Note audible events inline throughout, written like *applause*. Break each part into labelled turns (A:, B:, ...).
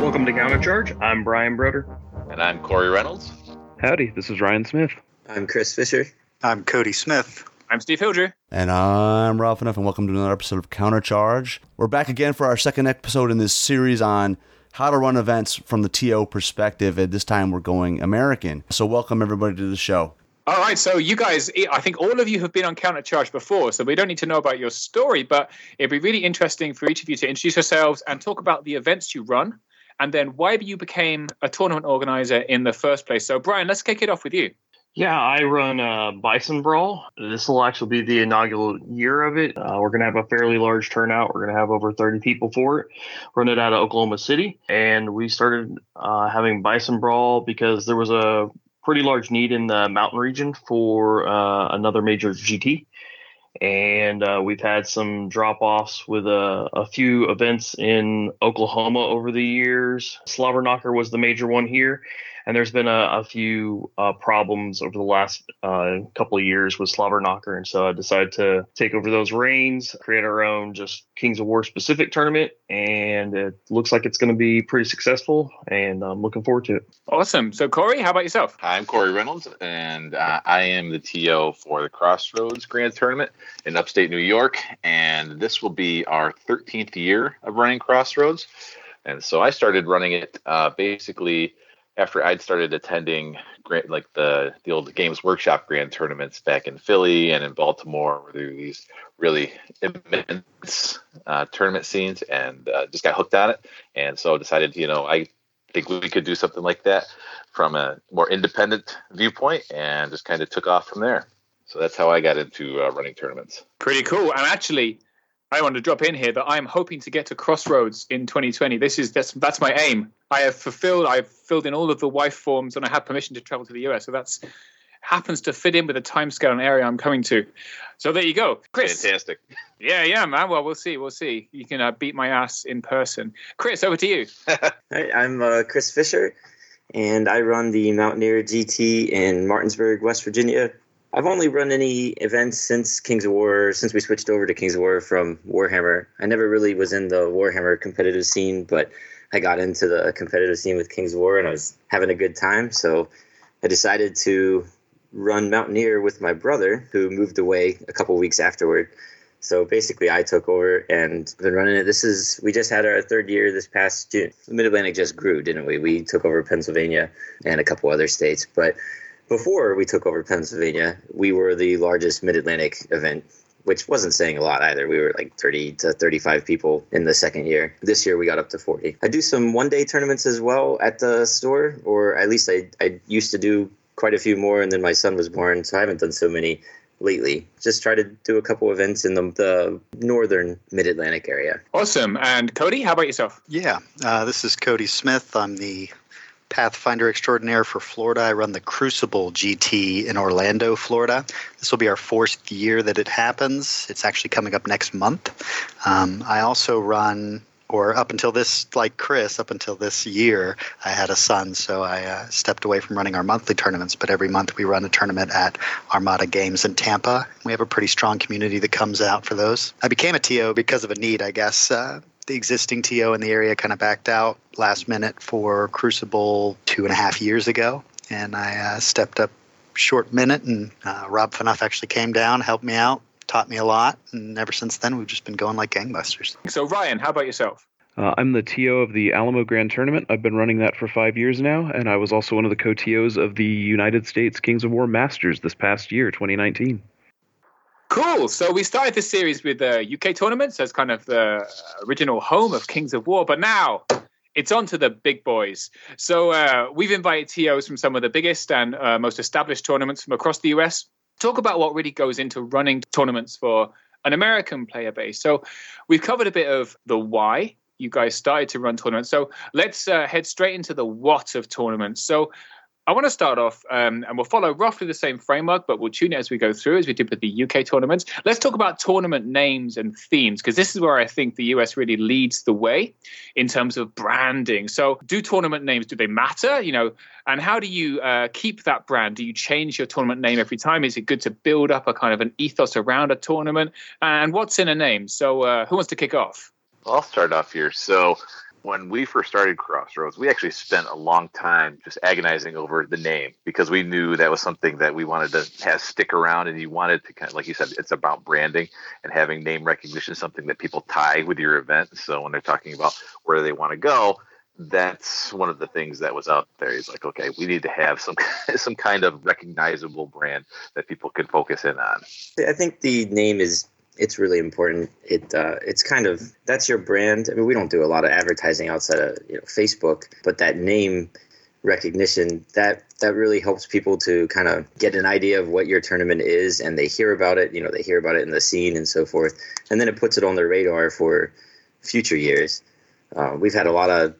A: Welcome to Countercharge. I'm Brian Broder.
B: And I'm Corey Reynolds.
C: Howdy, this is Ryan Smith.
D: I'm Chris Fisher.
E: I'm Cody Smith.
F: I'm Steve Hildre.
G: And I'm Ralph Enough, and welcome to another episode of Countercharge. We're back again for our second episode in this series on how to run events from the TO perspective. And this time we're going American. So, welcome everybody to the show.
F: All right, so you guys, I think all of you have been on Countercharge before, so we don't need to know about your story, but it'd be really interesting for each of you to introduce yourselves and talk about the events you run, and then why you became a tournament organizer in the first place. So, Brian, let's kick it off with you.
A: Yeah, I run uh, Bison Brawl. This will actually be the inaugural year of it. Uh, we're going to have a fairly large turnout. We're going to have over 30 people for it. Run it out of Oklahoma City. And we started uh, having Bison Brawl because there was a pretty large need in the mountain region for uh, another major GT. And uh, we've had some drop offs with a, a, few events in Oklahoma over the years. Slobber Knocker was the major one here and there's been a, a few uh, problems over the last uh, couple of years with Slobber Knocker, and so I decided to take over those reins, create our own just Kings of War specific tournament, and it looks like it's going to be pretty successful, and I'm looking forward to it.
F: Awesome. So Corey, how about yourself?
B: Hi, I'm Corey Reynolds, and uh, I am the TO for the Crossroads Grand Tournament in upstate New York, and this will be our 13th year of running Crossroads. And so I started running it uh, basically after I'd started attending like the the old Games Workshop Grand tournaments back in Philly and in Baltimore, where there were these really immense uh, tournament scenes, and uh, just got hooked on it. And so decided, you know, I think we could do something like that from a more independent viewpoint, and just kind of took off from there. So that's how I got into uh, running tournaments.
F: Pretty cool. And actually, I want to drop in here that I'm hoping to get to Crossroads in 2020. This is that's that's my aim. I have fulfilled. I've filled in all of the wife forms, and I have permission to travel to the US. So that's happens to fit in with the timescale and area I'm coming to. So there you go, Chris.
B: Fantastic.
F: Yeah, yeah, man. Well, we'll see. We'll see. You can uh, beat my ass in person. Chris, over to you. *laughs*
D: Hi, I'm uh, Chris Fisher, and I run the Mountaineer GT in Martinsburg, West Virginia. I've only run any events since Kings of War, since we switched over to Kings of War from Warhammer. I never really was in the Warhammer competitive scene, but I got into the competitive scene with Kings of War and I was having a good time. So I decided to run Mountaineer with my brother, who moved away a couple weeks afterward. So basically, I took over and been running it. This is we just had our third year this past June. The Mid Atlantic just grew, didn't we? We took over Pennsylvania and a couple other states, but before we took over Pennsylvania, we were the largest Mid Atlantic event, which wasn't saying a lot either. We were like 30 to 35 people in the second year. This year we got up to 40. I do some one day tournaments as well at the store, or at least I, I used to do quite a few more, and then my son was born, so I haven't done so many lately. Just try to do a couple events in the, the northern mid Atlantic area.
F: Awesome. And Cody, how about yourself?
E: Yeah, uh, this is Cody Smith. I'm the Pathfinder Extraordinaire for Florida. I run the Crucible GT in Orlando, Florida. This will be our fourth year that it happens. It's actually coming up next month. Um, I also run, or up until this, like Chris, up until this year, I had a son, so I uh, stepped away from running our monthly tournaments. But every month we run a tournament at Armada Games in Tampa. We have a pretty strong community that comes out for those. I became a TO because of a need, I guess. Uh, the existing TO in the area kind of backed out last minute for Crucible two and a half years ago, and I uh, stepped up short minute, and uh, Rob Fanuff actually came down, helped me out, taught me a lot, and ever since then we've just been going like gangbusters.
F: So Ryan, how about yourself?
C: Uh, I'm the TO of the Alamo Grand Tournament. I've been running that for five years now, and I was also one of the co-TOs of the United States Kings of War Masters this past year, 2019.
F: Cool. So we started this series with the UK tournaments as kind of the original home of Kings of War, but now it's on to the big boys. So uh, we've invited TOs from some of the biggest and uh, most established tournaments from across the US. Talk about what really goes into running tournaments for an American player base. So we've covered a bit of the why you guys started to run tournaments. So let's uh, head straight into the what of tournaments. So I want to start off, um, and we'll follow roughly the same framework, but we'll tune it as we go through, as we did with the UK tournaments. Let's talk about tournament names and themes, because this is where I think the US really leads the way in terms of branding. So, do tournament names do they matter? You know, and how do you uh, keep that brand? Do you change your tournament name every time? Is it good to build up a kind of an ethos around a tournament? And what's in a name? So, uh, who wants to kick off?
B: I'll start off here. So when we first started Crossroads, we actually spent a long time just agonizing over the name because we knew that was something that we wanted to have stick around, and you wanted to kind of, like you said, it's about branding and having name recognition, something that people tie with your event. So when they're talking about where they want to go, that's one of the things that was out there. He's like, okay, we need to have some *laughs* some kind of recognizable brand that people can focus in on.
D: I think the name is it's really important. It uh, it's kind of that's your brand. I mean, we don't do a lot of advertising outside of you know, Facebook, but that name recognition that that really helps people to kind of get an idea of what your tournament is, and they hear about it. You know, they hear about it in the scene and so forth, and then it puts it on their radar for future years. Uh, we've had a lot of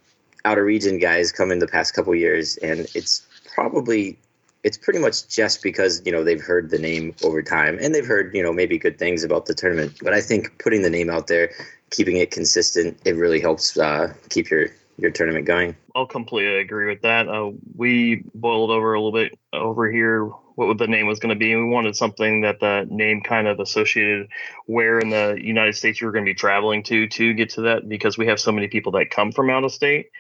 D: outer region guys come in the past couple years, and it's probably it's pretty much just because you know they've heard the name over time and they've heard you know maybe good things about the tournament. But i think putting the name out there keeping it consistent it really helps uh, keep your your tournament going.
A: I'll completely agree with that. Uh, we boiled over a little bit over here what the name was going to be and we wanted something that the name kind of associated where in the united states you were going to be traveling to to get to that because we have so many people that come from out of state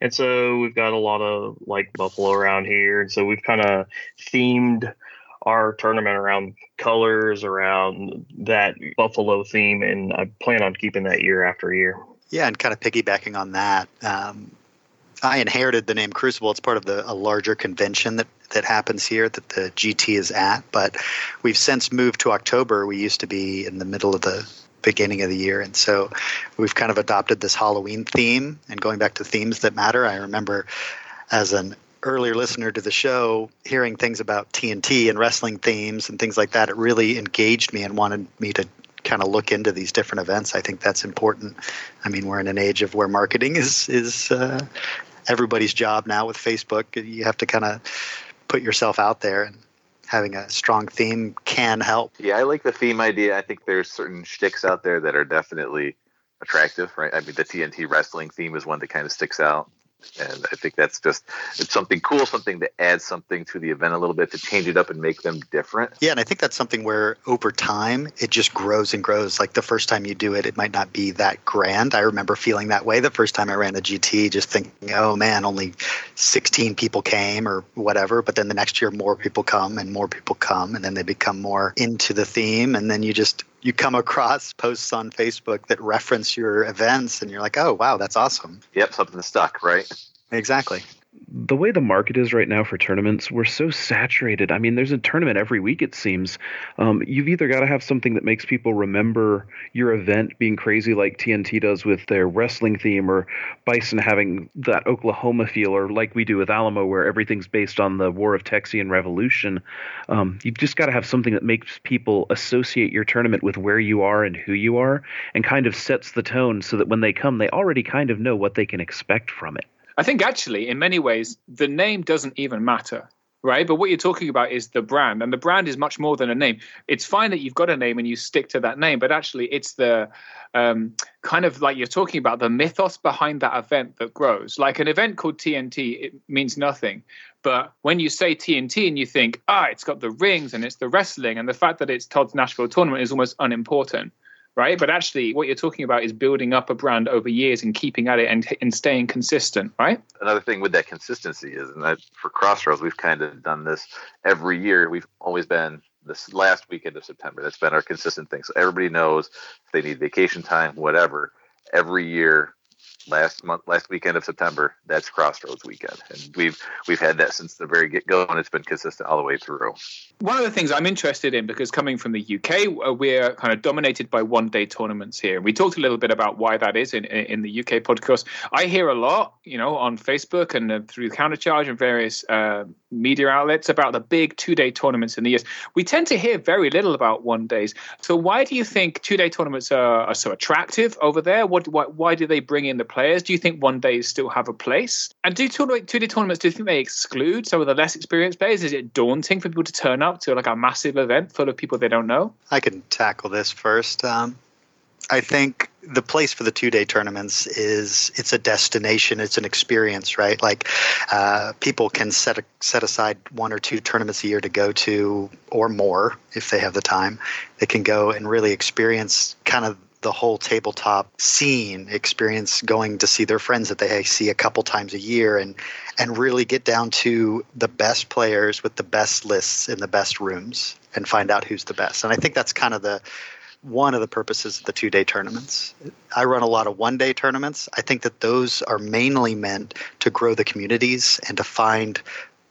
A: and so we've got a lot of like buffalo around here. And so we've kind of themed our tournament around colors, around that buffalo theme. And I plan on keeping that year after year.
E: Yeah, and kind of piggybacking on that, um, I inherited the name Crucible. It's part of the a larger convention that that happens here that the GT is at. But we've since moved to October. We used to be in the middle of the beginning of the year. And so we've kind of adopted this Halloween theme and going back to themes that matter. I remember as an earlier listener to the show hearing things about TNT and wrestling themes and things like that. It really engaged me and wanted me to kind of look into these different events. I think that's important. I mean, we're in an age of where marketing is is uh, everybody's job now with Facebook. You have to kind of put yourself out there and having a strong theme can help.
B: Yeah, I like the theme idea. I think there's certain shticks out there that are definitely attractive, right? I mean, the TNT wrestling theme is one that kind of sticks out and I think that's just it's something cool, something to add something to the event a little bit to change it up and make them different.
E: Yeah, and I think that's something where over time it just grows and grows. Like the first time you do it, it might not be that grand. I remember feeling that way the first time I ran the GT, just thinking, "Oh man, only 16 people came or whatever." But then the next year, more people come and more people come, and then they become more into the theme, and then you just you come across posts on Facebook that reference your events and you're like, oh, wow, that's awesome.
B: Yep, something stuck, right?
E: Exactly
C: the way the market is right now for tournaments, we're so saturated. I mean, there's a tournament every week, it seems. Um, you've either got to have something that makes people remember your event being crazy, like TNT does with their wrestling theme, or Bison having that Oklahoma feel, or like we do with Alamo, where everything's based on the War of Texian Revolution. Um, you've just got to have something that makes people associate your tournament with where you are and who you are, and kind of sets the tone so that when they come, they already kind of know what they can expect from it.
F: I think actually, in many ways, the name doesn't even matter, right? But what you're talking about is the brand, and the brand is much more than a name. It's fine that you've got a name and you stick to that name, but actually, it's the um, kind of like you're talking about the mythos behind that event that grows. Like an event called TNT, it means nothing. But when you say TNT and you think, ah, it's got the rings and it's the wrestling, and the fact that it's Todd's Nashville tournament is almost unimportant right? But actually, what you're talking about is building up a brand over years and keeping at it and, and staying consistent, right?
B: Another thing with that consistency is, and that for Crossroads, we've kind of done this every year. We've always been this last weekend of September. That's been our consistent thing. So everybody knows if they need vacation time, whatever. Every year, last month, last weekend of September, that's Crossroads weekend, and we've we've had that since the very get go, and it's been consistent all the way through.
F: One of the things I'm interested in, because coming from the UK, uh, we're kind of dominated by one day tournaments here. And we talked a little bit about why that is in in the UK podcast. I hear a lot, you know, on Facebook and uh, through Countercharge and various uh, media outlets about the big two day tournaments in the US. We tend to hear very little about one days. So why do you think two day tournaments are, are so attractive over there? What why, why do they bring in the players? Do you think one day still have a place? And do two day tournaments? Do you think they exclude some of the less experienced players? Is it daunting for people to turn up to like a massive event full of people they don't know?
E: I can tackle this first. Um, I think the place for the two day tournaments is it's a destination, it's an experience, right? Like uh, people can set a, set aside one or two tournaments a year to go to, or more if they have the time. They can go and really experience kind of the whole tabletop scene experience going to see their friends that they see a couple times a year and and really get down to the best players with the best lists in the best rooms and find out who's the best and i think that's kind of the one of the purposes of the two day tournaments. I run a lot of one day tournaments. I think that those are mainly meant to grow the communities and to find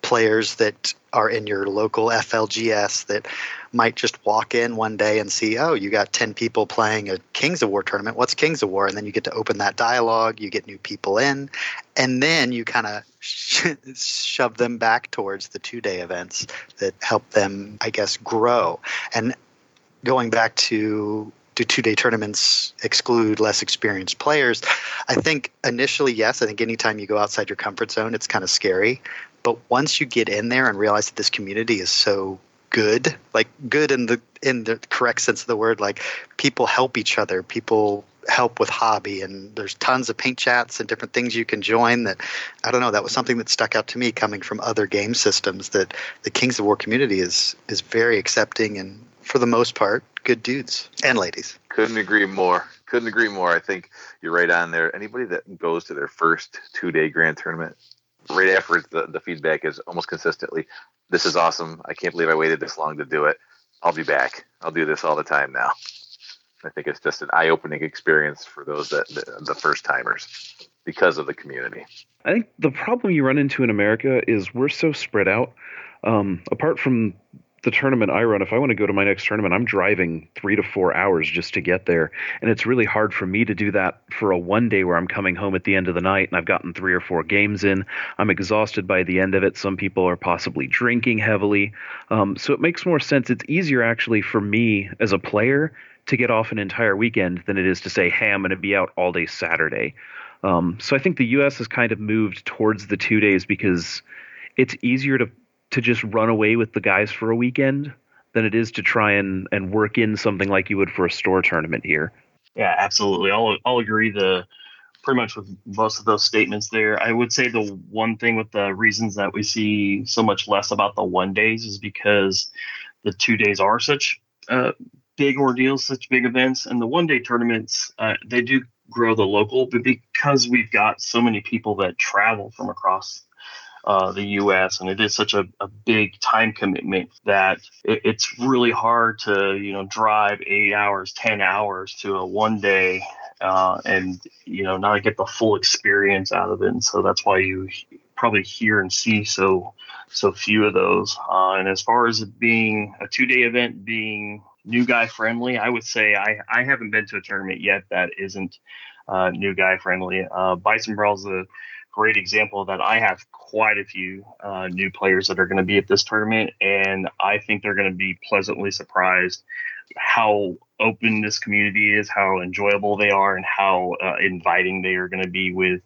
E: players that are in your local FLGS that might just walk in one day and see, oh, you got 10 people playing a Kings of War tournament. What's Kings of War? And then you get to open that dialogue, you get new people in, and then you kind of *laughs* shove them back towards the two day events that help them, I guess, grow. And going back to do two day tournaments exclude less experienced players? I think initially, yes. I think anytime you go outside your comfort zone, it's kind of scary. But once you get in there and realize that this community is so good, like good in the in the correct sense of the word, like people help each other, people help with hobby and there's tons of paint chats and different things you can join that i don't know that was something that stuck out to me coming from other game systems that the kings of war community is is very accepting and for the most part, good dudes and ladies.
B: Couldn't agree more. Couldn't agree more. I think you're right on there. Anybody that goes to their first two day grand tournament, right after the, the feedback is almost consistently, this is awesome. I can't believe I waited this long to do it. I'll be back. I'll do this all the time now. I think it's just an eye opening experience for those that the, the first timers because of the community.
C: I think the problem you run into in America is we're so spread out. Um, apart from the tournament I run, if I want to go to my next tournament, I'm driving three to four hours just to get there. And it's really hard for me to do that for a one day where I'm coming home at the end of the night and I've gotten three or four games in. I'm exhausted by the end of it. Some people are possibly drinking heavily. Um, so it makes more sense. It's easier actually for me as a player to get off an entire weekend than it is to say, hey, I'm going to be out all day Saturday. Um, so I think the U.S. has kind of moved towards the two days because it's easier to to just run away with the guys for a weekend than it is to try and, and work in something like you would for a store tournament here.
A: Yeah, absolutely. I'll, I'll agree the pretty much with most of those statements there. I would say the one thing with the reasons that we see so much less about the one days is because the two days are such uh, big ordeals, such big events, and the one day tournaments uh, they do grow the local, but because we've got so many people that travel from across uh, the U.S. and it is such a, a big time commitment that it, it's really hard to you know drive eight hours, ten hours to a one day uh, and you know not get the full experience out of it. And so that's why you probably hear and see so so few of those. Uh, and as far as it being a two day event being new guy friendly, I would say I, I haven't been to a tournament yet that isn't uh, new guy friendly. Uh, Bison Brawl is a great example that I have quite a few uh, new players that are going to be at this tournament, and I think they're going to be pleasantly surprised how open this community is, how enjoyable they are, and how uh, inviting they are going to be with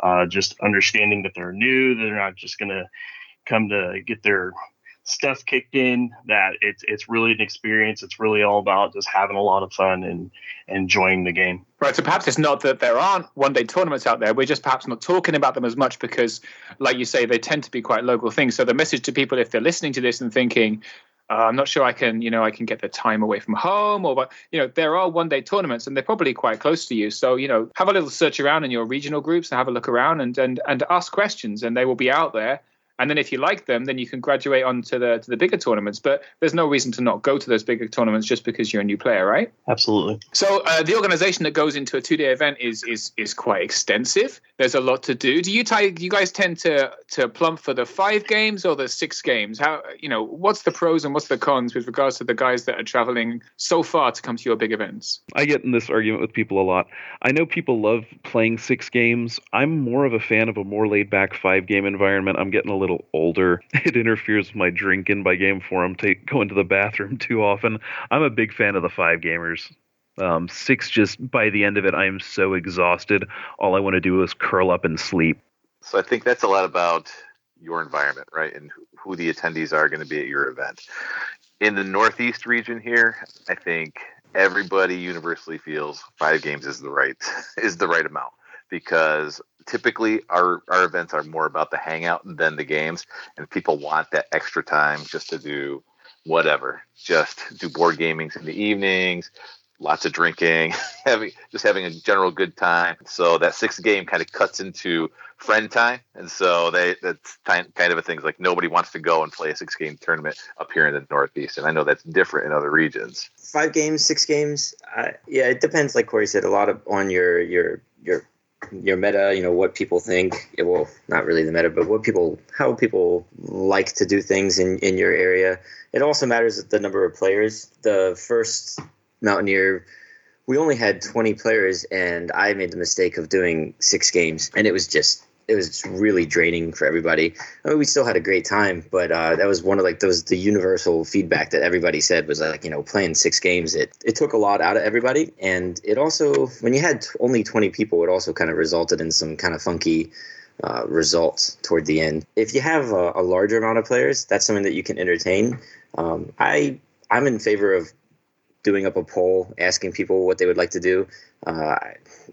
A: uh, just understanding that they're new. They're not just going to come to get their stuff kicked in that it's it's really an experience. It's really all about just having a lot of fun and enjoying the game.
F: Right so perhaps it's not that there aren't one day tournaments out there we're just perhaps not talking about them as much because like you say they tend to be quite local things. So the message to people if they're listening to this and thinking uh, I'm not sure I can, you know, I can get the time away from home, or you know, there are one day tournaments, and they're probably quite close to you. So you know, have a little search around in your regional groups and have a look around and and and ask questions, and they will be out there and then if you like them, then you can graduate on to the to the bigger tournaments. But there's no reason to not go to those bigger tournaments just because you're a new player, right?
A: Absolutely.
F: So uh, the organization that goes into a two day event is is is quite extensive. There's a lot to do. Do you tie, do you guys tend to to plump for the five games or the six games? How you know what's the pros and what's the cons with regards to the guys that are traveling so far to come to your big events?
C: I get in this argument with people a lot. I know people love playing six games. I'm more of a fan of a more laid back five game environment. I'm getting a little older. *laughs* It interferes with my drinking by game four. I'm take, going to the bathroom too often. I'm a big fan of the five gamers. Um, six, just by the end of it, I am so exhausted. All I want to do is curl up and sleep.
B: So I think that's a lot about your environment, right? And who the attendees are going to be at your event. In the Northeast region here, I think everybody universally feels five games is the right *laughs* is the right amount because typically our our events are more about the hangout than the games and people want that extra time just to do whatever just do board gamings in the evenings lots of drinking *laughs* having just having a general good time so that sixth game kind of cuts into friend time and so they that's kind of a thing It's like nobody wants to go and play a six game tournament up here in the northeast and i know that's different in other regions
D: Five games, six games. Uh, yeah, it depends. Like Corey said, a lot of on your your your your meta. You know what people think. Well, not really the meta, but what people how people like to do things in in your area. It also matters the number of players. The first Mountaineer we only had 20 players and i made the mistake of doing six games and it was just it was really draining for everybody. I mean, we still had a great time but uh, that was one of like those the universal feedback that everybody said was like you know playing six games it, it took a lot out of everybody. And it also when you had only 20 people it also kind of resulted in some kind of funky uh, results toward the end. If you have a, a larger amount of players that's something that you can entertain. Um, i i'm in favor of doing up a poll asking people what they would like to do. Uh,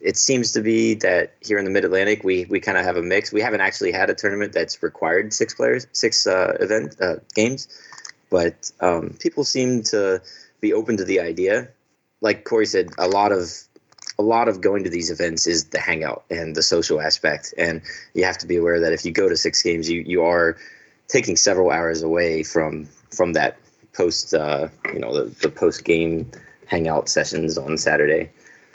D: it seems to be that here in the Mid Atlantic, we we kind of have a mix. We haven't actually had a tournament that's required six players, six uh, event uh, games, but um, people seem to be open to the idea. Like Corey said, a lot of a lot of going to these events is the hangout and the social aspect, and you have to be aware that if you go to six games, you you are taking several hours away from from that post uh, you know the, the post game hangout sessions on Saturday,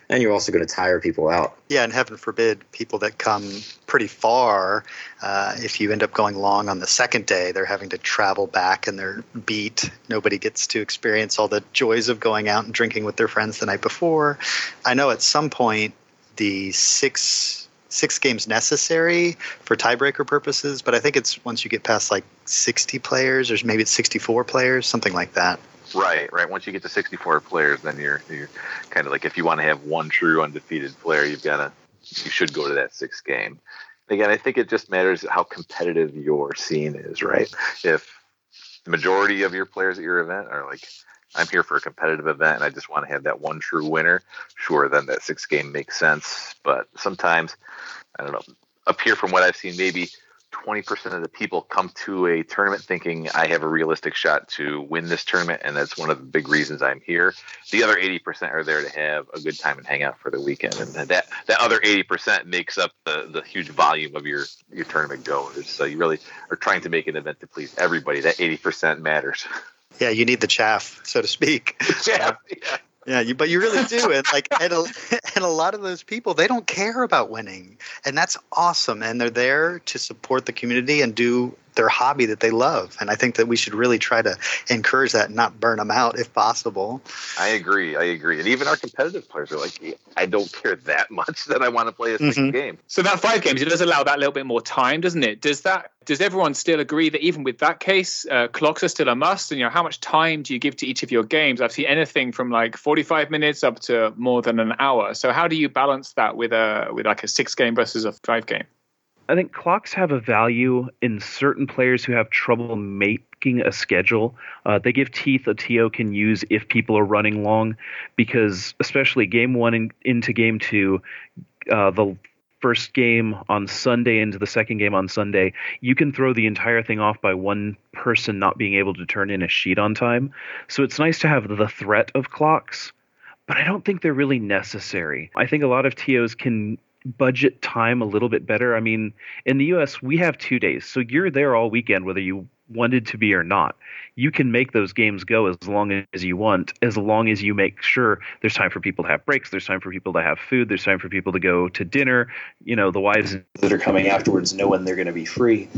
D: and you're also going to tire people out.
E: Yeah, and heaven forbid, people that come pretty far, uh, if you end up going long on the second day, they're having to travel back and they're beat. Nobody gets to experience all the joys of going out and drinking with their friends the night before. I know at some point the six six games necessary for tiebreaker purposes, but I think it's once you get past like 60 players, or maybe it's 64 players, something like that.
B: Right, right. Once you get to 64 players, then you're you're kind of like if you want to have one true undefeated player, you've got to you should go to that sixth game. Again, I think it just matters how competitive your scene is, right? If the majority of your players at your event are like, I'm here for a competitive event and I just want to have that one true winner, sure, then that six game makes sense. But sometimes, I don't know, up here from what I've seen, maybe 20% of the people come to a tournament thinking I have a realistic shot to win this tournament, and that's one of the big reasons I'm here. The other 80% are there to have a good time and hang out for the weekend, and that that other 80% makes up the, the huge volume of your your tournament goers. So you really are trying to make an event to please everybody. That 80% matters. *laughs*
E: Yeah, you need the chaff, so to speak.
B: Chaff, um, yeah.
E: Yeah, you, but you really do, and like, and a, *laughs* and a lot of those people, they don't care about winning, and that's awesome. And they're there to support the community and do their hobby that they love. And I think that we should really try to encourage that, and not burn them out if possible.
B: I agree. I agree. And even our competitive players are like, I don't care that much that I want to play a 6th
E: Mhm.
B: game.
F: So that five games, it does allow that little bit more time, doesn't it? Does that does everyone still agree that even with that case, uh, clocks are still a must? And you know, how much time do you give to each of your games? I've seen anything from like forty five minutes up to more than an hour. So how do you balance that with a with like a six game versus a five game?
C: I think clocks have a value in certain players who have trouble making a schedule. Uh, they give teeth a TO can use if people are running long, because especially game one and into game two, uh, the first game on Sunday into the second game on Sunday, you can throw the entire thing off by one person not being able to turn in a sheet on time. So it's nice to have the threat of clocks, but I don't think they're really necessary. I think a lot of TOs can budget time a little bit better. I mean, in the US, we have two days. So you're there all weekend, whether you wanted to be or not. You can make those games go as long as you want, as long as you make sure there's time for people to have breaks, there's time for people to have food, there's time for people to go to dinner. You know, the wives
H: that are coming afterwards know when they're going to be free.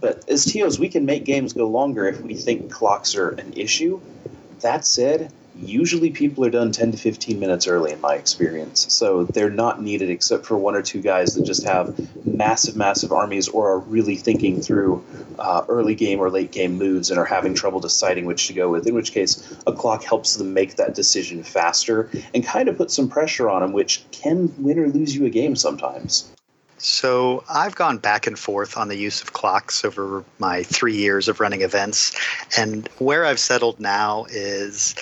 H: But as TOs, we can make games go longer if we think clocks are an issue. That said, usually people are done 10 to 15 minutes early in my experience so they're not needed except for one or two guys that just have massive massive armies or are really thinking through uh, early game or late game moves and are having trouble deciding which to go with in which case a clock helps them make that decision faster and kind of put some pressure on them which can win or lose you a game sometimes
E: so I've gone back and forth on the use of clocks over my three years of running events. And where I've settled now is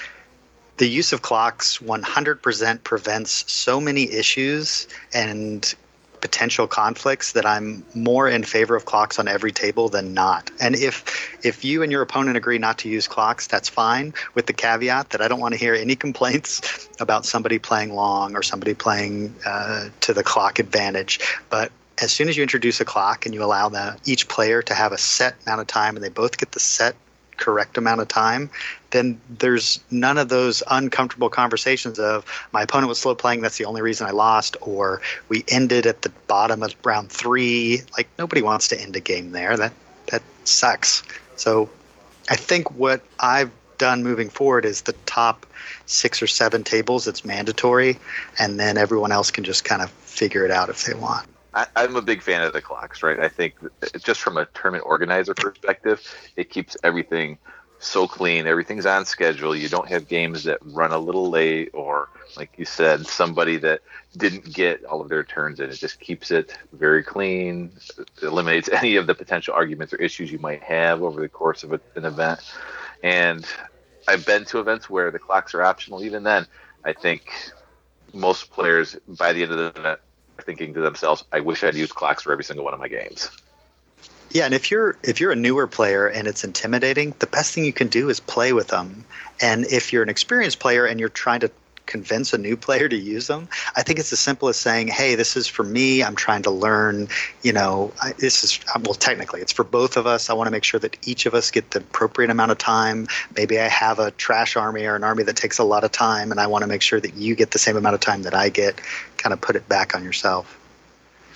E: the use of clocks 100% prevents so many issues and potential conflicts that I'm more in favor of clocks on every table than not. And if if you and your opponent agree not to use clocks, that's fine with the caveat that I don't want to hear any *laughs* complaints about somebody playing long or somebody playing uh, to the clock advantage. But as soon as you introduce a clock and you allow the, each player to have a set amount of time and they both get the set correct amount of time, then there's none of those uncomfortable conversations of my opponent was slow playing, that's the only reason I lost, or we ended at the bottom of round three. Like nobody wants to end a game there. That that sucks. So I think what I've done moving forward is the top six or seven tables it's mandatory and then everyone else can just kind of figure it out if they want.
B: I, am a big fan of the clocks, right? I think just from a tournament organizer perspective, it keeps everything so clean. Everything's on schedule. You don't have games that run a little late, or like you said, somebody that didn't get all of their turns in. It just keeps it very clean. Eliminates any of the potential arguments or issues you might have over the course of an event. And I've been to events where the clocks are optional. Even then, I think most players by the end of the event are thinking to themselves, I wish I'd used clocks for every single one of my games.
E: Yeah, and if you're if you're a newer player and it's intimidating, the best thing you can do is play with them. And if you're an experienced player and you're trying to convince a new player to use them. I think it's as simple as saying, "Hey, this is for me. I'm trying to learn. You know, I, this is uh, well, technically, it's for both of us. I want to make sure that each of us get the appropriate amount of time. Maybe I have a trash army or an army that takes a lot of time, and I want to make sure that you get the same amount of time that I get. Kind of put it back on yourself."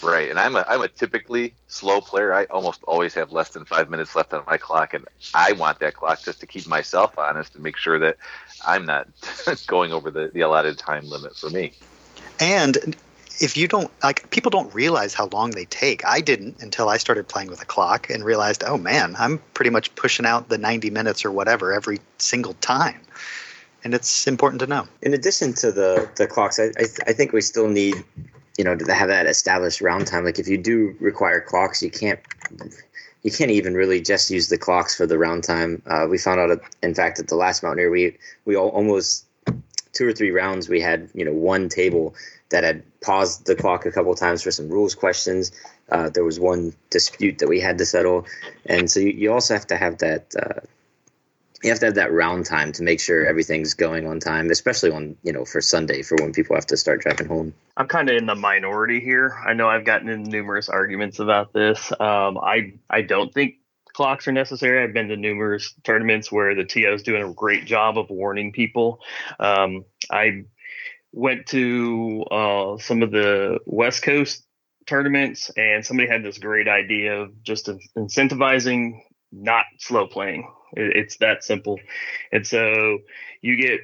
B: Right, and I'm a I'm a typically slow player. I almost always have less than five minutes left on my clock, and I want that clock just to keep myself honest and make sure that I'm not *laughs* going over the, the allotted time limit for me.
E: And if you don't like, people don't realize how long they take. I didn't until I started playing with a clock and realized, oh man, I'm pretty much pushing out the 90 minutes or whatever every single time and it's important to know.
D: In addition to the the clocks, I I, I think we still need you know to have that established round time. Like if you do require clocks you can't you can't even really just use the clocks for the round time. Uh, we found out in fact at the last mountaineer we we almost two or three rounds we had you know one table that had paused the clock a couple times for some rules questions. Uh, there was one dispute that we had to settle. And so you, you also have to have that uh, you have to have that round time to make sure everything's going on time, especially on you know for Sunday for when people have to start driving home.
A: I'm kind of in the minority here. I know I've gotten in numerous arguments about this. Um, I I don't think clocks are necessary. I've been to numerous tournaments where the TO is doing a great job of warning people. Um, I went to uh, some of the West Coast tournaments, and somebody had this great idea of just incentivizing not slow playing it, it's that simple. And so you get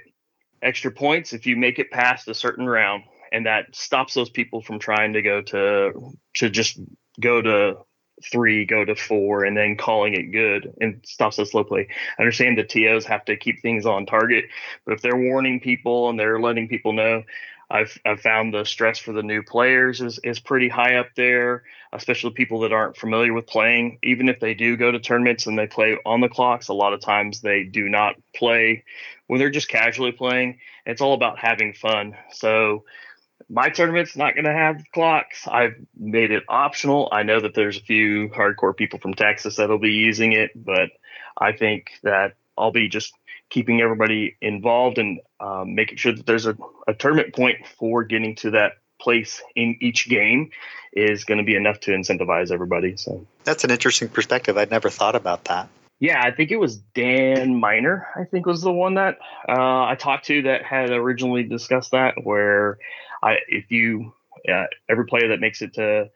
A: extra points if you make it past a certain round, and that stops those people from trying to go to to just go to three, go to four, and then calling it good and stops the slow play. I understand the TOs have to keep things on target, but if they're warning people and they're letting people know, I've, I've found the stress for the new players is, is pretty high up there, especially people that aren't familiar with playing. Even if they do go to tournaments and they play on the clocks, a lot of times they do not play when they're just casually playing. It's all about having fun. So my tournament's not going to have clocks. I've made it optional. I know that there's a few hardcore people from Texas that'll be using it, but I think that I'll be just keeping everybody involved and um, making sure that there's a, a tournament point for getting to that place in each game is going to be enough to incentivize everybody. So
E: That's an interesting perspective. I'd never thought about that.
A: yeah, I think it was Dan Miner. I think was the one that uh, I talked to that had originally discussed that. Where I, if you, uh, every player that makes it to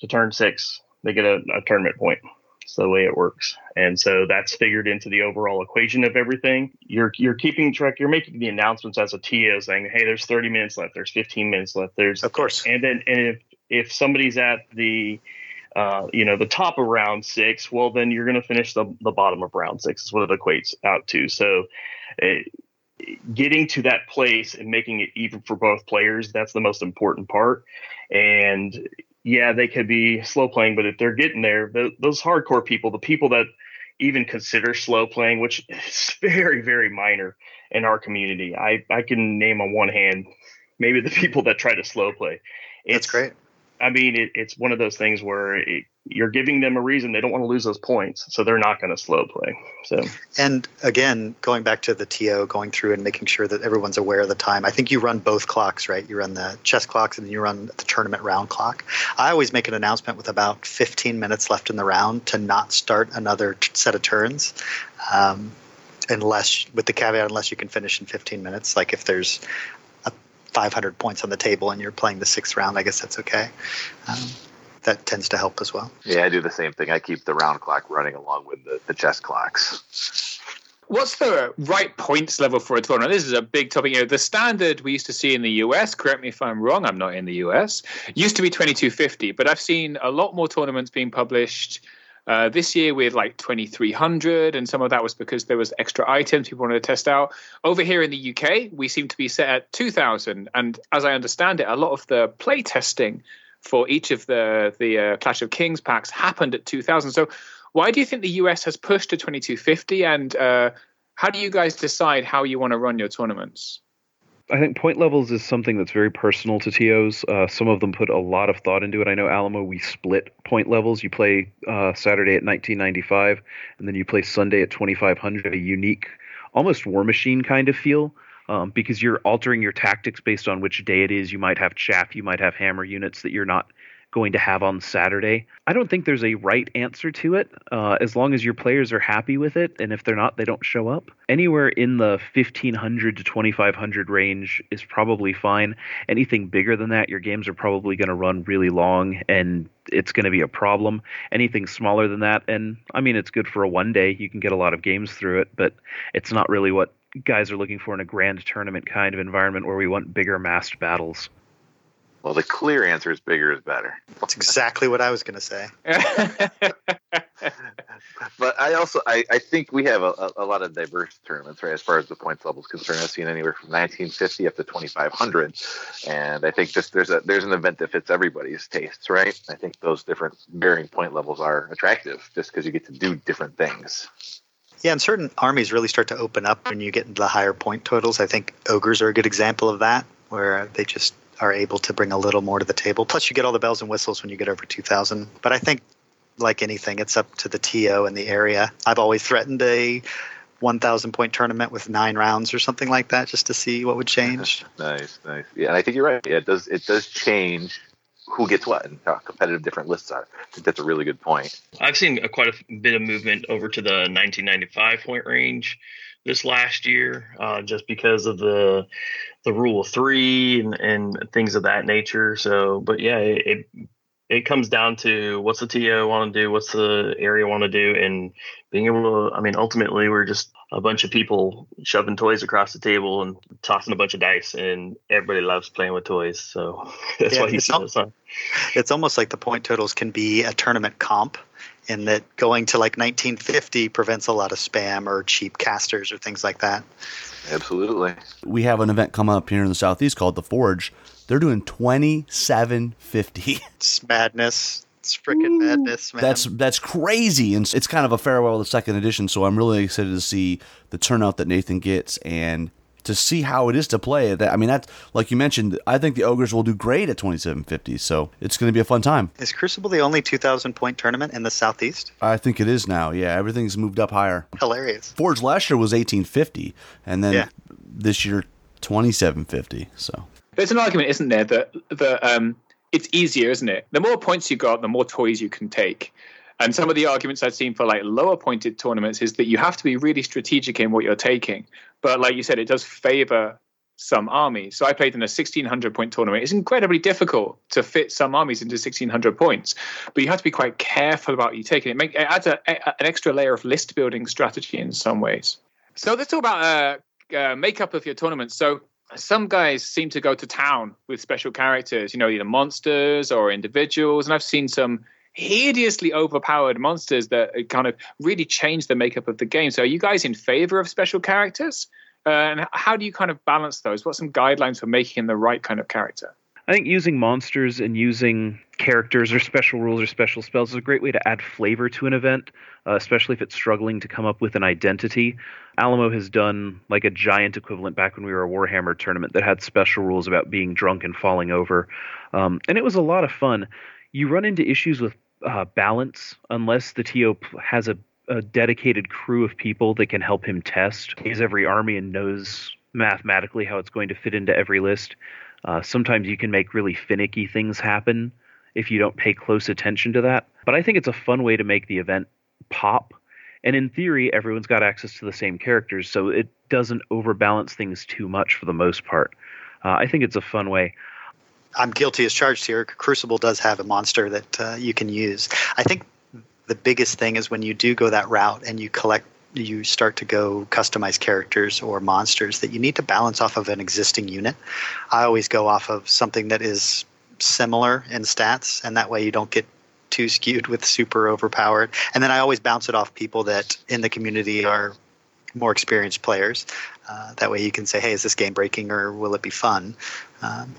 A: to turn six, they get a, a tournament point. It's the way it works, and so that's figured into the overall equation of everything. You're you're keeping track. You're making the announcements as a TO, saying, "Hey, there's 30 minutes left. There's 15 minutes left. There's
E: Of course.
A: and then and if if somebody's at the uh, you know the top of round six, well then you're going to finish the the bottom of round six is what it equates out to. So. Uh, getting to that place and making it even for both players that's the most important part and yeah they could be slow playing but if they're getting there th those hardcore people the people that even consider slow playing which *laughs* is very very minor in our community i i can name on one hand maybe the *laughs* people that try to slow play
E: That's great.
A: I mean, it, it's one of those things where it, you're giving them a reason they don't want to lose those points, so they're not going to slow play. So
E: And again, going back to the TO, going through and making sure that everyone's aware of the time. I think you run both clocks, right? You run the chess clocks and you run the tournament round clock. I always make an announcement with about 15 minutes left in the round to not start another t- set of turns. Um, unless, with the caveat, unless you can finish in 15 minutes. Like if there's a 500 points on the table and you're playing the sixth round, I guess that's okay. Um, that tends to help as well.
B: Yeah, I do the same thing. I keep the round clock running along with the, the chess clocks.
F: What's the right points level for a tournament? This is a big topic. You know, the standard we used to see in the US, correct me if I'm wrong, I'm not in the US, used to be 2250, but I've seen a lot more tournaments being published uh, this year with like 2300, and some of that was because there was extra items people wanted to test out. Over here in the UK, we seem to be set at 2000, and as I understand it, a lot of the play testing for each of the the uh, Clash of Kings packs happened at 2000. So why do you think the US has pushed to 2250 and uh, how do you guys decide how you want to run your tournaments?
C: I think point levels is something that's very personal to TOs. Uh, some of them put a lot of thought into it. I know Alamo, we split point levels. You play uh, Saturday at 1995, and then you play Sunday at 2500. A unique, almost Warmachine kind of feel, um, because you're altering your tactics based on which day it is. You might have chaff, you might have hammer units that you're not going to have on Saturday. I don't think there's a right answer to it, uh, as long as your players are happy with it, and if they're not, they don't show up. Anywhere in the 1500 to 2500 range is probably fine. Anything bigger than that, your games are probably going to run really long, and it's going to be a problem. Anything smaller than that, and I mean, it's good for a one day. You can get a lot of games through it, but it's not really what guys are looking for in a grand tournament kind of environment where we want bigger massed battles.
B: Well, the clear answer is bigger is better.
E: That's exactly what I was going to say. *laughs*
B: But I also I, I think we have a, a lot of diverse tournaments, right? As far as the points levels concerned, I've seen anywhere from 1950 up to 2500, and I think just there's a there's an event that fits everybody's tastes, right? I think those different varying point levels are attractive, just because you get to do different things.
E: Yeah, and certain armies really start to open up when you get into the higher point totals. I think ogres are a good example of that, where they just are able to bring a little more to the table. Plus, you get all the bells and whistles when you get over 2,000. But I think, like anything, it's up to the TO and the area. I've always threatened a 1,000 point tournament with nine rounds or something like that, just to see what would *laughs* change.
B: Nice, nice. Yeah, and I think you're right. Yeah, it does it does change who gets what and how competitive different lists are. I think that's a really good point.
A: I've seen a, quite a bit of movement over to the 1995 point range this last year, uh, just because of the the rule of three and, and things of that nature. So, but yeah, it, it it comes down to what's the TO want to do, what's the area want to do, and being able to. I mean, ultimately, we're just a bunch of people shoving toys across the table and tossing a bunch of dice, and everybody loves playing with toys. So *laughs* that's
E: Yeah,
A: why you
E: it's al-
A: on.
E: It's almost like the point totals can be a tournament comp in that going to like 1950 prevents a lot of spam or cheap casters or things like that.
B: Absolutely.
G: We have an event coming up here in the southeast called the Forge. They're doing twenty seven fifty.
E: It's madness. It's freaking madness, man.
G: That's that's crazy, and it's kind of a farewell to second edition. So I'm really excited to see the turnout that Nathan gets and to see how it is to play it. That I mean, that's like you mentioned. I think the ogres will do great at 2750. So it's going to be a fun time.
E: Is Crucible the only 2,000 point tournament in the Southeast?
G: I think it is now. Yeah, everything's moved up higher.
E: Hilarious.
G: Forge last year was 1850, and then
E: Yeah.
G: this year 2750. So
F: There's an argument, isn't there, that that um, it's easier, isn't it? The more points you got, the more toys you can take. And some of the arguments I've seen for like lower pointed tournaments is that you have to be really strategic in what you're taking. But like you said, it does favor some armies. So I played in a 1600 point tournament. It's incredibly difficult to fit some armies into 1600 points, but you have to be quite careful about what you taking it. Make, it adds a, a, an extra layer of list building strategy in some ways. So let's talk about uh, uh, makeup of your tournament. So some guys seem to go to town with special characters, you know, either monsters or individuals. And I've seen some hideously overpowered monsters that kind of really change the makeup of the game. So are you guys in favor of special characters? Uh, and how do you kind of balance those? What's some guidelines for making the right kind of character?
C: I think using monsters and using characters or special rules or special spells is a great way to add flavor to an event, uh, especially if it's struggling to come up with an identity. Alamo has done like a giant equivalent back when we were a Warhammer tournament that had special rules about being drunk and falling over. Um, and it was a lot of fun. You run into issues with uh, balance unless the TO has a, a dedicated crew of people that can help him test. He's every army and knows mathematically how it's going to fit into every list. Uh, sometimes you can make really finicky things happen if you don't pay close attention to that. But I think it's a fun way to make the event pop. And in theory, everyone's got access to the same characters, so it doesn't overbalance things too much for the most part. Uh, I think it's a fun way.
E: I'm guilty as charged here. Crucible does have a monster that uh, you can use. I think the biggest thing is when you do go that route and you collect you start to go customize characters or monsters that you need to balance off of an existing unit. I always go off of something that is similar in stats, and that way you don't get too skewed with super overpowered. And then I always bounce it off people that in the community are more experienced players. Uh, that way you can say, hey, is this game breaking or will it be fun? Um,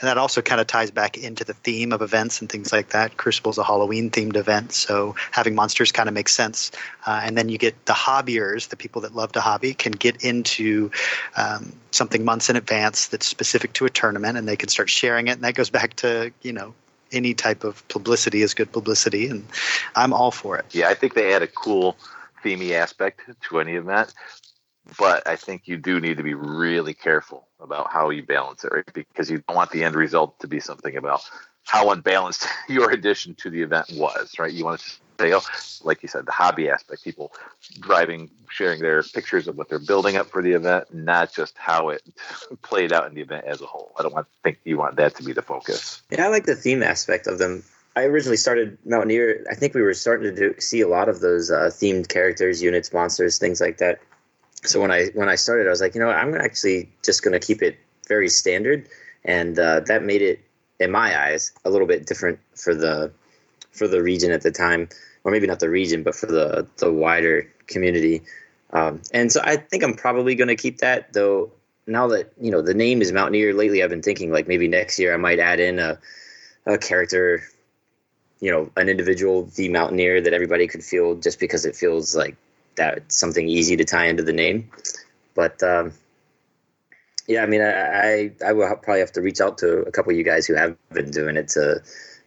E: and that also kind of ties back into the theme of events and things like that. Crucible is a Halloween themed event, so having monsters kind of makes sense. Uh, and then you get the hobbyers, the people that love to hobby, can get into um, something months in advance that's specific to a tournament, and they can start sharing it. And that goes back to you know any type of publicity is good publicity, and I'm all for it.
B: Yeah, I think they add a cool themey aspect to any event but I think you do need to be really careful about how you balance it, right? Because you don't want the end result to be something about how unbalanced *laughs* your addition to the event was, right? You want to say, oh, like you said, the hobby aspect, people driving, sharing their pictures of what they're building up for the event, not just how it *laughs* played out in the event as a whole. I don't want think you want that to be the focus.
D: Yeah, I like the theme aspect of them. I originally started Mountaineer. I think we were starting to do, see a lot of those uh, themed characters, units, monsters, things like that so when I when I started, I was like, you know, I'm actually just going to keep it very standard, and uh, that made it, in my eyes, a little bit different for the for the region at the time, or maybe not the region, but for the the wider community. Um, and so I think I'm probably going to keep that, though. Now that you know the name is Mountaineer, lately I've been thinking like maybe next year I might add in a a character, you know, an individual, the Mountaineer that everybody could feel just because it feels like that something easy to tie into the name. But um, yeah, I mean, I, I, I will probably have to reach out to a couple of you guys who have been doing it to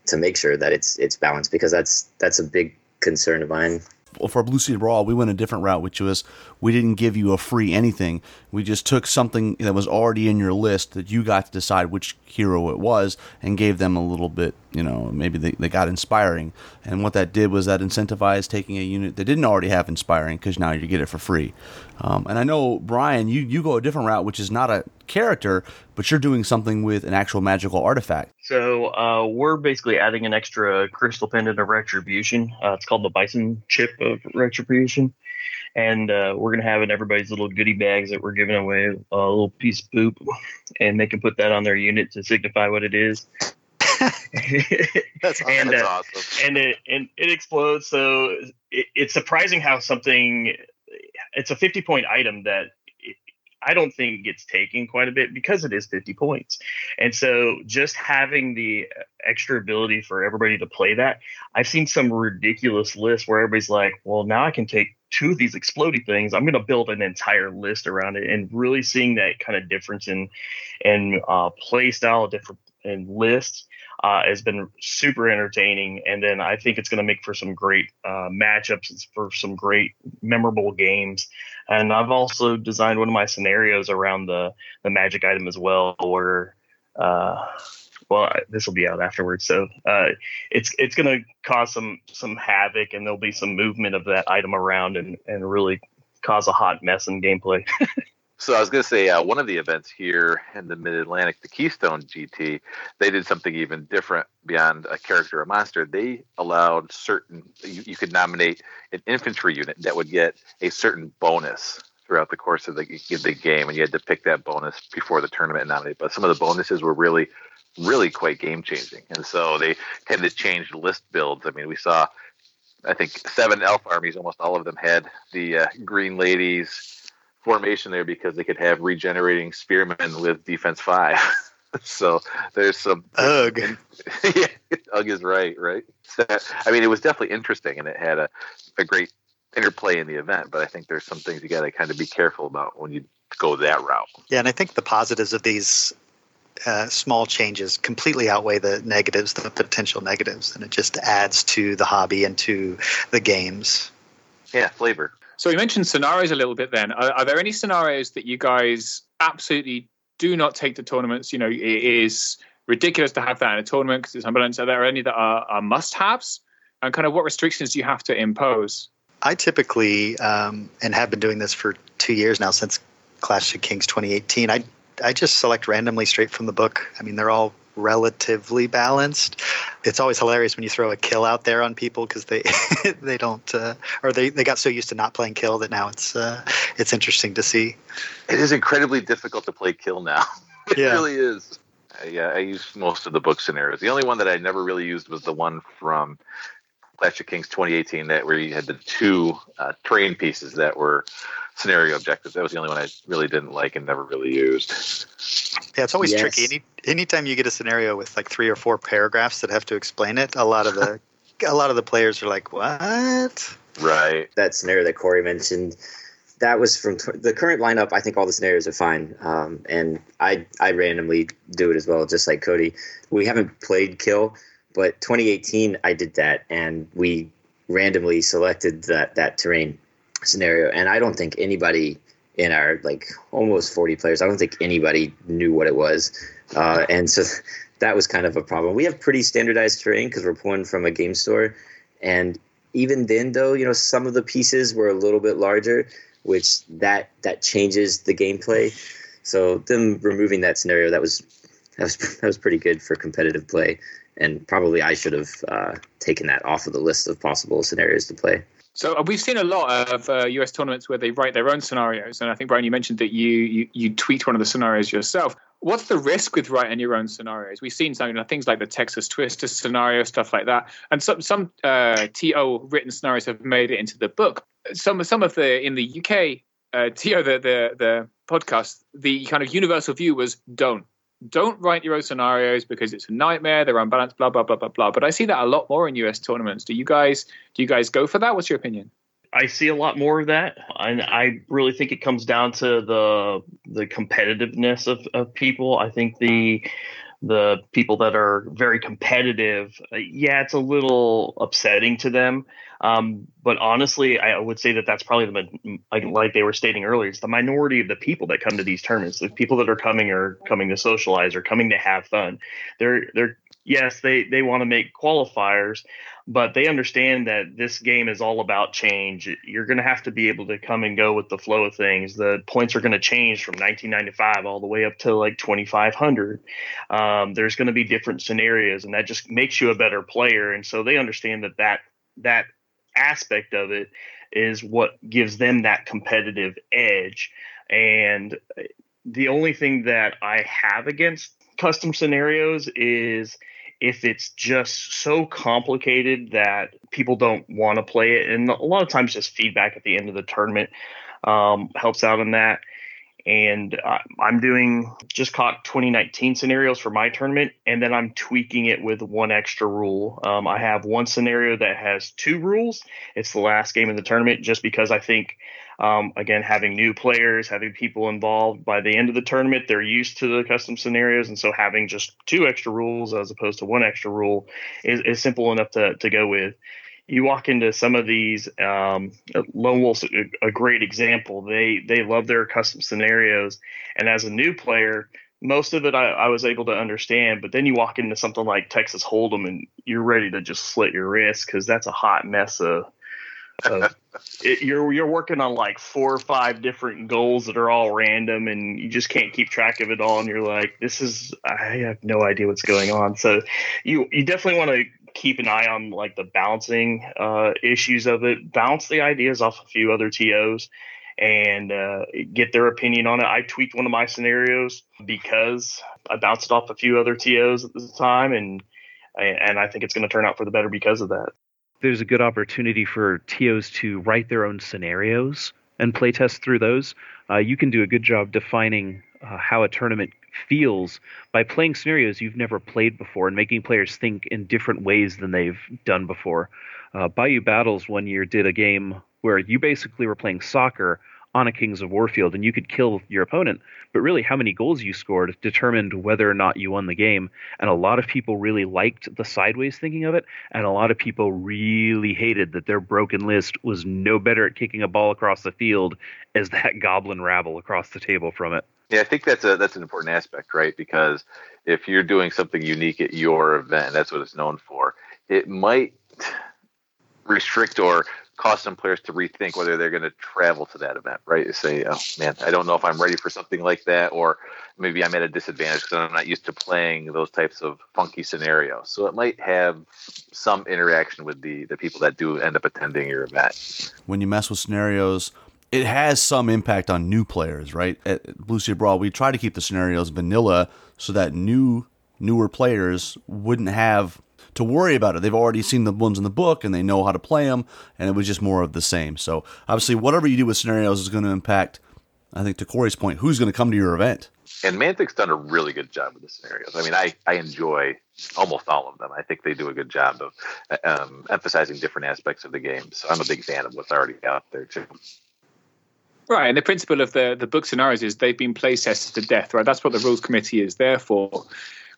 D: to make sure that it's it's balanced because that's that's a big concern of mine Well,
G: for Blue Sea Brawl, we went a different route, which was we didn't give you a free anything. We just took something that was already in your list that you got to decide which hero it was and gave them a little bit, you know, maybe they, they got inspiring. And what that did was that incentivized taking a unit that didn't already have inspiring because now you get it for free. Um, and I know, Brian, you, you go a different route, which is not a character, but you're doing something with an actual magical artifact.
A: So uh, we're basically adding an extra crystal pendant of retribution. Uh, it's called the Bison Chip of Retribution. And uh, we're going to have in everybody's little goodie bags that we're giving away a little piece of poop, and they can put that on their unit to signify what it is.
B: that's, *laughs*
A: and,
B: that's
A: uh,
B: awesome.
A: And it and it explodes. So it, it's surprising how something. It's a fifty point item that I don't think gets taken quite a bit because it is 50 points. And so just having the extra ability for everybody to play that, I've seen some ridiculous lists where everybody's like, well, now I can take two of these exploding things. I'm going to build an entire list around it and really seeing that kind of difference in, in uh, play style, different in lists uh, has been super entertaining. And then I think it's going to make for some great uh, matchups, for some great memorable games. And I've also designed one of my scenarios around the the magic item as well, where uh, well, this will be out afterwards, so uh, it's it's going to cause some some havoc, and there'll be some movement of that item around, and and really cause a hot mess in gameplay. *laughs*
B: So I was going to say uh, one of the events here in the Mid Atlantic, the Keystone GT, they did something even different beyond a character or a monster. They allowed certain you, you, could nominate an infantry unit that would get a certain bonus throughout the course of the, the game, and you had to pick that bonus before the tournament and nominate. But some of the bonuses were really, really quite game changing, and so they tended to change list builds. I mean, we saw. I think seven elf armies, almost all of them had the uh, green ladies, formation there because they could have regenerating spearmen with defense five. *laughs* so there's some
E: ugh. *laughs*
B: yeah, ugh is right, right? So, I mean, it was definitely interesting, and it had a, a great interplay in the event. But I think there's some things you got to kind of be careful about when you go that route.
E: Yeah, and I think the positives of these uh, small changes completely outweigh the negatives, the potential negatives, and it just adds to the hobby and to the games.
B: Yeah, flavor.
F: So you mentioned scenarios a little bit. Then, are, are, there any scenarios that you guys absolutely do not take to tournaments? You know, it is ridiculous to have that in a tournament because it's unbalanced. Are there any that are, are must-haves? And kind of what restrictions do you have to impose?
E: I typically, um, and have been doing this for two years now since Clash of Kings 2018. I I just select randomly straight from the book. I mean, they're all relatively balanced. It's always hilarious when you throw a kill out there on people because they *laughs* they don't uh, or they, they got so used to not playing kill that now it's uh, it's interesting to see.
B: It is incredibly difficult to play kill now. *laughs* it
E: yeah.
B: really is. Yeah, I use most of the book scenarios. The only one that I never really used was the one from Clash of Kings 2018 that where you had the two uh, terrain pieces that were scenario objectives. That was the only one I really didn't like and never really used.
E: Yeah, it's always yes. tricky. Any anytime you get a scenario with like three or four paragraphs that have to explain it, a lot of the *laughs* a lot of the players are like, "What?"
B: Right.
D: That scenario that Corey mentioned, that was from t- the current lineup. I think all the scenarios are fine, um, and I I randomly do it as well, just like Cody. We haven't played Kill, but 2018 I did that, and we randomly selected that that terrain scenario, and I don't think anybody in our like almost 40 players, I don't think anybody knew what it was, uh, and so *laughs* that was kind of a problem. We have pretty standardized terrain because we're pulling from a game store, and even then, though, you know, some of the pieces were a little bit larger, which that that changes the gameplay. So them removing that scenario that was that was *laughs* that was pretty good for competitive play, and probably I should have uh, taken that off of the list of possible scenarios to play.
F: So uh, we've seen a lot of uh, US tournaments where they write their own scenarios, and I think Brian, you mentioned that you, you you one of the scenarios yourself. What's the risk with writing your own scenarios? We've seen some you know, things like the Texas Twister scenario, stuff like that, and some some uh, TO written scenarios have made it into the book. Some some of the in the UK uh, TO the, the the podcast, the kind of universal view was don't don't write your own scenarios because it's a nightmare. They're unbalanced, blah blah blah blah blah. But I see that a lot more in US tournaments. Do you guys do you guys go for that? What's your opinion?
A: I see a lot more of that, and I really think it comes down to the the competitiveness of, of people. I think the the people that are very competitive, uh, yeah, it's a little upsetting to them. Um, but honestly, I would say that that's probably the like, like they were stating earlier, it's the minority of the people that come to these tournaments. The people that are coming are coming to socialize or coming to have fun. They're they're yes, they they want to make qualifiers, but they understand that this game is all about change. You're going to have to be able to come and go with the flow of things. The points are going to change from 1995 all the way up to like 2500. Um, there's going to be different scenarios, and that just makes you a better player. And so they understand that that that aspect of it is what gives them that competitive edge. And the only thing that I have against custom scenarios is if it's just so complicated that people don't want to play it. And a lot of times, just feedback at the end of the tournament um, helps out in that. And I'm doing just caught 2019 scenarios for my tournament, and then I'm tweaking it with one extra rule. Um, I have one scenario that has two rules. It's the last game of the tournament, just because I think um, again, having new players, having people involved by the end of the tournament, they're used to the custom scenarios. And so having just two extra rules as opposed to one extra rule is, is simple enough to, to go with. You walk into some of these, um, Lone Wolf's a, a great example. They, they love their custom scenarios. And as a new player, most of it I, I was able to understand, but then you walk into something like Texas Hold'em and you're ready to just slit your wrist because that's a hot mess of. of it, you're you're working on like four or five different goals that are all random, and you just can't keep track of it all. And you're like, this is I have no idea what's going on. So you you definitely want to keep an eye on like the balancing uh, issues of it. Bounce the ideas off a few other tos and uh, get their opinion on it. I tweaked one of my scenarios because I bounced it off a few other TOs at the time, and and I think it's going to turn out for the better because of that.
C: There's a good opportunity for TOs to write their own scenarios and playtest through those. Uh, you can do a good job defining uh, how a tournament feels by playing scenarios you've never played before and making players think in different ways than they've done before. Uh, Bayou Battles one year did a game where you basically were playing soccer on a Kings of War field and you could kill your opponent, but really how many goals you scored determined whether or not you won the game. And a lot of people really liked the sideways thinking of it, and a lot of people really hated that their broken list was no better at kicking a ball across the field as that *laughs* goblin rabble across the table from it.
B: Yeah, I think that's a that's an important aspect, right? Because if you're doing something unique at your event, that's what it's known for. It might restrict or cause some players to rethink whether they're going to travel to that event, right? Say, oh man, I don't know if I'm ready for something like that, or maybe I'm at a disadvantage because I'm not used to playing those types of funky scenarios. So it might have some interaction with the the people that do end up attending your event.
G: When you mess with scenarios, it has some impact on new players, right? At Blue Sea Brawl, we try to keep the scenarios vanilla so that new newer players wouldn't have to worry about it. They've already seen the ones in the book and they know how to play them, and it was just more of the same. So obviously, whatever you do with scenarios is going to impact. I think to Corey's point, who's going to come to your event?
B: And Mantic's done a really good job with the scenarios. I mean, I, I enjoy almost all of them. I think they do a good job of um, emphasizing different aspects of the game. So I'm a big fan of what's already out there too.
F: Right, and the principle of the the book scenarios is they've been play tested to death. Right, that's what the rules committee is there for.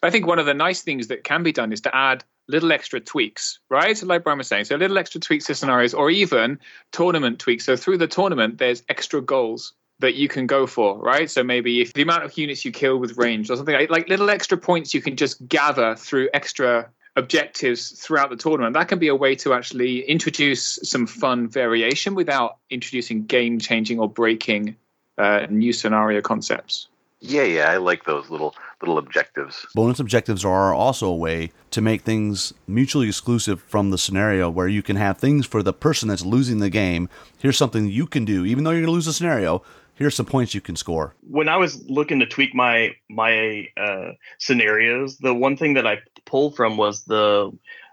F: I think one of the nice things that can be done is to add little extra tweaks, right? Like Brian was saying, so little extra tweaks to scenarios or even tournament tweaks. So through the tournament, there's extra goals that you can go for, right? So maybe if the amount of units you kill with range or something like, like little extra points you can just gather through extra objectives throughout the tournament, that can be a way to actually introduce some fun variation without introducing game changing or breaking uh, new scenario concepts.
B: Yeah, yeah, I like those little little objectives.
G: Bonus objectives are also a way to make things mutually exclusive from the scenario where you can have things for the person that's losing the game. Here's something you can do, even though you're going to lose the scenario. Here's some points you can score.
A: When I was looking to tweak my my uh, scenarios, the one thing that I pulled from was the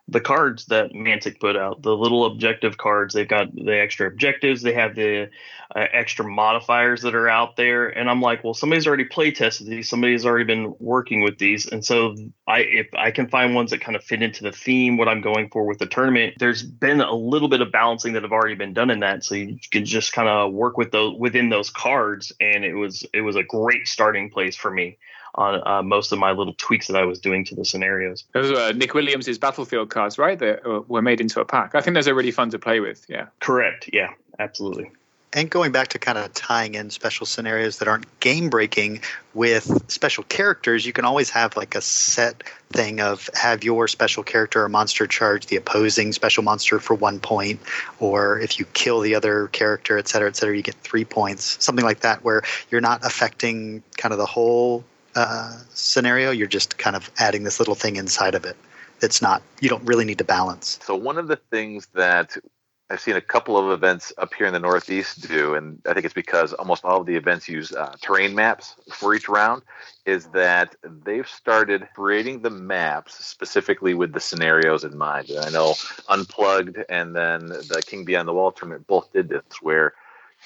A: the cards that Mantic put out, the little objective cards. They've got the extra objectives. They have the uh, extra modifiers that are out there. And I'm like, well, somebody's already play tested these. Somebody's already been working with these. And so I, if I can find ones that kind of fit into the theme, what I'm going for with the tournament, there's been a little bit of balancing that have already been done in that. So you can just kind of work with those within those cards. And it was, it was a great starting place for me on uh, most of my little tweaks that I was doing to the scenarios.
F: Those were Nick Williams' battlefield cards, right? That uh, were made into a pack. I think those are really fun to play with. Yeah.
A: Correct. Yeah. Absolutely.
E: And going back to kind of tying in special scenarios that aren't game breaking with special characters, you can always have like a set thing of have your special character or monster charge the opposing special monster for one point, or if you kill the other character, et cetera, et cetera, you get three points. Something like that, where you're not affecting kind of the whole uh, scenario. You're just kind of adding this little thing inside of it. It's not. You don't really need to balance.
B: So one of the things that I've seen a couple of events up here in the Northeast do, and I think it's because almost all of the events use uh, terrain maps for each round, is that they've started creating the maps specifically with the scenarios in mind. And I know Unplugged and then the King Beyond the Wall tournament both did this, where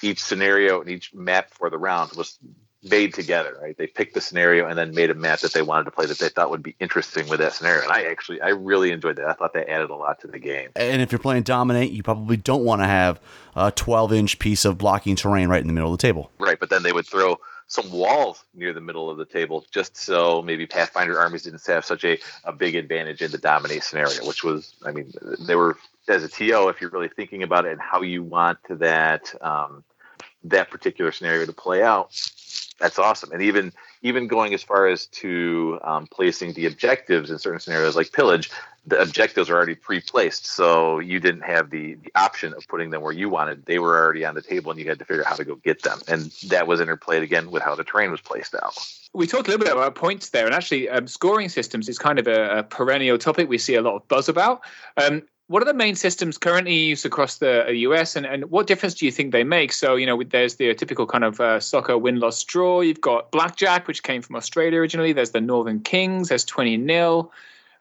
B: each scenario and each map for the round was made together, right? They picked the scenario and then made a map that they wanted to play that they thought would be interesting with that scenario. And I actually, I really enjoyed that. I thought that added a lot to the game.
G: And if you're playing Dominate, you probably don't want to have a 12 inch piece of blocking terrain right in the middle of the table.
B: Right. But then they would throw some walls near the middle of the table just so maybe Pathfinder armies didn't have such a, a big advantage in the Dominate scenario, which was, I mean, they were, as a TO, if you're really thinking about it and how you want that, um, that particular scenario to play out, that's awesome. And even even going as far as to um, placing the objectives in certain scenarios like pillage, the objectives are already pre-placed, so you didn't have the, the option of putting them where you wanted. They were already on the table, and you had to figure out how to go get them. And that was interplayed again with how the terrain was placed out.
F: We talked a little bit about points there, and actually, um, scoring systems is kind of a, a, perennial topic we see a lot of buzz about. Um, what are the main systems currently used across the US, and, and what difference do you think they make? So, you know, there's the typical kind of uh, soccer win loss draw. You've got blackjack, which came from Australia originally. There's the Northern Kings. There's 20 nil.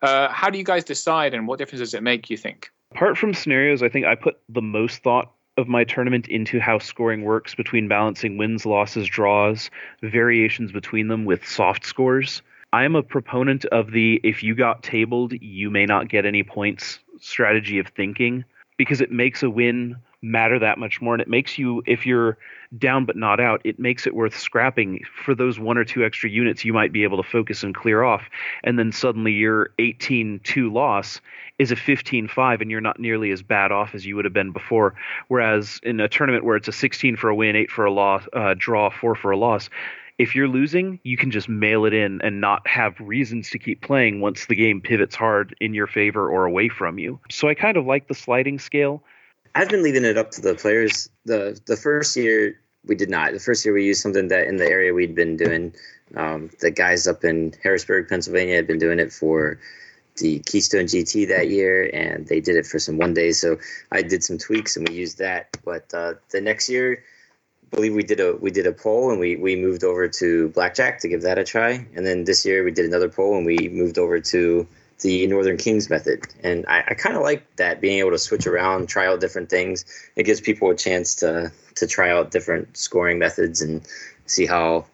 F: Uh, how do you guys decide, and what difference does it make? You think?
C: Apart from scenarios, I think I put the most thought of my tournament into how scoring works between balancing wins, losses, draws, variations between them with soft scores. I am a proponent of the if you got tabled, you may not get any points strategy of thinking because it makes a win matter that much more. And it makes you if you're down but not out it makes it worth scrapping. For those one or two extra units you might be able to focus and clear off and then suddenly your 18-2 loss is a 15-5 and you're not nearly as bad off as you would have been before. Whereas in a tournament where it's a 16 for a win 8 for a loss uh, draw 4 for a loss if you're losing, you can just mail it in and not have reasons to keep playing once the game pivots hard in your favor or away from you. So I kind of like the sliding scale.
D: I've been leaving it up to the players. The the first year we did not. The first year we used something that in the area we'd been doing. Um, the guys up in Harrisburg, Pennsylvania, had been doing it for the Keystone GT that year, and they did it for some one days. So I did some tweaks, and we used that. But uh, the next year, believe we did a we did a poll and we we moved over to blackjack to give that a try. And then this year we did another poll and we moved over to the northern kings method. And i, I kind of like that being able to switch around try out different things. It gives people a chance to to try out different scoring methods and see how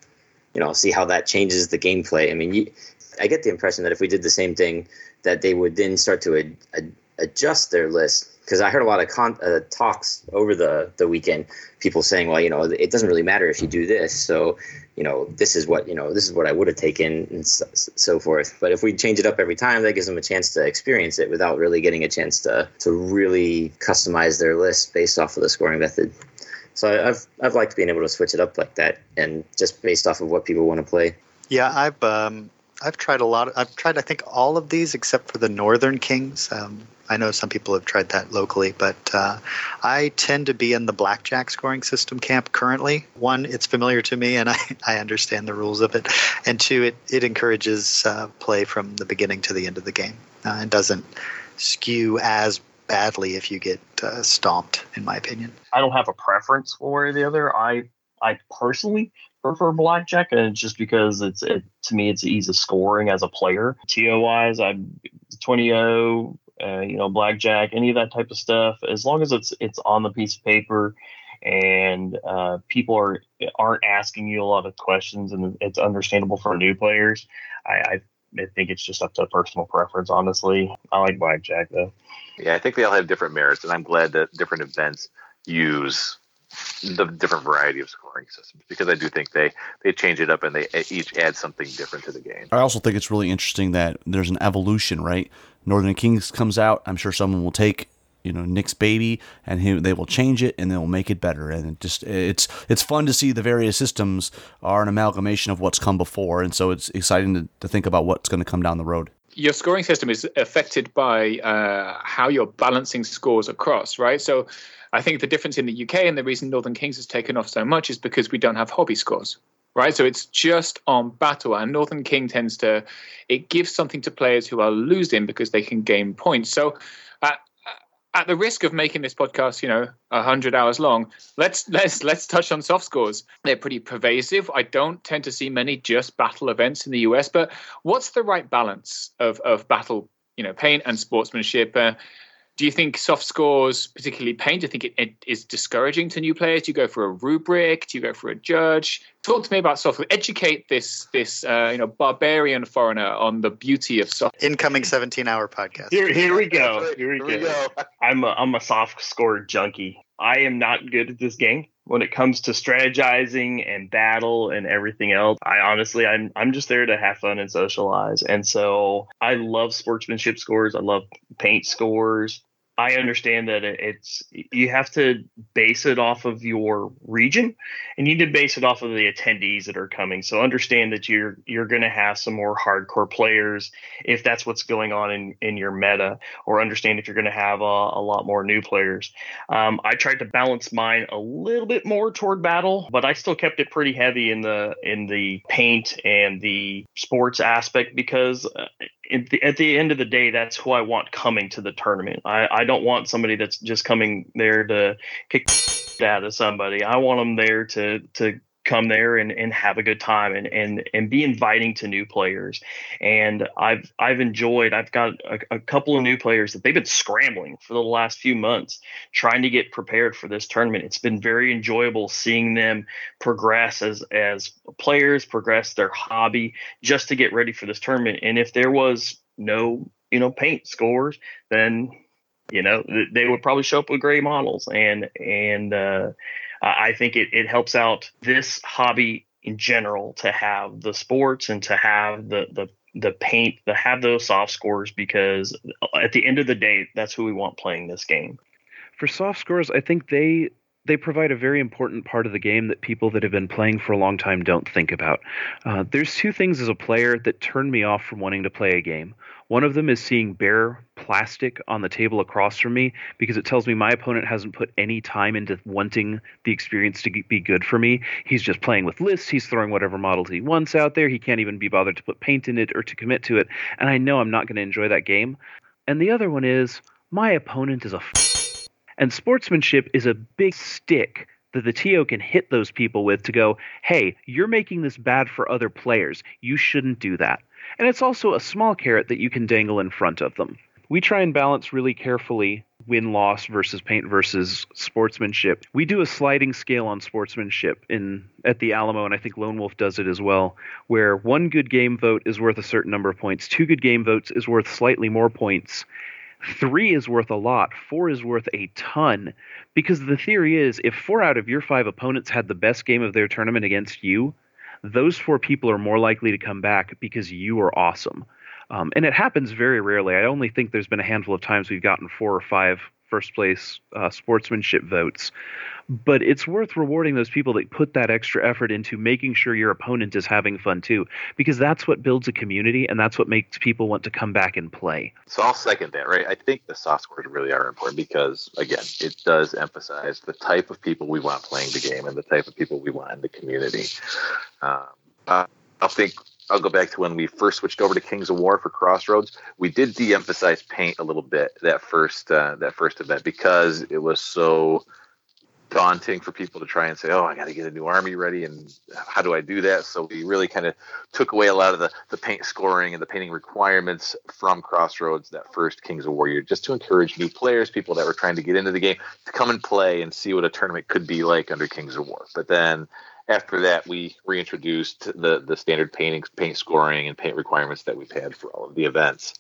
D: you know see how that changes the gameplay. I mean you, i get the impression that if we did the same thing that they would then start to ad, ad, adjust their list because I heard a lot of con- uh, talks over the the weekend. People saying, "Well, you know, it doesn't really matter if you do this." So, you know, this is what you know, this is what I would have taken, and so, so, forth. But if we change it up every time, that gives them a chance to experience it without really getting a chance to to really customize their list based off of the scoring method. So I've I've liked being able to switch it up like that, and just based off of what people want to play.
E: Yeah, I've um, I've tried a lot. Of, I've tried, I think, all of these except for the Northern Kings. Um, I know some people have tried that locally, but uh, I tend to be in the blackjack scoring system camp currently. One, it's familiar to me and *laughs* I, I understand the rules of it. And two, it, it encourages uh, play from the beginning to the end of the game uh, and doesn't skew as badly if you get uh, stomped, in my opinion.
A: I don't have a preference one way or the other. I I personally prefer blackjack, and it's just because it's it, to me it's ease of scoring as a player. TO wise, I'm 20 uh, you know, blackjack, any of that type of stuff, as long as it's it's on the piece of paper and uh, people are aren't asking you a lot of questions and it's understandable for new players. I, I think it's just up to personal preference. Honestly, I like blackjack though.
B: Yeah, I think they all have different merits, and I'm glad that different events use the different variety of scoring systems because I do think they they change it up and they each add something different to the game.
G: I also think it's really interesting that there's an evolution, right? Northern Kings comes out, I'm sure someone will take you know Nick's baby and he, they will change it and they'll make it better and it just it's it's fun to see the various systems are an amalgamation of what's come before and so it's exciting to, to think about what's going to come down the road
F: your scoring system is affected by uh, how you're balancing scores across right so i think the difference in the uk and the reason northern kings has taken off so much is because we don't have hobby scores right? So it's just on battle. And Northern King tends to, it gives something to players who are losing because they can gain points. So at, at the risk of making this podcast, you know, hundred hours long, let's let's let's touch on soft scores. They're pretty pervasive. I don't tend to see many just battle events in the US, but what's the right balance of of battle, you know, pain and sportsmanship? Uh, do you think soft scores, particularly paint? do you think it, it is discouraging to new players? Do you go for a rubric? Do you go for a judge? Talk to me about soft. Educate this this uh, you know barbarian foreigner on the beauty of soft.
E: Incoming seventeen hour podcast.
A: Here, here we go. Here we, here go. we go. I'm a, I'm a soft score junkie. I am not good at this game when it comes to strategizing and battle and everything else. I honestly, I'm I'm just there to have fun and socialize. And so I love sportsmanship scores. I love paint scores I understand that it's you have to base it off of your region, and you need to base it off of the attendees that are coming. So understand that you're you're going to have some more hardcore players if that's what's going on in in your meta, or understand if you're going to have a, a, lot more new players. Um, I tried to balance mine a little bit more toward battle, but I still kept it pretty heavy in the in the paint and the sports aspect because uh, at the, at the end of the day, that's who I want coming to the tournament. I, I don't want somebody that's just coming there to kick out of somebody. I want them there to to come there and, and have a good time and, and and be inviting to new players. And I've I've enjoyed. I've got a, a couple of new players that they've been scrambling for the last few months trying to get prepared for this tournament. It's been very enjoyable seeing them progress as as players, progress their hobby just to get ready for this tournament. And if there was no you know paint scores, then you know they would probably show up with gray models and and uh, I think it, it helps out this hobby in general to have the sports and to have the the the paint to have those soft scores because at the end of the day that's who we want playing this game
C: for soft scores i think they they provide a very important part of the game that people that have been playing for a long time don't think about. Uh, there's two things as a player that turn me off from wanting to play a game. One of them is seeing bare plastic on the table across from me because it tells me my opponent hasn't put any time into wanting the experience to be good for me. He's just playing with lists. He's throwing whatever models he wants out there. He can't even be bothered to put paint in it or to commit to it. And I know I'm not going to enjoy that game. And the other one is my opponent is a. F- and sportsmanship is a big stick that the TO can hit those people with to go, hey, you're making this bad for other players. You shouldn't do that. And it's also a small carrot that you can dangle in front of them. We try and balance really carefully win loss versus paint versus sportsmanship. We do a sliding scale on sportsmanship in at the Alamo, and I think Lone Wolf does it as well, where one good game vote is worth a certain number of points, two good game votes is worth slightly more points, three is worth a lot, four is worth a ton. Because the theory is if four out of your five opponents had the best game of their tournament against you, those four people are more likely to come back because you are awesome. Um, and it happens very rarely. I only think there's been a handful of times we've gotten four or five first place uh, sportsmanship votes. But it's worth rewarding those people that put that extra effort into making sure your opponent is having fun too, because that's what builds a community and that's what makes people want to come back and play.
B: So I'll second that, right? I think the soft scores really are important because, again, it does emphasize the type of people we want playing the game and the type of people we want in the community. Um, I think I'll go back to when we first switched over to Kings of War for Crossroads. We did de-emphasize paint a little bit that first uh, that first event because it was so daunting for people to try and say, "Oh, I got to get a new army ready," and how do I do that? So we really kind of took away a lot of the the paint scoring and the painting requirements from Crossroads that first Kings of War year, just to encourage new players, people that were trying to get into the game, to come and play and see what a tournament could be like under Kings of War. But then after that, we reintroduced the the standard painting, paint scoring, and paint requirements that we've had for all of the events.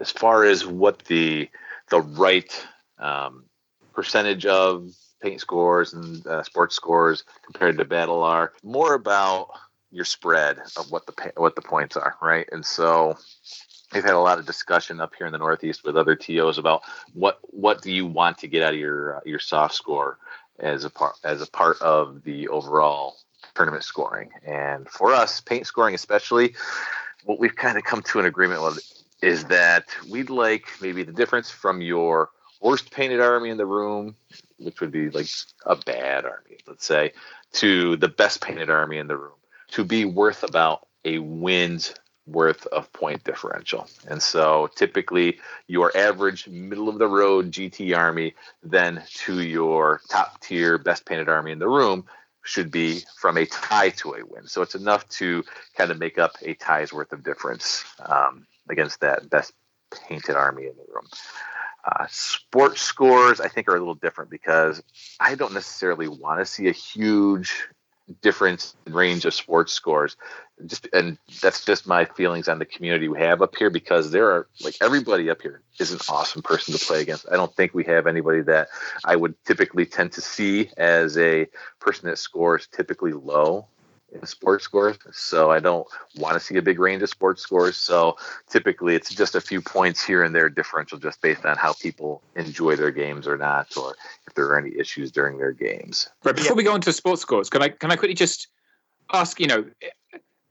B: As far as what the the right um, percentage of paint scores and uh, sports scores compared to battle are, more about your spread of what the what the points are, right? And so we've had a lot of discussion up here in the Northeast with other TOs about what what do you want to get out of your uh, your soft score as a part as a part of the overall tournament scoring. And for us, paint scoring especially, what we've kind of come to an agreement with is that we'd like maybe the difference from your worst painted army in the room, which would be like a bad army, let's say, to the best painted army in the room, to be worth about a win's worth of point differential. And so typically your average middle of the road GT army then to your top tier best painted army in the room should be from a tie to a win. So it's enough to kind of make up a tie's worth of difference um, against that best painted army in the room. Uh, sports scores, I think, are a little different because I don't necessarily want to see a huge difference in range of sports scores. Just and that's just my feelings on the community we have up here because there are like everybody up here is an awesome person to play against. I don't think we have anybody that i would typically tend to see as a person that scores typically low in sports scores. So I don't want to see a big range of sports scores. So typically it's just a few points here and there differential just based on how people enjoy their games or not, or if there are any issues during their games.
F: Right. Before we go into sports scores, can I can I quickly just ask, you know,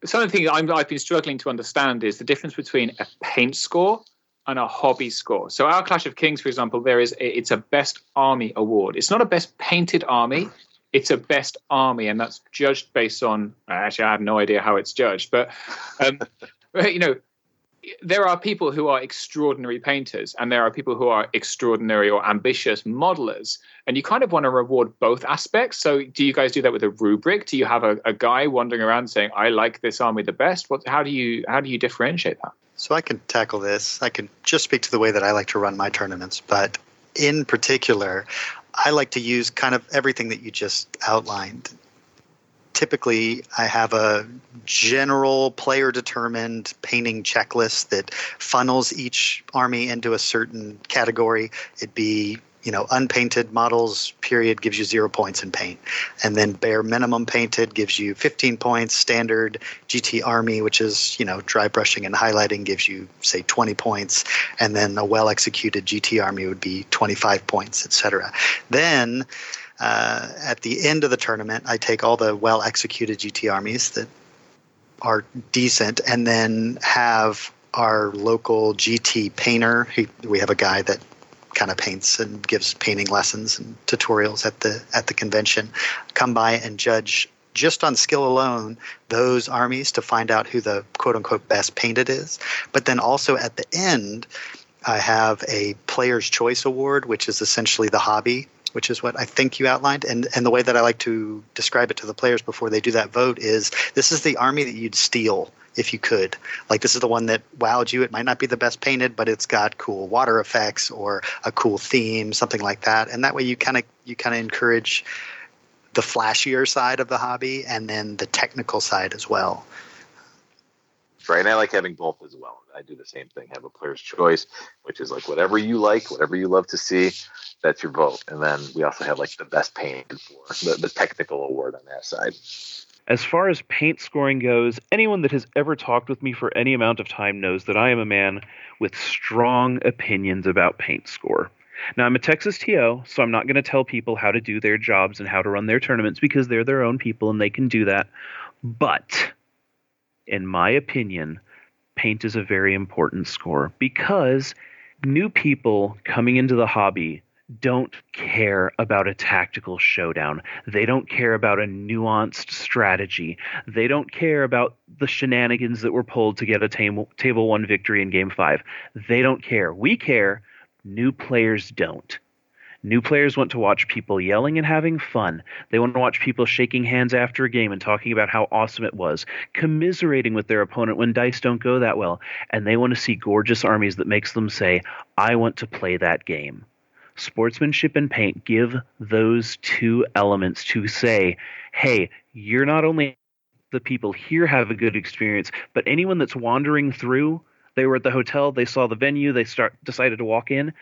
F: some of the things i have been struggling to understand is the difference between a paint score and a hobby score. So our Clash of Kings, for example, there is a, it's a best army award. It's not a best painted army it's a best army, and that's judged based on. Actually, I have no idea how it's judged, but um, *laughs* you know, there are people who are extraordinary painters, and there are people who are extraordinary or ambitious modelers, and you kind of want to reward both aspects. So, do you guys do that with a rubric? Do you have a, a guy wandering around saying, "I like this army the best"? What? How do you how do you differentiate that?
E: So I can tackle this. I can just speak to the way that I like to run my tournaments, but in particular, I like to use kind of everything that you just outlined. Typically, I have a general player determined painting checklist that funnels each army into a certain category. It'd be you know, unpainted models period gives you zero points in paint, and then bare minimum painted gives you 15 points. Standard GT Army, which is you know dry brushing and highlighting, gives you say 20 points, and then a well executed GT Army would be 25 points, etc. Then uh, at the end of the tournament, I take all the well executed GT armies that are decent, and then have our local GT painter. He, we have a guy that kind of paints and gives painting lessons and tutorials at the at the convention come by and judge just on skill alone those armies to find out who the quote unquote best painted is but then also at the end i have a player's choice award which is essentially the hobby which is what I think you outlined. And and the way that I like to describe it to the players before they do that vote is this is the army that you'd steal if you could. Like this is the one that wowed you. It might not be the best painted, but it's got cool water effects or a cool theme, something like that. And that way you kind of you kind of encourage the flashier side of the hobby and then the technical side as well.
B: Right, and I like having both as well. I do the same thing. Have a player's choice, which is like whatever you like, whatever you love to see, that's your vote. And then we also have like the best painted for the, the technical award on that side.
C: As far as paint scoring goes, anyone that has ever talked with me for any amount of time knows that I am a man with strong opinions about paint score. Now, I'm a Texas TO, so I'm not going to tell people how to do their jobs and how to run their tournaments because they're their own people and they can do that. But, in my opinion, paint is a very important score because new people coming into the hobby don't care about a tactical showdown. They don't care about a nuanced strategy. They don't care about the shenanigans that were pulled to get a table, table one victory in game five. They don't care. We care. New players don't. New players want to watch people yelling and having fun. They want to watch people shaking hands after a game and talking about how awesome it was, commiserating with their opponent when dice don't go that well, and they want to see gorgeous armies that makes them say, "I want to play that game." Sportsmanship and paint give those two elements to say, hey, you're not only the people here have a good experience, but anyone that's wandering through, they were at the hotel, they saw the venue, they start decided to walk in.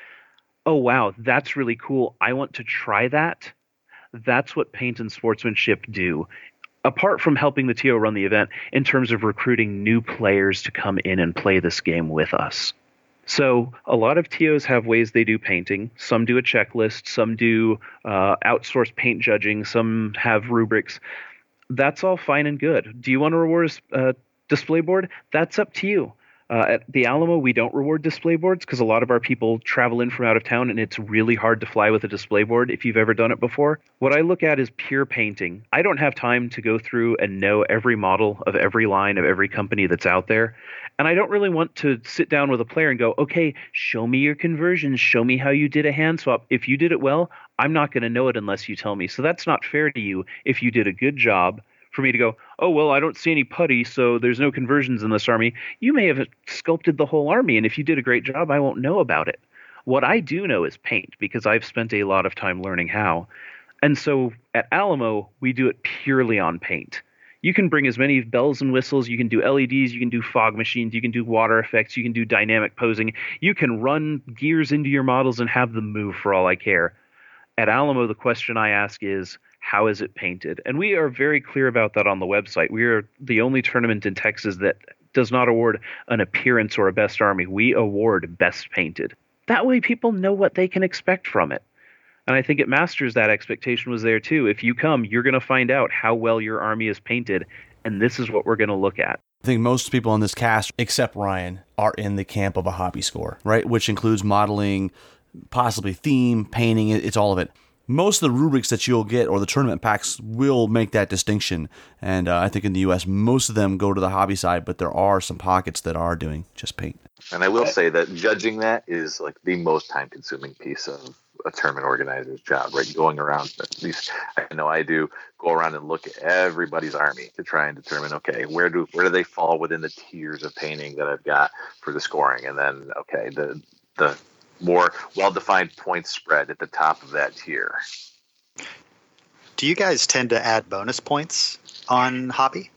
C: Oh wow, that's really cool. I want to try that. That's what paint and sportsmanship do. Apart from helping the TO run the event in terms of recruiting new players to come in and play this game with us. So a lot of TOs have ways they do painting. Some do a checklist. Some do uh, outsourced paint judging. Some have rubrics. That's all fine and good. Do you want to reward a uh, display board? That's up to you. Uh, at the Alamo, we don't reward display boards because a lot of our people travel in from out of town and it's really hard to fly with a display board if you've ever done it before. What I look at is pure painting. I don't have time to go through and know every model of every line of every company that's out there. And I don't really want to sit down with a player and go, okay, show me your conversions, show me how you did a hand swap. If you did it well, I'm not going to know it unless you tell me. So that's not fair to you if you did a good job for me to go, oh, well, I don't see any putty, so there's no conversions in this army. You may have sculpted the whole army, and if you did a great job, I won't know about it. What I do know is paint because I've spent a lot of time learning how. And so at Alamo, we do it purely on paint. You can bring as many bells and whistles, you can do LEDs, you can do fog machines, you can do water effects, you can do dynamic posing, you can run gears into your models and have them move for all I care At Alamo, the question I ask is, how is it painted? And we are very clear about that on the website. We are the only tournament in Texas that does not award an appearance or a best army. We award best painted. That way people know what they can expect from it. And I think it Masters that expectation was there too. If you come, you're going to find out how well your army is painted, and this is what we're going to look at.
G: I think most people in this cast, except Ryan, are in the camp of a hobby score, right? Which includes modeling, possibly theme, painting, it's all of it. Most of the rubrics that you'll get or the tournament packs will make that distinction. And uh, I think in the US, most of them go to the hobby side, but there are some pockets that are doing just paint.
B: And I will say that judging that is like the most time consuming piece of a tournament organizer's job, right? Going around, at least I know I do, go around and look at everybody's army to try and determine, okay, where do where do they fall within the tiers of painting that I've got for the scoring, and then okay, the the more well defined point spread at the top of that tier.
E: Do you guys tend to add bonus points on hobby?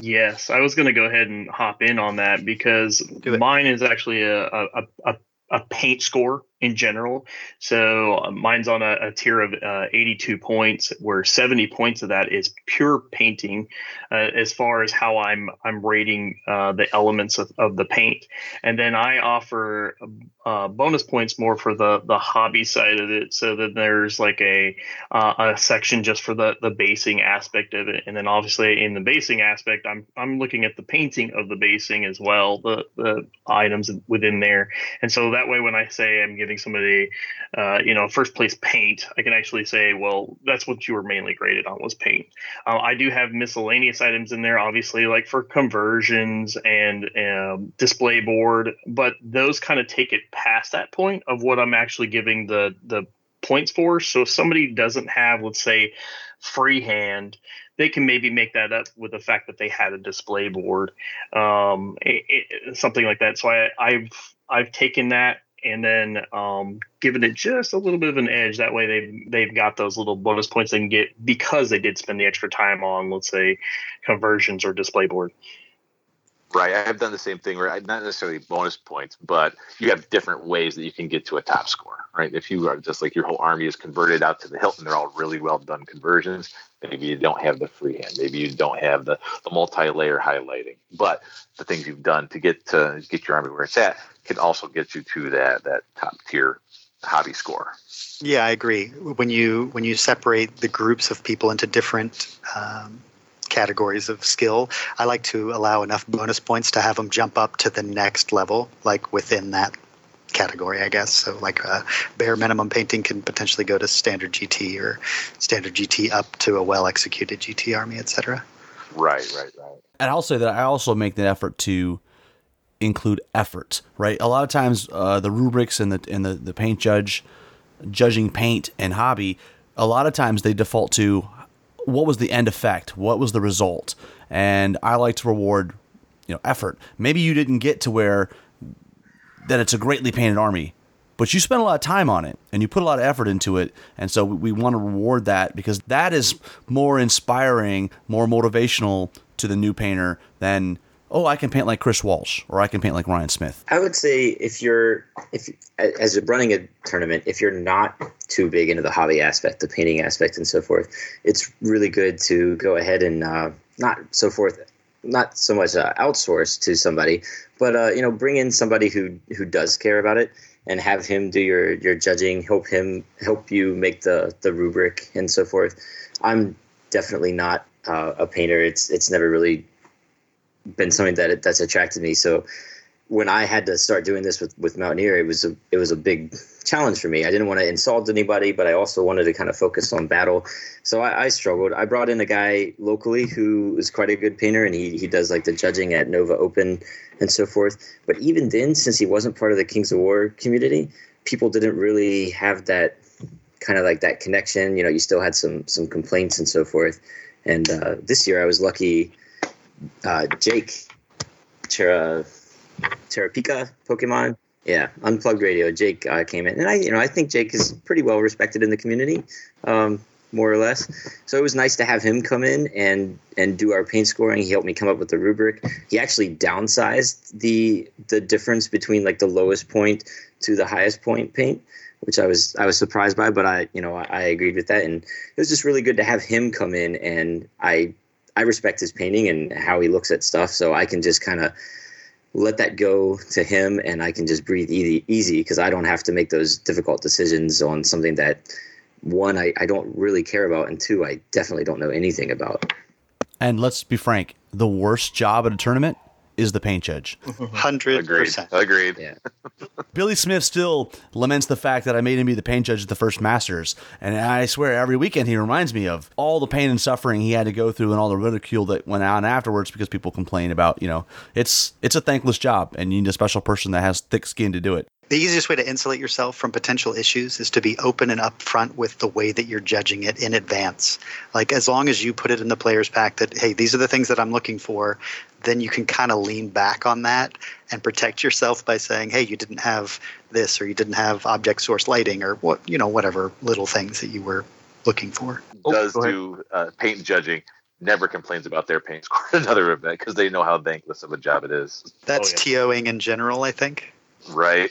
A: Yes, I was going to go ahead and hop in on that because mine is actually a, a, a, a paint score in general. So uh, mine's on a, a tier of uh, 82 points, where 70 points of that is pure painting, uh, as far as how I'm I'm rating uh, the elements of, of the paint, and then I offer uh, bonus points more for the the hobby side of it. So that there's like a uh, a section just for the the basing aspect of it, and then obviously in the basing aspect, I'm I'm looking at the painting of the basing as well, the the items within there, and so that way when I say I'm giving somebody, uh, you know, first place paint, I can actually say, well, that's what you were mainly graded on was paint. Uh, I do have miscellaneous items in there, obviously, like for conversions and um, display board, but those kind of take it past that point of what I'm actually giving the the points for. So if somebody doesn't have, let's say, freehand, they can maybe make that up with the fact that they had a display board, um, it, it, something like that. So I, I've I've taken that and then um, giving it just a little bit of an edge. That way, they've they've got those little bonus points they can get because they did spend the extra time on, let's say, conversions or display board.
B: Right, I've done the same thing. Right, not necessarily bonus points, but you have different ways that you can get to a top score. Right, if you are just like your whole army is converted out to the hilt, and they're all really well done conversions. Maybe you don't have the freehand. Maybe you don't have the, the multi-layer highlighting. But the things you've done to get to get your army where it's at can also get you to that that top tier hobby score.
E: Yeah, I agree. When you when you separate the groups of people into different um, categories of skill, I like to allow enough bonus points to have them jump up to the next level, like within that category, I guess. So, like uh, bare minimum painting can potentially go to standard GT or standard GT up to a well executed GT army, etc.
B: Right, right, right.
G: And I'll say that I also make the effort to include effort, right? A lot of times, uh, the rubrics and the and the, the paint judge judging paint and hobby, a lot of times they default to what was the end effect, what was the result, and I like to reward, you know, effort. Maybe you didn't get to where that it's a greatly painted army, but you spent a lot of time on it and you put a lot of effort into it, and so we want to reward that because that is more inspiring, more motivational to the new painter than oh, I can paint like Chris Walsh or I can paint like Ryan Smith.
D: I would say if you're if as running a tournament, if you're not too big into the hobby aspect, the painting aspect, and so forth, it's really good to go ahead and uh, not so forth, not so much uh, outsource to somebody, but uh, you know, bring in somebody who who does care about it and have him do your your judging, help him help you make the the rubric and so forth. I'm definitely not uh, a painter. It's it's never really been something that that's attracted me. So when I had to start doing this with, with Mountaineer, it was a it was a big challenge for me. I didn't want to insult anybody, but I also wanted to kind of focus on battle. So I, I struggled. I brought in a guy locally who is quite a good painter, and he he does like the judging at Nova Open and so forth. But even then, since he wasn't part of the Kings of War community, people didn't really have that kind of like that connection. You know, you still had some some complaints and so forth. And uh, this year, I was lucky uh, Jake Terra Terrapika Pokemon. Yeah, Unplugged Radio. Jake uh, came in, and I, you know, I think Jake is pretty well respected in the community, um, more or less. So it was nice to have him come in and and do our paint scoring. He helped me come up with the rubric. He actually downsized the the difference between like the lowest point to the highest point paint, which I was I was surprised by, but I you know I, I agreed with that, and it was just really good to have him come in, and I I respect his painting and how he looks at stuff, so I can just kind of let that go to him, and I can just breathe easy because I don't have to make those difficult decisions on something that one I, I don't really care about, and two I definitely don't know anything about.
G: And let's be frank, the worst job at a tournament is the paint judge. Mm-hmm.
E: Hundred
B: Agreed.
E: percent.
B: Agreed.
D: Yeah. *laughs*
G: Billy Smith still laments the fact that I made him be the paint judge at the first Masters. And I swear, every weekend he reminds me of all the pain and suffering he had to go through and all the ridicule that went on afterwards because people complain about, you know, it's it's a thankless job and you need a special person that has thick skin to do it.
E: The easiest way to insulate yourself from potential issues is to be open and upfront with the way that you're judging it in advance. Like as long as you put it in the player's pack that hey, these are the things that I'm looking for, then you can kind of lean back on that and protect yourself by saying, hey, you didn't have this or you didn't have object source lighting or what you know whatever little things that you were looking for.
A: Oh,
B: Does
A: go ahead.
B: do uh, paint judging. Never complains about their paint score at *laughs* another event because they know how thankless of a job it is.
E: That's
A: Oh,
E: TOing in general, I think.
B: Right.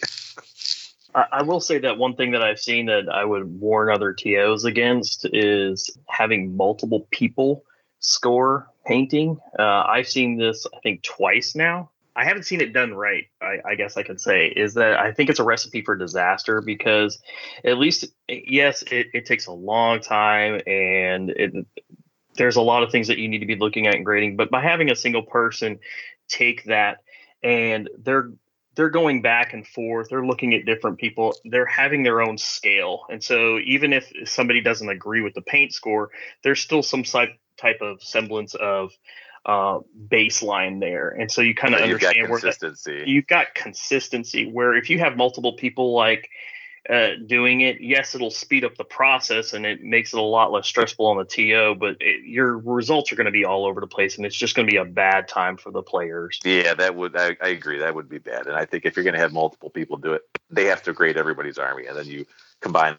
A: I, will say that one thing that I've seen that I would warn other TOs against is having multiple people score painting. Uh, I've seen this, I think, twice now. I haven't seen it done right. I, I guess I could say is that I think it's a recipe for disaster because at least yes, it, it takes a long time and it, there's a lot of things that you need to be looking at and grading. But by having a single person take that and they're they're going back and forth. They're looking at different people. They're having their own scale. And so even if somebody doesn't agree with the paint score there's still some type of semblance of uh, baseline there. And so you kind of
B: got
A: understand where that,
B: consistency.
A: you've got consistency where if you have multiple people like uh, doing it yes it'll speed up the process and it makes it a lot less stressful on the to but it, your results are going to be all over the place and it's just going to be a bad time for the players
B: Yeah, that would I, I agree. That would be bad. And I think if you're going to have multiple people do it, they have to grade everybody's army, and then you combine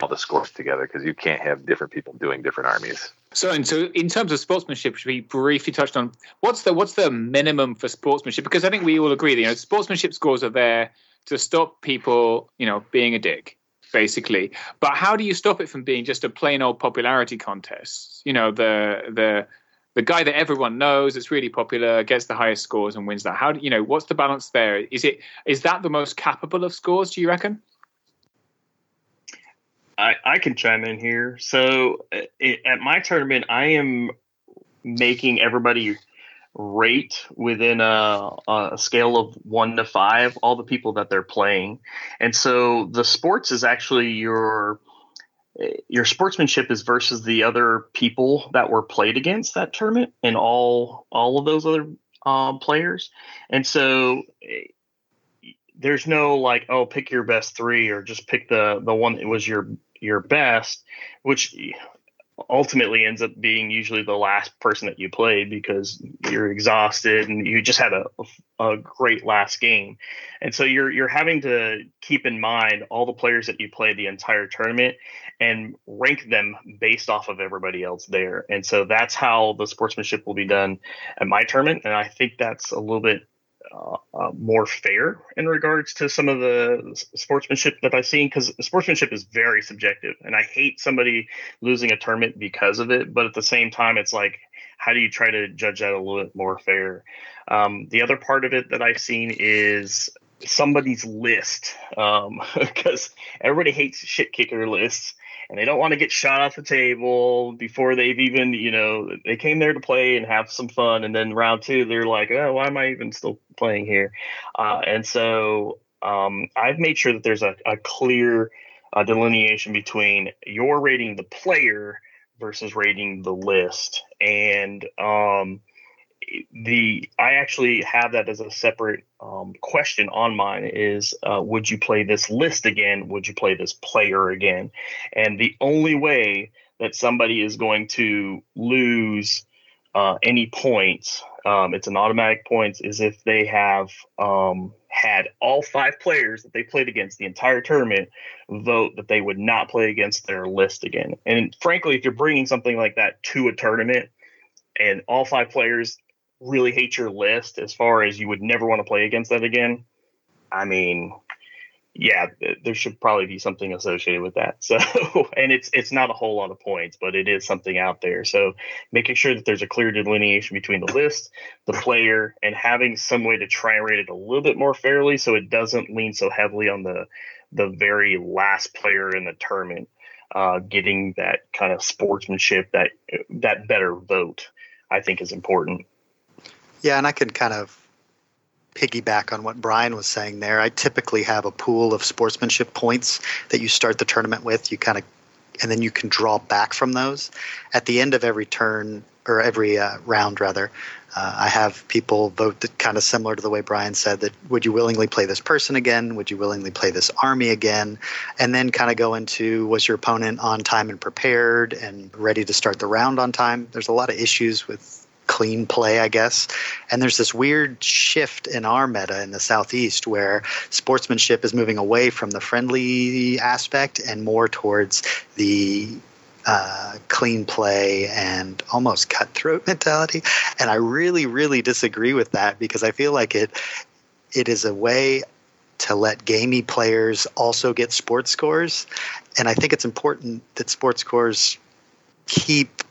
B: all the scores together because you can't have different people doing different armies.
F: So, and so in terms of sportsmanship, which we briefly touched on, what's the what's the minimum for sportsmanship? Because I think we all agree that you know sportsmanship scores are there to stop people, you know, being a dick, basically. But how do you stop it from being just a plain old popularity contest? You know, the the the guy that everyone knows that's really popular gets the highest scores and wins that. How do you know what's the balance there? Is it is that the most capable of scores? Do you reckon?
A: I, I can chime in here. So uh, i at my tournament, I am making everybody rate within a, a scale of one to five all the people that they're playing, and so the sports is actually your your sportsmanship is versus the other people that were played against that tournament and all all of those other um, players, and so there's no like oh pick your best three or just pick the the one that was your your best, which ultimately ends up being usually the last person that you played because you're exhausted and you just had a, a great last game. And so you're you're having to keep in mind all the players that you played the entire tournament and rank them based off of everybody else there. And so that's how the sportsmanship will be done at my tournament. And I think that's a little bit uh, uh, more fair in regards to some of the sportsmanship that I've seen because sportsmanship is very subjective, and I hate somebody losing a tournament because of it. But at the same time, it's like, how do you try to judge that a little bit more fair? Um, the other part of it that I've seen is somebody's list *laughs* because everybody hates shit kicker lists and they don't want to get shot off the table before they've even, you know, they came there to play and have some fun, and then round two they're like, oh, why am I even still playing here? Uh, and so um, I've made sure that there's a, a clear uh, delineation between your rating the player versus rating the list, and um, the I actually have that as a separate um, question on mine is uh, would you play this list again? Would you play this player again? And the only way that somebody is going to lose uh, any points, um, it's an automatic points, is if they have um, had all five players that they played against the entire tournament vote that they would not play against their list again. And frankly, if you're bringing something like that to a tournament and all five players really hate your list as far as you would never want to play against that again, I mean, yeah, there should probably be something associated with that. *laughs* So, and it's it's not a whole lot of points, but it is something out there. So, making sure that there's a clear delineation between the list, the player, and having some way to try and rate it a little bit more fairly, so it doesn't lean so heavily on the the very last player in the tournament uh, getting that kind of sportsmanship, that that better vote, I think is important.
E: Yeah, and I can kind of piggyback on what Brian was saying there. I typically have a pool of sportsmanship points that you start the tournament with. You kind of, and then you can draw back from those. At the end of every turn or every uh, round, rather, uh, I have people vote that kind of similar to the way Brian said that would you willingly play this person again? Would you willingly play this army again? And then kind of go into was your opponent on time and prepared and ready to start the round on time? There's a lot of issues with clean play, I guess. And there's this weird shift in our meta in the Southeast where sportsmanship is moving away from the friendly aspect and more towards the uh, clean play and almost cutthroat mentality. And I really, really disagree with that because I feel like it it is a way to let gamey players also get sports scores. And I think it's important that sports scores keep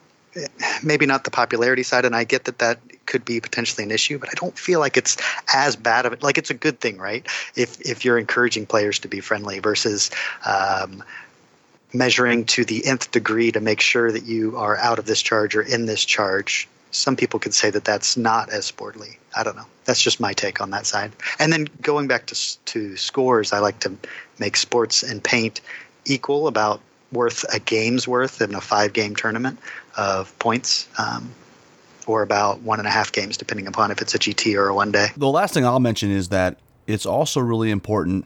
E: maybe not the popularity side and i get that that could be potentially an issue but i don't feel like it's as bad of it like it's a good thing right if if you're encouraging players to be friendly versus um, measuring to the nth degree to make sure that you are out of this charge or in this charge. Some people could say that that's not as sportly. I don't know. That's just my take on that side. And then going back to to scores, I like to make sports and paint equal, about worth a game's worth in a five game tournament of points. Um, or about one and a half games, depending upon if it's a GT or a one day.
G: The last thing I'll mention is that it's also really important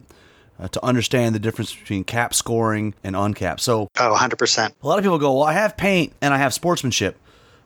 G: uh, to understand the difference between cap scoring and uncapped. So,
E: oh, 100%.
G: A lot of people go, well, I have paint and I have sportsmanship.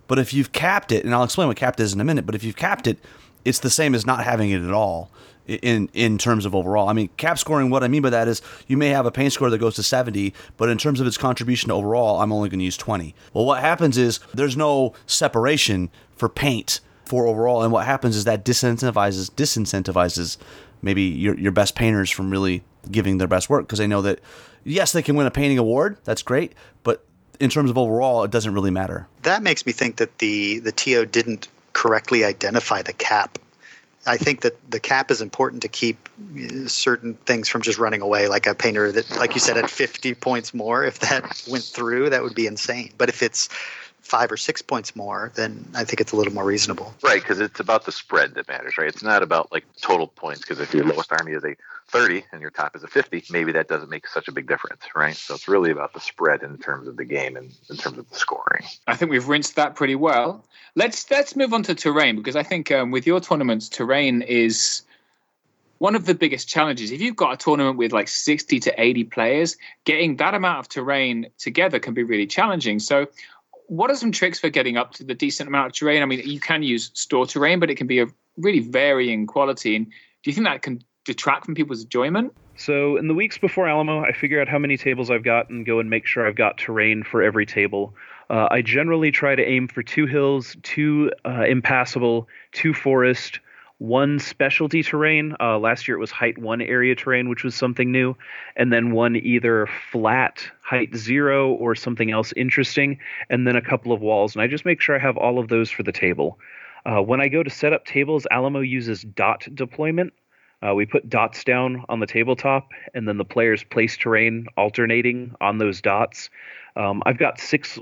G: But if you've capped it, and I'll explain what capped is in a minute, but if you've capped it, it's the same as not having it at all in in terms of overall. I mean, cap scoring. What I mean by that is you may have a paint score that goes to 70, but in terms of its contribution overall, I'm only going to use 20. Well, what happens is there's no separation for paint for overall, and what happens is that disincentivizes disincentivizes maybe your your best painters from really giving their best work because they know that yes, they can win a painting award. That's great, but in terms of overall, it doesn't really matter.
E: That makes me think that the the TO didn't correctly identify the cap. I think that the cap is important to keep uh, certain things from just running away. Like a painter that, like you said, at 50 points more, if that went through, that would be insane. But if it's five or six points more, then I think it's a little more reasonable.
B: Right, because it's about the spread that matters, right? It's not about like total points. Because if your lowest army is a 30 and your top is a 50, maybe that doesn't make such a big difference, right? So it's really about the spread in terms of the game and in terms of the scoring.
F: I think we've rinsed that pretty well. Let's let's move on to terrain because I think um, with your tournaments, terrain is one of the biggest challenges. If you've got a tournament with like 60 to 80 players, getting that amount of terrain together can be really challenging. So what are some tricks for getting up to the decent amount of terrain? I mean, you can use store terrain, but it can be a really varying quality. And do you think that can detract from people's enjoyment?
C: So, in the weeks before Alamo, I figure out how many tables I've got and go and make sure I've got terrain for every table. Uh, I generally try to aim for two hills, two uh, impassable, two forest, one specialty terrain. Uh, last year it was height one area terrain, which was something new, and then one either flat height zero or something else interesting, and then a couple of walls. And I just make sure I have all of those for the table. Uh, when I go to set up tables, Alamo uses dot deployment. Uh, we put dots down on the tabletop, and then the players place terrain alternating on those dots. Um, I've got six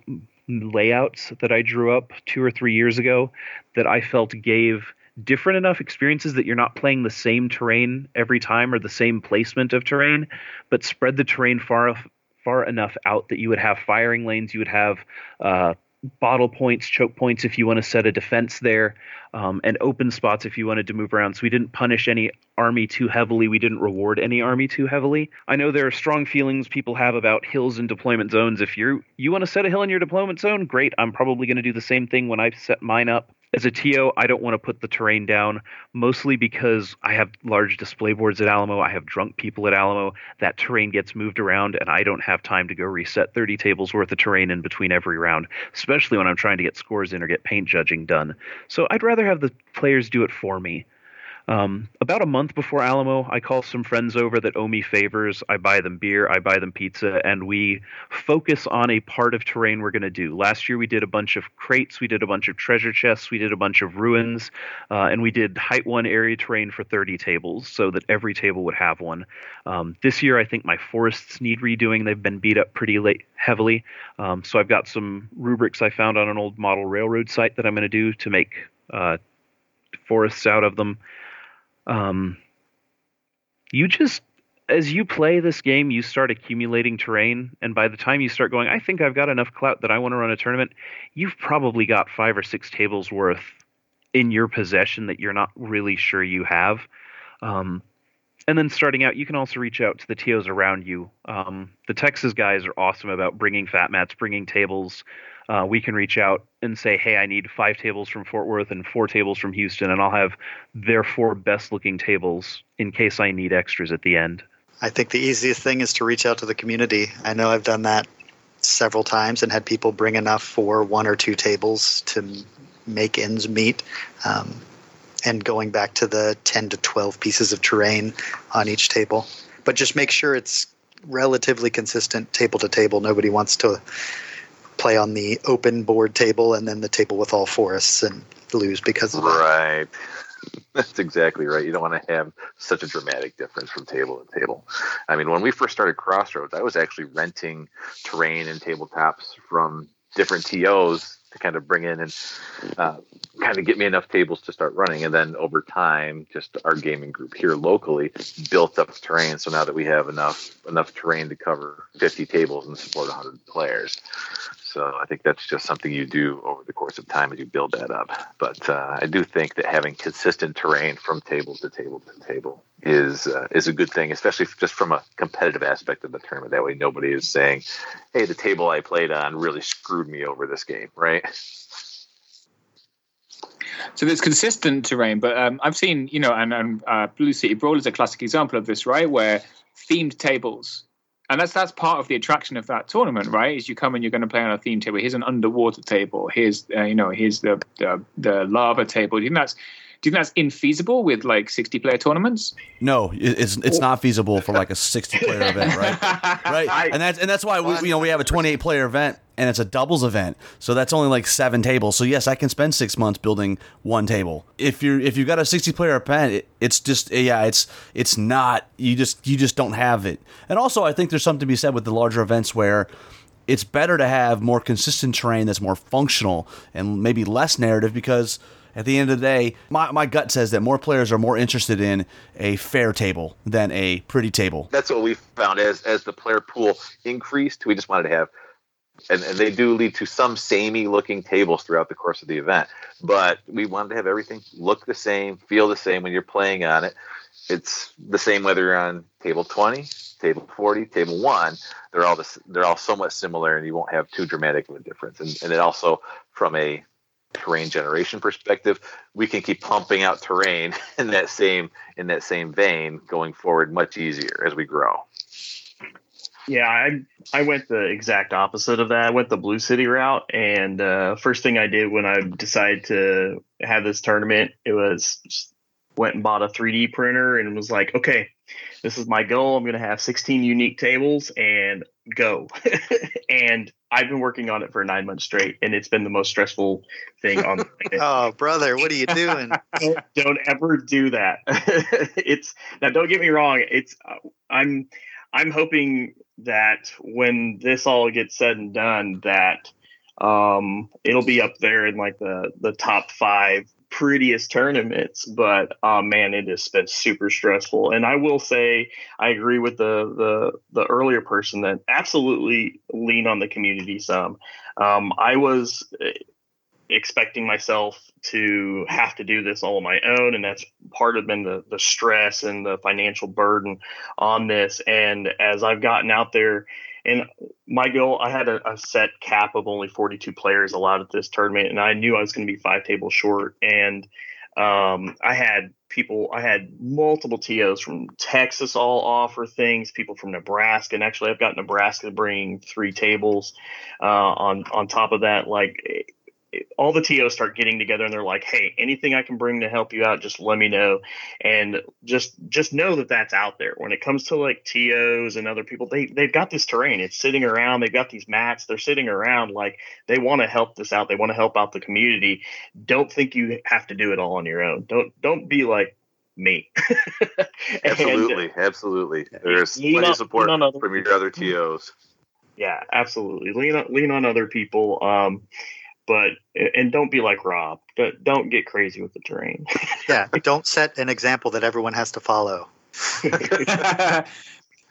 C: layouts that I drew up two or three years ago that I felt gave different enough experiences that you're not playing the same terrain every time or the same placement of terrain, but spread the terrain far far enough out that you would have firing lanes, you would have uh, bottle points, choke points if you want to set a defense there, um, and open spots if you wanted to move around. So we didn't punish any army too heavily. We didn't reward any army too heavily. I know there are strong feelings people have about hills and deployment zones. If you you want to set a hill in your deployment zone, great. I'm probably going to do the same thing when I set mine up. As a TO, I don't want to put the terrain down, mostly because I have large display boards at Alamo. I have drunk people at Alamo. That terrain gets moved around, and I don't have time to go reset 30 tables worth of terrain in between every round, especially when I'm trying to get scores in or get paint judging done. So I'd rather have the players do it for me. Um, about a month before Alamo, I call some friends over that owe me favors. I buy them beer, I buy them pizza, and we focus on a part of terrain we're going to do. Last year, we did a bunch of crates, we did a bunch of treasure chests, we did a bunch of ruins, uh, and we did height one area terrain for 30 tables so that every table would have one. Um, this year, I think my forests need redoing. They've been beat up pretty late, heavily. Um, so I've got some rubrics I found on an old model railroad site that I'm going to do to make uh, forests out of them. Um, you just as you play this game, you start accumulating terrain, and by the time you start going, I think I've got enough clout that I want to run a tournament. You've probably got five or six tables worth in your possession that you're not really sure you have. Um, and then starting out, you can also reach out to the TOs around you. Um, the Texas guys are awesome about bringing fat mats, bringing tables, uh, we can reach out and say, hey, I need five tables from Fort Worth and four tables from Houston, and I'll have their four best looking tables in case I need extras at the end.
E: I think the easiest thing is to reach out to the community. I know I've done that several times and had people bring enough for one or two tables to make ends meet. Um, and going back to the 10 to 12 pieces of terrain on each table. But just make sure it's relatively consistent table to table. Nobody wants to play on the open board table and then the table with all forests and lose because of that.
B: right. *laughs* That's exactly right. You don't want to have such a dramatic difference from table to table. I mean, when we first started Crossroads, I was actually renting terrain and tabletops from different TOs to kind of bring in and uh, kind of get me enough tables to start running. And then over time, just our gaming group here locally built up terrain. So now that we have enough enough terrain to cover 50 tables and support 100 players. So I think that's just something you do over the course of time as you build that up. But uh, I do think that having consistent terrain from table to table to table is uh, is a good thing, especially just from a competitive aspect of the tournament. That way, nobody is saying, "Hey, the table I played on really screwed me over this game," right?
F: So there's consistent terrain, but um, I've seen, you know, and, and uh, Blue Sea Brawl is a classic example of this, right? Where themed tables and that's that's part of the attraction of that tournament, right? Is you come and you're going to play on a theme table. Here's an underwater table. Here's uh, you know here's the, the the lava table. Do you think that's do you think that's infeasible with like 60 player tournaments?
G: No, it's it's not feasible for like a 60 player event, right? *laughs* right, and that's and that's why we you know we have a 28 player event and it's a doubles event, so that's only like seven tables. So yes, I can spend six months building one table. If you're if you've got a 60 player event, it, it's just eh, yeah, it's it's not you just you just don't have it. And also, I think there's something to be said with the larger events where it's better to have more consistent terrain that's more functional and maybe less narrative because at the end of the day, my, my gut says that more players are more interested in a fair table than a pretty table.
B: That's what we found as as the player pool increased. We just wanted to have and, and, they do lead to some samey looking tables throughout the course of the event. But we wanted to have everything look the same, feel the same when you're playing on it. It's the same whether you're on table 20, table 40, table one. They're all they're all somewhat similar, and you won't have too dramatic of a difference. And, and it also, from a terrain generation perspective, we can keep pumping out terrain *laughs* in that same in that same vein going forward much easier as we grow.
A: Yeah, I I went the exact opposite of that. I went the Blue Sea route, and uh, first thing I did when I decided to have this tournament, it was went and bought a 3D printer and was like, okay, this is my goal. I'm going to have 16 unique tables and go. *laughs* and I've been working on it for nine months straight, and it's been the most stressful thing on.
E: The *laughs* oh, brother, what are you doing? *laughs*
A: don't ever do that. it's now. Don't get me wrong. It's uh, I'm I'm hoping that when this all gets said and done, that um, it'll be up there in like the the top five prettiest tournaments, but uh, man, it has been super stressful. And I will say, I agree with the the the earlier person that absolutely lean on the community some. Um, I was expecting myself to have to do this all on my own, and that's part of been the the stress and the financial burden on this. And as I've gotten out there and my goal, I had a, a, set cap of only 42 players allowed at this tournament, and I knew I was going to be five tables short. And um, I had people, I had multiple TOs from Texas all offer things, people from Nebraska, and actually I've got Nebraska bringing three tables. Uh, on on top of that, like all the TOs start getting together and they're like, "Hey, anything I can bring to help you out, just let me know." And just just know that that's out there. When it comes to like TOs and other people, they they've got this terrain. It's sitting around. They've got these mats. They're sitting around like they want to help this out. They want to help out the community. Don't think you have to do it all on your own. Don't don't be like me. *laughs* And,
B: Absolutely, absolutely. There's plenty
A: on-
B: of support
A: lean on other
B: from your other TOs.
A: yeah, absolutely. Lean on, lean on other people. Um, but and don't be like Rob. Don't, don't get crazy with the terrain. *laughs*
E: Yeah, don't set an example that everyone has to follow. *laughs*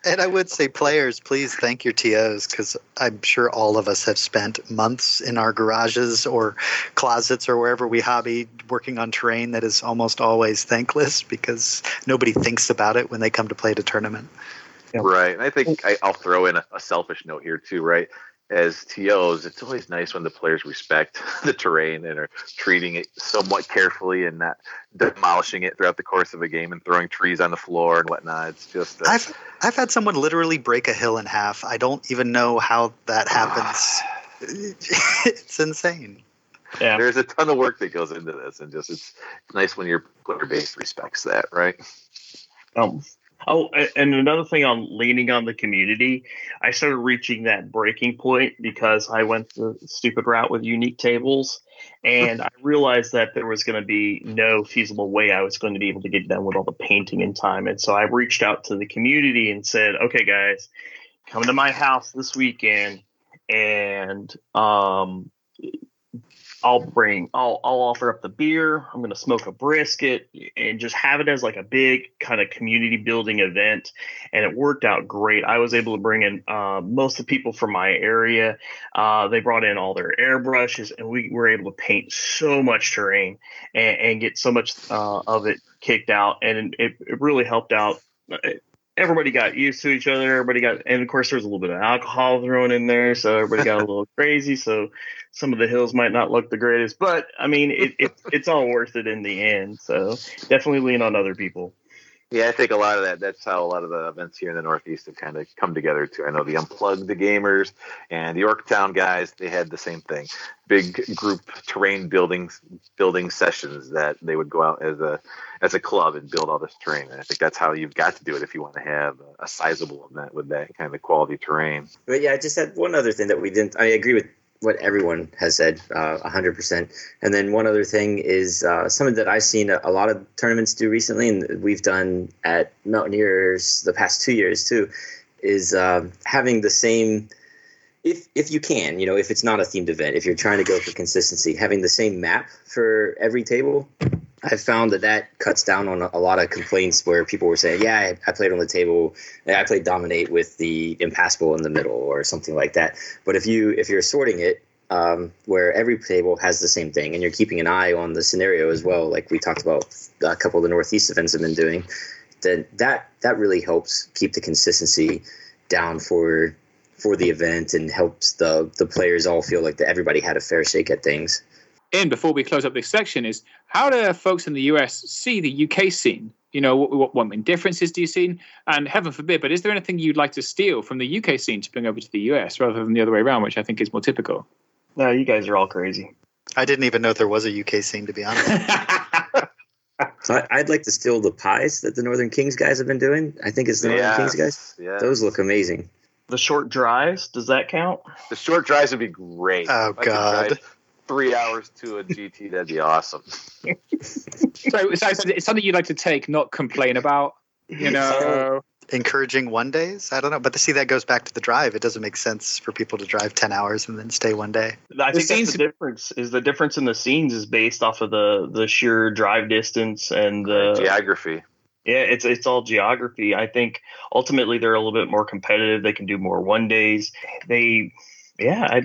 E: And I would say, players, please thank your TOs because I'm sure all of us have spent months in our garages or closets or wherever we hobby working on terrain that is almost always thankless because nobody thinks about it when they come to play at a tournament.
B: Right. And I think I, I'll throw in a, a selfish note here too, right? As TOs, it's always nice when the players respect *laughs* the terrain and are treating it somewhat carefully and not demolishing it throughout the course of a game and throwing trees on the floor and whatnot. It's just uh,
E: I've I've had someone literally break a hill in half. I don't even know how that happens. *laughs* it's insane.
A: yeah,
B: there's a ton of work that goes into this, and just it's, it's nice when your player base respects that, right?
A: Um, oh, and another thing on leaning on the community, I started reaching that breaking point because I went the stupid route with unique tables, and I realized that there was going to be no feasible way I was going to be able to get done with all the painting in time, and so I reached out to the community and said, "Okay, guys, come to my house this weekend, and um." I'll bring I'll I'll offer up the beer. I'm gonna smoke a brisket and just have it as like a big kind of community building event. And it worked out great. I was able to bring in uh, most of the people from my area. Uh, they brought in all their airbrushes, and we were able to paint so much terrain and, and get so much uh, of it kicked out. And it, it really helped out. Everybody got used to each other. Everybody got, and of course, there was a little bit of alcohol thrown in there, so everybody got a *laughs* little crazy. So some of the hills might not look the greatest, but I mean, it, it it's all worth it in the end. So definitely lean on other people.
B: Yeah, I think a lot of that. That's how a lot of the events here in the Northeast have kind of come together too. I know the Unplugged, the gamers, and the Yorktown guys. They had the same thing. Big group terrain building building sessions that they would go out as a as a club and build all this terrain. And I think that's how you've got to do it if you want to have a sizable event with that kind of quality terrain.
D: But yeah, I just had one other thing that we didn't. I agree with what everyone has said, uh, 100%. And then one other thing is uh, something that I've seen a, a lot of tournaments do recently, and we've done at Mountaineers the past two years too, is uh, having the same. If, if you can, you know, if it's not a themed event, if you're trying to go for consistency, having the same map for every table, I've found that that cuts down on a, lot of complaints where people were saying, "Yeah, I, I played on the table, I played dominate with the impassable in the middle or something like that." But if you if you're sorting it um, where every table has the same thing, and you're keeping an eye on the scenario as well, like we talked about a couple of the Northeast events have been doing, then that that really helps keep the consistency down for for the event and helps the the players all feel like that everybody had a fair shake at things.
F: In before we close up this section is how do folks in the US see the UK scene? You know, what, what, what main differences do you see? And heaven forbid, but is there anything you'd like to steal from the UK scene to bring over to the US rather than the other way around, which I think is more typical?
A: No, you guys are all crazy.
E: I didn't even know there was a UK scene, to be honest. *laughs*
D: So I, I'd like to steal the pies that the Northern Kings guys have been doing. I think it's the Northern Kings guys.
B: yeah.
D: Those look amazing.
A: The short drives, does that count?
B: The short drives would be great.
E: Oh,
B: If I could
E: God.
B: Drive Three hours to a GT, that'd be awesome.
F: so, so it's something you'd like to take, not complain about. You know,
E: Encouraging one days? I don't know. But to see that goes back to the drive. It doesn't make sense for people to drive 10 hours and then stay one day.
A: I
F: The
A: think that's
F: scenes-
A: the difference. Is the difference in the scenes is based off of the the sheer drive distance and the
B: Geography.
A: Yeah, it's it's all geography. I think ultimately they're a little bit more competitive. They can do more one days. They, yeah, I,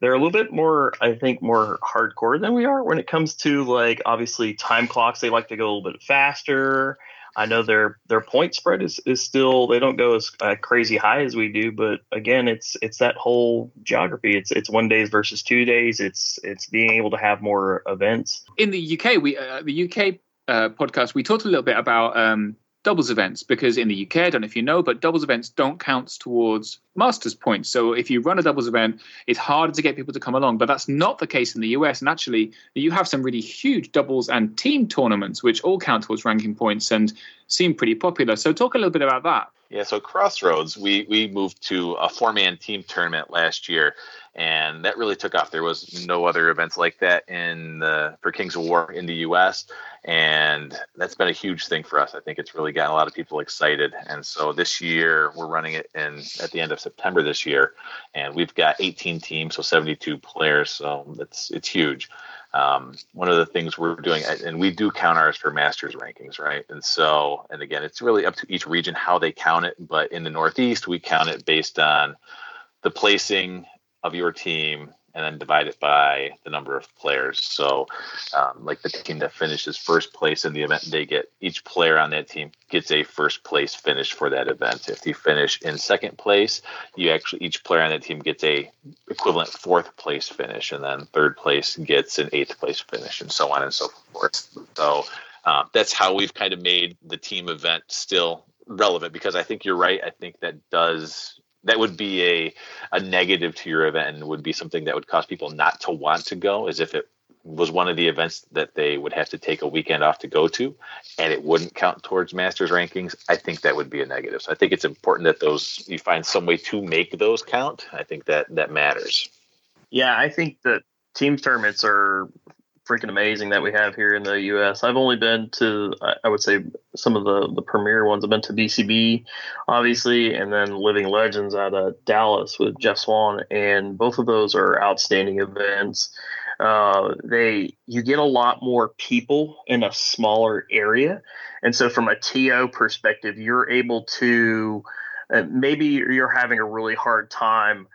A: they're a little bit more. I think more hardcore than we are when it comes to like obviously time clocks. They like to go a little bit faster. I know their their point spread is, is still they don't go as uh, crazy high as we do, but again, it's it's that whole geography. It's it's one days versus two days. It's it's being able to have more events.
F: in the UK, we uh, the UK uh, podcast, we talked a little bit about um, doubles events because in the UK, I don't know if you know, but doubles events don't count towards masters points. So if you run a doubles event, it's harder to get people to come along. But that's not the case in the US. And actually, you have some really huge doubles and team tournaments, which all count towards ranking points and seem pretty popular. So talk a little bit about that.
B: Yeah, so Crossroads, we we moved to a four man team tournament last year, and that really took off. There was no other events like that in the for Kings of War in the U.S and that's been a huge thing for us. I think it's really gotten a lot of people excited. And so this year we're running it in at the end of September this year, and we've got 18 teams, so 72 players. So it's it's huge. Um, one of the things we're doing, and we do count ours for masters rankings, right? And so, and again, it's really up to each region how they count it. But in the Northeast, we count it based on the placing of your team and then divide it by the number of players. So, um, like the team that finishes first place in the event, they get each player on that team gets a first place finish for that event. If you finish in second place, you actually each player on that team gets a equivalent fourth place finish, and then third place gets an eighth place finish, and so on and so forth. So. Um, that's how we've kind of made the team event still relevant because I think you're right. I think that does that would be a a negative to your event and would be something that would cause people not to want to go as if it was one of the events that they would have to take a weekend off to go to and it wouldn't count towards masters rankings i think that would be a negative. So i think it's important that those you find some way to make those count. I think that that matters.
A: Yeah i think that team tournaments are freaking amazing that we have here in the U.S. I've only been to, I would say, some of the the premier ones. I've been to BCB, obviously, and then Living Legends out of Dallas with Jeff Swan, and both of those are outstanding events. Uh, they you get a lot more people in a smaller area, and so from a TO perspective, you're able to. Uh, maybe you're having a really hard time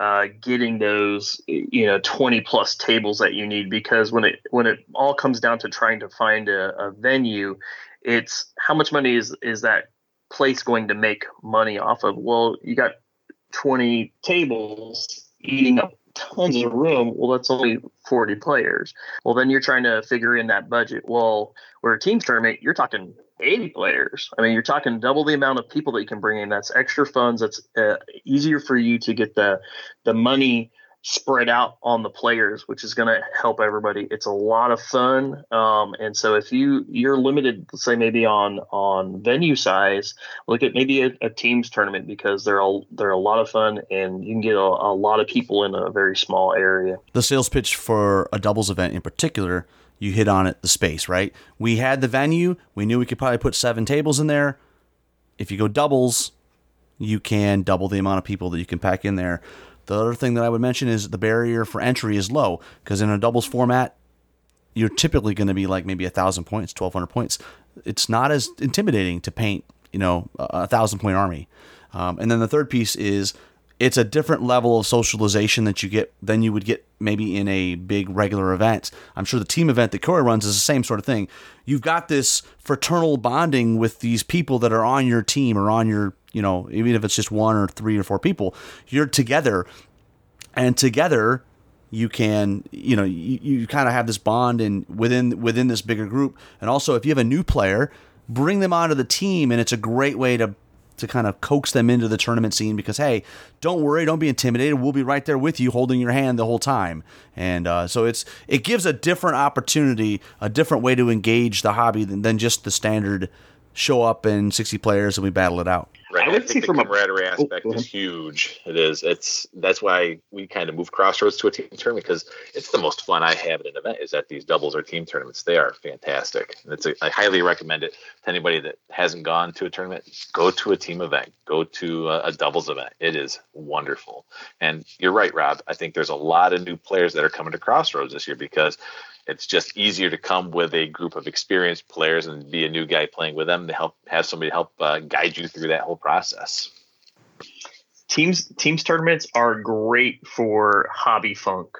A: uh, getting those you know 20 plus tables that you need because when it when it all comes down to trying to find a, a venue it's how much money is is that place going to make money off of? Well you got 20 tables eating up tons of room. Well that's only 40 players. Well then you're trying to figure in that budget. Well where a team tournament you're talking 80 players. I mean, you're talking double the amount of people that you can bring in. That's extra funds. That's uh, easier for you to get the the money spread out on the players, which is going to help everybody. It's a lot of fun, um, and so if you you're limited, let's say maybe on on venue size, look at maybe a, a teams tournament because they're all they're a lot of fun, and you can get a, a lot of people in a very small area.
G: The sales pitch for a doubles event in particular you hit on it the space, right? We had the venue. We knew we could probably put seven tables in there. If you go doubles, you can double the amount of people that you can pack in there. The other thing that I would mention is the barrier for entry is low because in a doubles format, you're typically going to be like maybe a thousand points, twelve hundred points. It's not as intimidating to paint, you know, a thousand point army. Um, and then the third piece is it's a different level of socialization that you get than you would get maybe in a big regular event. I'm sure the team event that Corey runs is the same sort of thing. You've got this fraternal bonding with these people that are on your team or on your, you know, even if it's just one or three or four people, you're together and together you can you know you, you kind of have this bond and within within this bigger group and also if you have a new player bring them onto the team and it's a great way to to kind of coax them into the tournament scene because hey don't worry don't be intimidated. We'll be right there with you holding your hand the whole time. And uh, so it's it gives a different opportunity a different way to engage the hobby than, than just the standard show up in 60 players and we battle it out
B: Right. I, I think the camaraderie a, oh, aspect oh, is huge. It is. It's that's why we kind of move Crossroads to a team tournament because it's the most fun I have at an event is at these doubles or team tournaments. They are fantastic. And it's a, I highly recommend it to anybody that hasn't gone to a tournament. Go to a team event. Go to a, a doubles event. It is wonderful. And you're right, Rob. I think there's a lot of new players that are coming to Crossroads this year because it's just easier to come with a group of experienced players and be a new guy playing with them to help have somebody help uh, guide you through that whole process.
A: Teams teams tournaments are great for hobby funk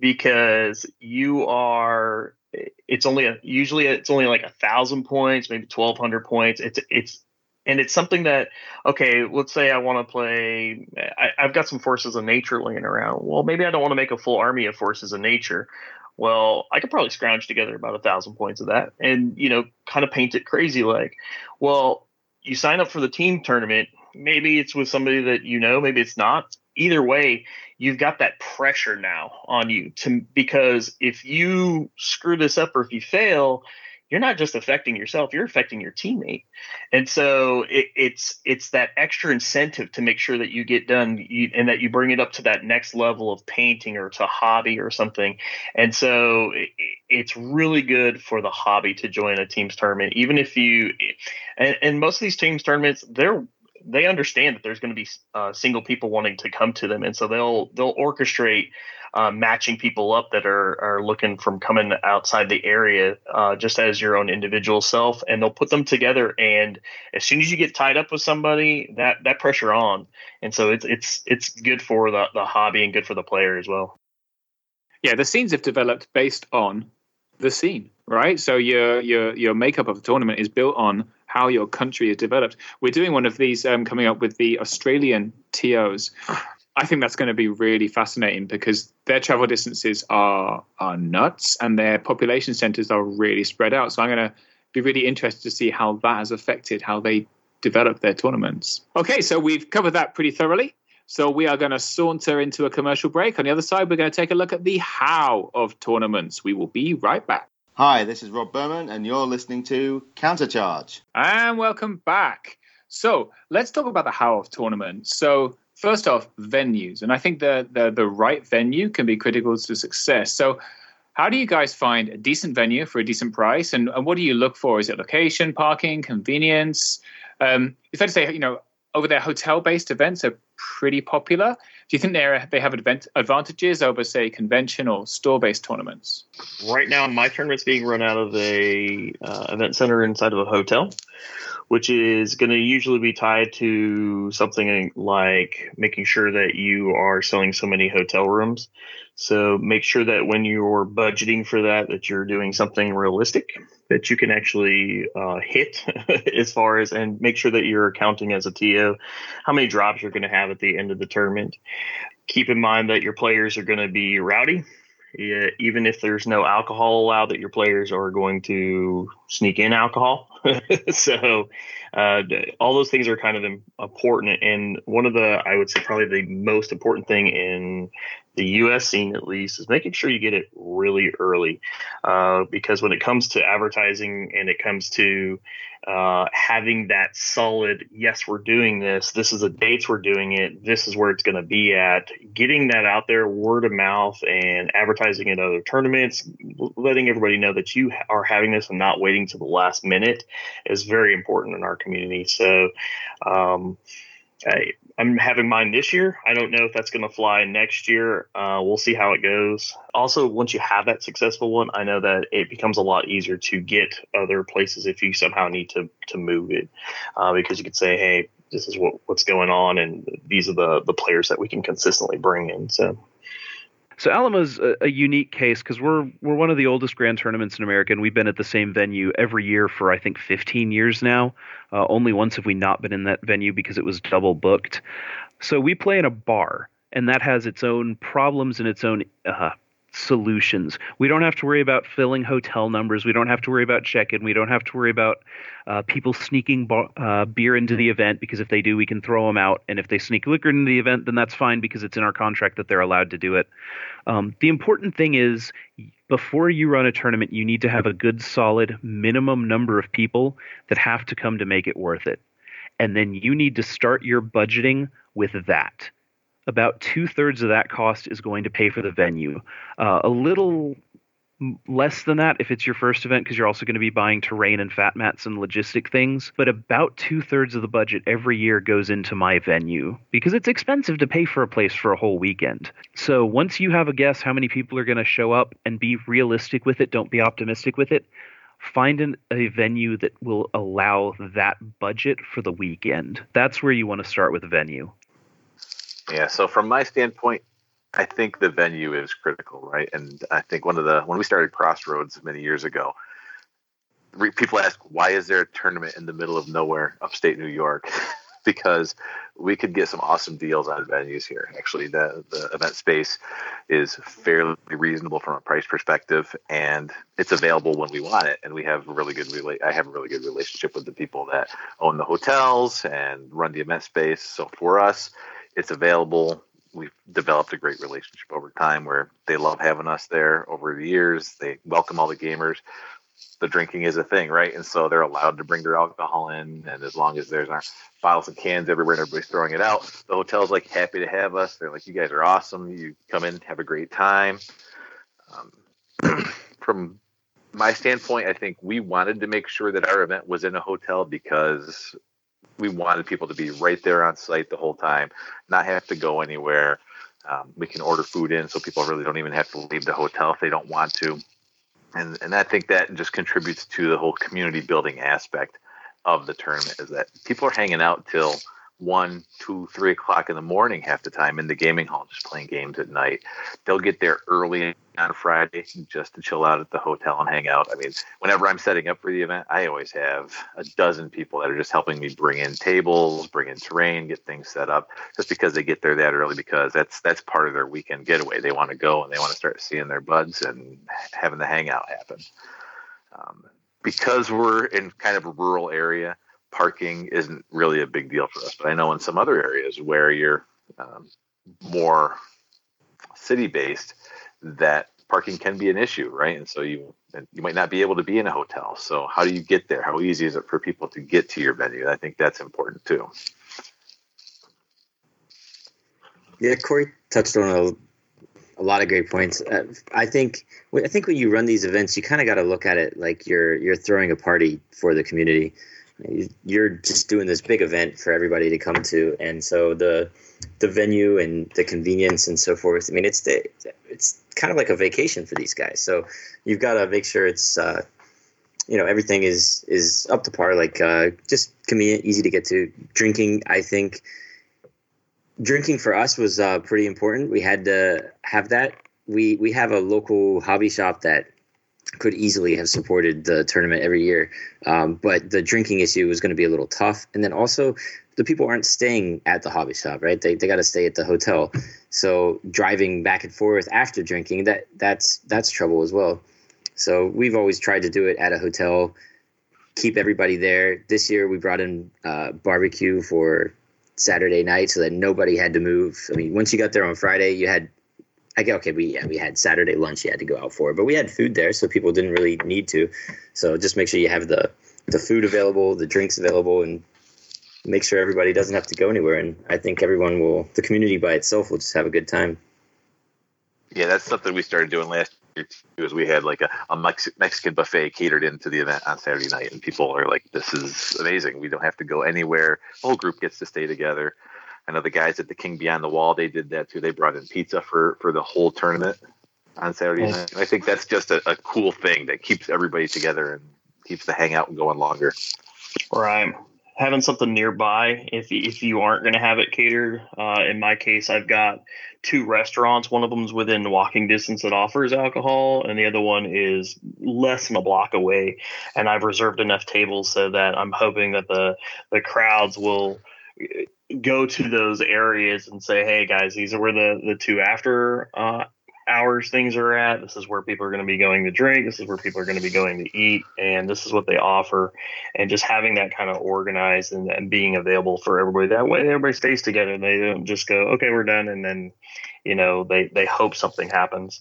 A: because you are it's only a, usually it's only like a thousand points, maybe twelve hundred points. It's it's and it's something that okay let's say i want to play I, have got some forces of nature laying around well maybe i don't want to make a full army of forces of nature Well, I could probably scrounge together about a thousand points of that and, you know, kind of paint it crazy like, well, you sign up for the team tournament. Maybe it's with somebody that you know, maybe it's not. Either way, you've got that pressure now on you to because if you screw this up or if you fail, you're not just affecting yourself you're affecting your teammate. And so it, it's it's that extra incentive to make sure that you get done and that you bring it up to that next level of painting or to hobby or something. And so it, it's really good for the hobby to join a team's tournament even if you and, and most of these teams tournaments they're they understand that there's going to be uh, single people wanting to come to them. And so they'll they'll orchestrate uh, matching people up that are are looking from coming outside the area uh, just as your own individual self, and they'll put them together. And as soon as you get tied up with somebody, that that pressure on, and so it's it's it's good for the the hobby and good for the player as well.
F: Yeah, the scenes have developed based on the scene, right? So your your your makeup of the tournament is built on how your country is developed. We're doing one of these um, coming up with the Australian TOs, I think that's going to be really fascinating because their travel distances are are nuts and their population centers are really spread out. So I'm going to be really interested to see how that has affected how they develop their tournaments. Okay, so we've covered that pretty thoroughly. So we are going to saunter into a commercial break. On the other side, we're going to take a look at the how of tournaments. We will be right back.
I: Hi, this is Rob Berman, and you're listening to Countercharge.
F: And welcome back. So let's talk about the how of tournaments. So first off, venues, and I think the, the the right venue can be critical to success. So, how do you guys find a decent venue for a decent price, and, and what do you look for? Is it location, parking, convenience? Um, it's fair to say, you know, over there, hotel-based events are pretty popular. Do you think they they have advent- advantages over, say, convention or store-based tournaments?
A: Right now, my tournament's being run out of a uh, event center inside of a hotel which is going to usually be tied to something like making sure that you are selling so many hotel rooms. So make sure that when you're budgeting for that, that you're doing something realistic that you can actually uh, hit *laughs* as far as, and make sure that you're accounting as a TO how many drops you're going to have at the end of the tournament. Keep in mind that your players are going to be rowdy yeah, even if there's no alcohol allowed, that your players are going to sneak in alcohol. *laughs* so uh, all those things are kind of important. And one of the, I would say, probably the most important thing in the U.S. scene, at least, is making sure you get it really early, uh, because when it comes to advertising and it comes to uh, having that solid, yes, we're doing this. This is the dates we're doing it. This is where it's going to be at. Getting that out there, word of mouth, and advertising at other tournaments, letting everybody know that you are having this and not waiting to the last minute is very important in our community. So, um, I, am having mine this year. I don't know if that's going to fly next year. Uh, we'll see how it goes. Also, once you have that successful one, I know that it becomes a lot easier to get other places if you somehow need to to move it, uh, because you could say, "Hey, this is what what's going on, and these are the the players that we can consistently bring in." So
C: so Alamo's a, a unique case because we're we're one of the oldest grand tournaments in America, and we've been at the same venue every year for I think 15 years now. Uh, only once have we not been in that venue because it was double booked. So we play in a bar, and that has its own problems and its own uh, solutions. We don't have to worry about filling hotel numbers. We don't have to worry about check-in. We don't have to worry about uh, people sneaking uh, beer into the event because if they do, we can throw them out. And if they sneak liquor into the event, then that's fine because it's in our contract that they're allowed to do it. Um, the important thing is before you run a tournament, you need to have a good, solid minimum number of people that have to come to make it worth it. And then you need to start your budgeting with that about two thirds of that cost is going to pay for the venue. Uh, a little less than that if it's your first event because you're also going to be buying terrain and fat mats and logistic things but about two-thirds of the budget every year goes into my venue because it's expensive to pay for a place for a whole weekend. So once you have a guess how many people are going to show up and be realistic with it don't be optimistic with it find an, a venue that will allow that budget for the weekend. That's where you want to start with a venue
B: yeah. So from my standpoint, I think the venue is critical, right? And I think one of the when we started Crossroads many years ago, people ask why is there a tournament in the middle of nowhere, upstate New York? *laughs* because we could get some awesome deals on venues here. Actually, the the event space is fairly reasonable from a price perspective, and it's available when we want it. And we have really good rela- I have a really good relationship with the people that own the hotels and run the event space. So for us, it's available. We've developed a great relationship over time where they love having us there over the years. They welcome all the gamers the drinking is a thing, right? And so they're allowed to bring their alcohol in, and as long as there's not bottles and cans everywhere and everybody's throwing it out, the hotel's like happy to have us. They're like, "You guys are awesome. You come in, have a great time." Um, *clears throat* from my standpoint, I think we wanted to make sure that our event was in a hotel because we wanted people to be right there on site the whole time, not have to go anywhere. Um, we can order food in, so people really don't even have to leave the hotel if they don't want to and and I think that just contributes to the whole community building aspect of the tournament is that people are hanging out till one, two, three o'clock in the morning half the time in the gaming hall, just playing games at night. They'll get there early on Friday just to chill out at the hotel and hang out. I mean, whenever I'm setting up for the event, I always have a dozen people that are just helping me bring in tables, bring in terrain, get things set up, just because they get there that early because that's that's part of their weekend getaway. They want to go and they want to start seeing their buds and having the hangout happen. Um, because we're in kind of a rural area parking isn't really a big deal for us. But I know in some other areas where you're um, more city based, that parking can be an issue, right? And so you you might not be able to be in a hotel. So how do you get there? How easy is it for people to get to your venue? I think that's important too.
D: Yeah, Corey touched on a, a lot of great points. Uh, I think I think when you run these events, you kind of got to look at it like you're you're throwing a party for the community you're just doing this big event for everybody to come to, and so the the venue and the convenience and so forth. I mean, it's the, it's kind of like a vacation for these guys. So you've got to make sure it's uh, you know everything is is up to par. Like uh, just convenient, easy to get to. Drinking, I think. Drinking for us was uh, pretty important. We had to have that. We we have a local hobby shop that could easily have supported the tournament every year. Um, but the drinking issue was going to be a little tough. And then also, the people aren't staying at the hobby shop, right? They, they got to stay at the hotel. So driving back and forth after drinking, that that's that's trouble as well. So we've always tried to do it at a hotel, keep everybody there. This year we brought in uh, barbecue for Saturday night so that nobody had to move. I mean, once you got there on Friday, you had I get okay, we yeah, we had Saturday lunch you had to go out for, but we had food there, so people didn't really need to. So just make sure you have the the food available, the drinks available, and make sure everybody doesn't have to go anywhere. And I think everyone will, the community by itself will just have a good time.
B: Yeah, that's something we started doing last year too. Is we had like a, a Mex- Mexican buffet catered into the event on Saturday night, and people are like, "This is amazing! We don't have to go anywhere. The whole group gets to stay together." I know the guys at the King Beyond the Wall they did that too. They brought in pizza for for the whole tournament on Saturday night. And I think that's just a, a cool thing that keeps everybody together and keeps the hangout going longer.
A: Right. Having something nearby, if if you aren't going to have it catered, uh, in my case, I've got two restaurants. One of them is within walking distance that offers alcohol, and the other one is less than a block away. And I've reserved enough tables so that I'm hoping that the the crowds will go to those areas and say, "Hey guys, these are where the the two after uh, hours things are at. This is where people are going to be going to drink. This is where people are going to be going to eat, and this is what they offer." And just having that kind of organized and, and being available for everybody. That way, everybody stays together. And They don't just go, "Okay, we're done," and then you know they they hope something happens.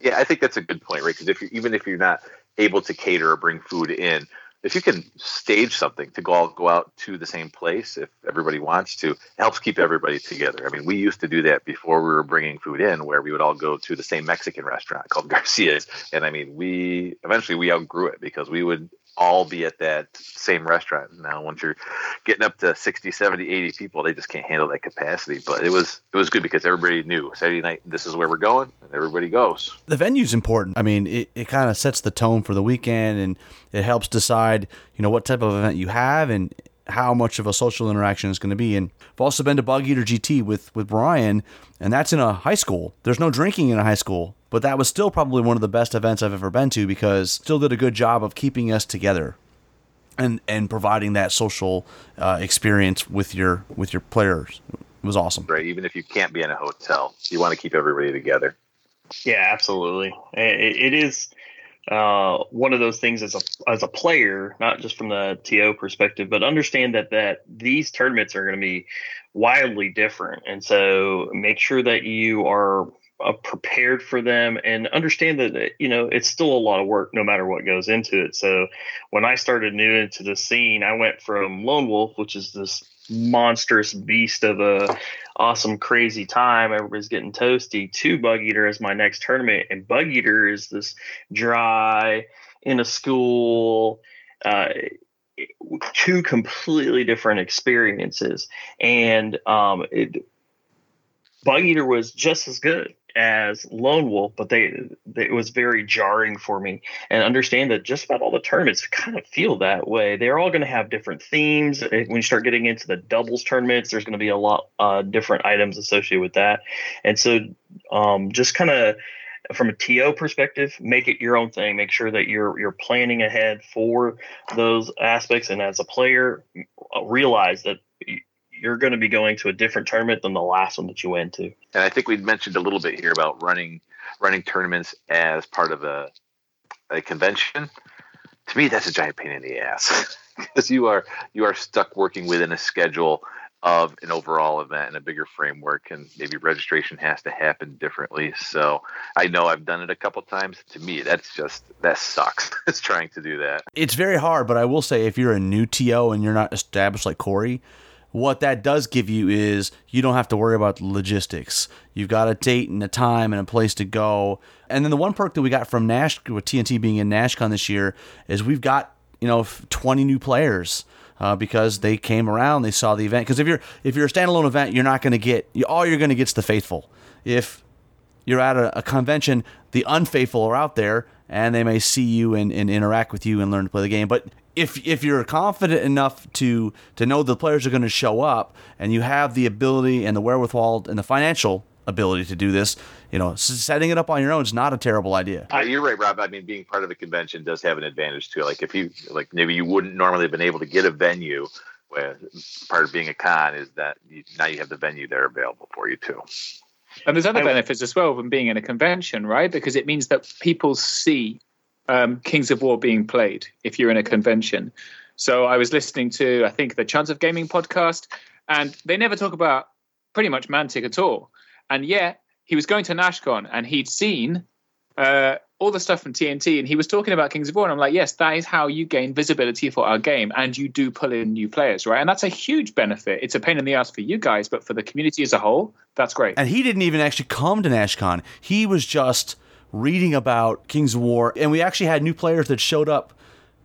B: Yeah, I think that's a good point, right? Because if you even if you're not able to cater or bring food in, if you can stage something to go all, go out to the same place if everybody wants to, it helps keep everybody together. I mean, we used to do that before we were bringing food in, where we would all go to the same Mexican restaurant *laughs* called Garcia's, and I mean, we eventually we outgrew it because we would all be at that same restaurant. Now, once you're getting up to 60, 70, 80 people, they just can't handle that capacity. But it was it was good because everybody knew Saturday night, this is where we're going, and everybody goes.
G: The venue's important. I mean, it, it kind of sets the tone for the weekend, and it helps decide, you know, what type of event you have and how much of a social interaction is going to be. And I've also been to Bug Eater GT with with Brian, and that's in a high school. There's no drinking in a high school, but that was still probably one of the best events I've ever been to because still did a good job of keeping us together. and and providing that social uh, experience with your with your players. It was awesome.
B: Right. Even if you can't be in a hotel, you want to keep everybody together.
A: Yeah, absolutely. It, it is uh, one of those things as a as a player, not just from the TO perspective, but understand that that these tournaments are going to be wildly different, and so make sure that you are uh, prepared for them and understand that you know it's still a lot of work no matter what goes into it. So when I started new into the scene, I went from Lone Wolf, which is this monstrous beast of a awesome crazy time. Everybody's getting toasty. To bug eater as my next tournament and bug eater is this dry in a school uh, two completely different experiences. And um, it, bug eater was just as good as Lone Wolf, but they, they, it was very jarring for me. And understand that just about all the tournaments kind of feel that way. They're all going to have different themes. When you start getting into the doubles tournaments, there's going to be a lot uh, different items associated with that. And so, um, just kind of from a TO perspective, make it your own thing. Make sure that you're you're planning ahead for those aspects, and as a player, realize that you're going to be going to a different tournament than the last one that you went to.
B: And I think we've mentioned a little bit here about running running tournaments as part of a a convention. To me, that's a giant pain in the ass *laughs* because you are you are stuck working within a schedule of an overall event and a bigger framework and maybe registration has to happen differently so i know i've done it a couple times to me that's just that sucks *laughs* it's trying to do that
G: it's very hard but i will say if you're a new to and you're not established like corey what that does give you is you don't have to worry about logistics. You've got a date and a time and a place to go. And then the one perk that we got from Nash with TNT being in NashCon this year is we've got you know 20 new players. Uh, because they came around, they saw the event. Because if you're if you're a standalone event, you're not going to get all you're going to get is the faithful. If you're at a, a, convention, the unfaithful are out there, and they may see you and, and interact with you and learn to play the game. But if if you're confident enough to to know the players are going to show up and you have the ability and the wherewithal and the financial ability to do this, you know, setting it up on your own is not a terrible idea.
B: Uh, you're right, Rob. I mean, being part of a convention does have an advantage too. Like if you like, maybe you wouldn't normally have been able to get a venue. Where part of being a con is that you, now you have the venue there available for you too.
F: And there's other benefits as well from being in a convention, right? Because it means that people see um, Kings of War being played if you're in a convention. So I was listening to, I think, the Chance of Gaming podcast, and they never talk about pretty much Mantic at all. And yet he was going to NashCon and he'd seen uh, all the stuff from TNT, and he was talking about Kings of War. And I'm like, yes, that is how you gain visibility for our game, and you do pull in new players, right? And that's a huge benefit. It's a pain in the ass for you guys, but for the community as a whole, that's great.
G: And he didn't even actually come to NashCon. He was just reading about Kings of War, and we actually had new players that showed up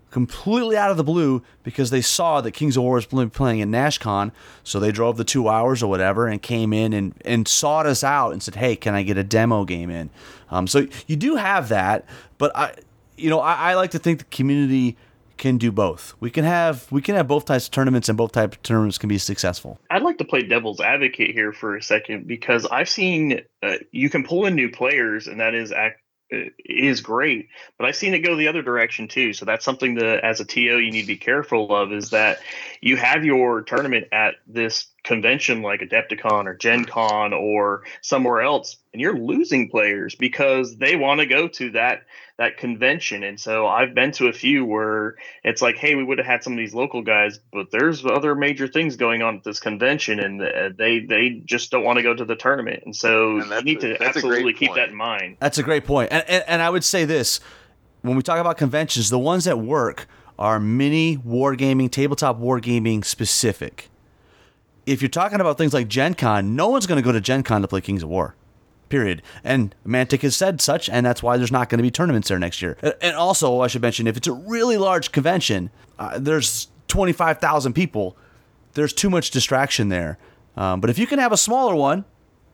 G: completely out of the blue because they saw that Kings of War was playing in NashCon. So they drove the two hours or whatever and came in and, and sought us out and said, "Hey, can I get a demo game in?" Um, so you do have that, but I, you know, I, I like to think the community can do both. We can have we can have both types of tournaments and both types of tournaments can be successful.
A: I'd like to play devil's advocate here for a second because I've seen uh, you can pull in new players and that is act is great, but I've seen it go the other direction too. So that's something that, as a TO, you need to be careful of is that you have your tournament at this convention like Adepticon or Gen Con or somewhere else, and you're losing players because they want to go to that that convention. And so I've been to a few where it's like, hey, we would have had some of these local guys, but there's other major things going on at this convention, and uh, they they just don't want to go to the tournament. And so and you need to absolutely keep that in mind.
G: That's a great point. And, and and I would say this when we talk about conventions, the ones that work are mini wargaming, tabletop wargaming specific. If you're talking about things like Gen Con, no one's going to go to Gen Con to play Kings of War period. And Mantic has said such, and that's why there's not going to be tournaments there next year. And also, I should mention, if it's a really large convention, uh, there's 25,000 people, there's too much distraction there. Um, but if you can have a smaller one,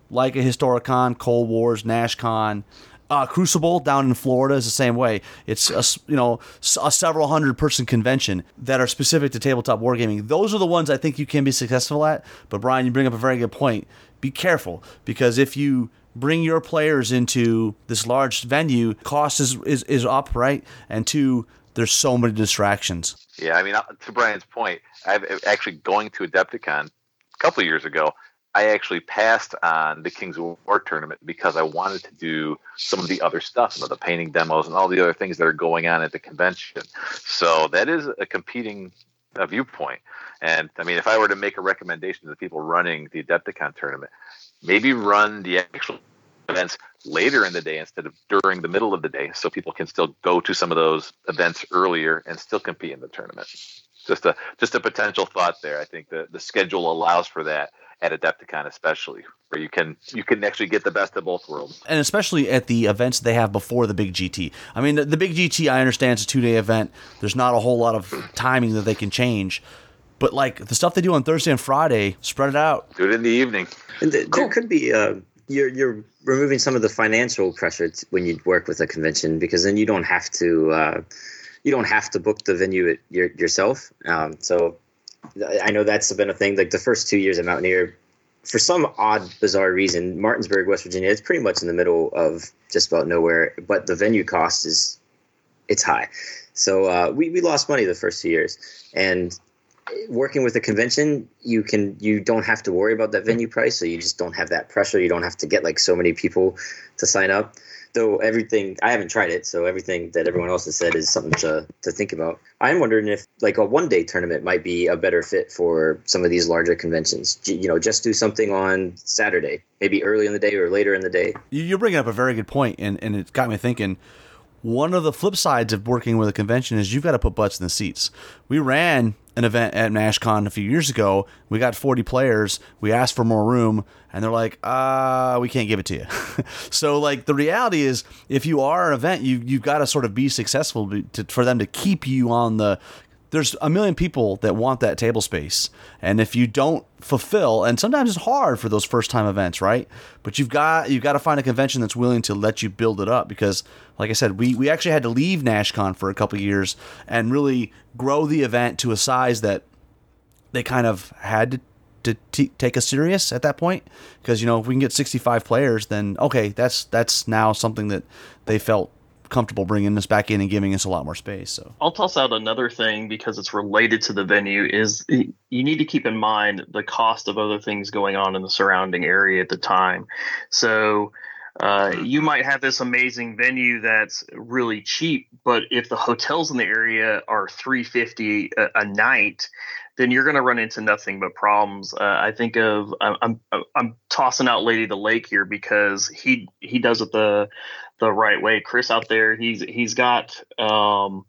G: like a Historicon, Cold Wars, NashCon, uh, Crucible down in Florida is the same way. It's a, you know a several hundred person convention that are specific to tabletop wargaming. Those are the ones I think you can be successful at. But Brian, you bring up a very good point. Be careful because if you bring your players into this large venue, cost is, is, is up, right? And two, there's so many distractions.
B: Yeah, I mean, uh, to Brian's point, I've actually going to Adepticon a couple years ago. I actually passed on the Kings of War tournament because I wanted to do some of the other stuff, you know, the painting demos and all the other things that are going on at the convention. So that is a competing uh, viewpoint. And I mean, if I were to make a recommendation to the people running the Adepticon tournament, maybe run the actual events later in the day instead of during the middle of the day so people can still go to some of those events earlier and still compete in the tournament just a just a potential thought there i think the the schedule allows for that at adepticon especially where you can you can actually get the best of both worlds.
G: And especially at the events they have before the big gt i mean the, the big gt i understand it's a two day event. There's not a whole lot of timing that they can change. But like the stuff they do on thursday and friday spread it out.
B: Do it in the evening.
D: And th- there could be uh you're you're removing some of the financial pressure t- when you work with a convention because then you don't have to uh, you don't have to book the venue it, your, yourself. Um, so I know that's been a thing. Like the first two years at Mountaineer, for some odd, bizarre reason, Martinsburg, West Virginia, it's pretty much in the middle of just about nowhere. But the venue cost is it's high. So uh, we we lost money the first two years, and working with a convention, you can you don't have to worry about that venue price, so you just don't have that pressure. You don't have to get like so many people to sign up. Though everything I haven't tried it, so everything that everyone else has said is something to to think about. I'm wondering if like a one day tournament might be a better fit for some of these larger conventions. You know, just do something on Saturday, maybe early in the day or later in the day.
G: You're bringing up a very good point, and and it got me thinking one of the flip sides of working with a convention is you've got to put butts in the seats. We ran an event at NashCon a few years ago. We got 40 players. We asked for more room, and they're like, "Uh, we can't give it to you." *laughs* so, like, the reality is, if you are an event, you you've got to sort of be successful to, for them to keep you on the there's a million people that want that table space. And if you don't fulfill, and sometimes it's hard for those first time events, right? But you've got you've got to find a convention that's willing to let you build it up because like I said, we, we actually had to leave NashCon for a couple years and really grow the event to a size that they kind of had to to t- take us serious at that point because you know if we can get 65 players then okay that's that's now something that they felt comfortable bringing this back in and giving us a lot more space. So
A: I'll toss out another thing because it's related to the venue is you need to keep in mind the cost of other things going on in the surrounding area at the time. So uh, you might have this amazing venue that's really cheap, but if the hotels in the area are 350 a, a night, then you're going to run into nothing but problems. Uh, I think of I'm, I'm I'm tossing out Lady the Lake here because he he does it the the right way. Chris out there, he's he's got um,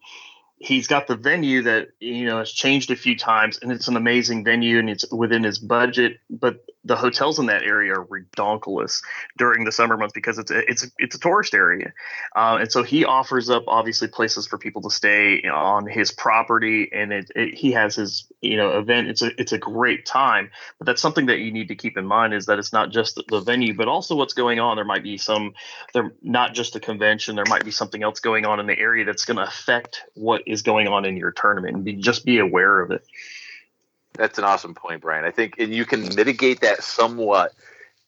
A: he's got the venue that you know has changed a few times, and it's an amazing venue, and it's within his budget. But the hotels in that area are redonkulous during the summer months because it's a, it's a, it's a tourist area, uh, and so he offers up obviously places for people to stay on his property, and it, it, he has his you know event. It's a it's a great time, but that's something that you need to keep in mind is that it's not just the venue, but also what's going on. There might be some there not just a convention. There might be something else going on in the area that's going to affect what is going on in your tournament, and be, just be aware of it.
B: That's an awesome point, Brian. I think, and you can mitigate that somewhat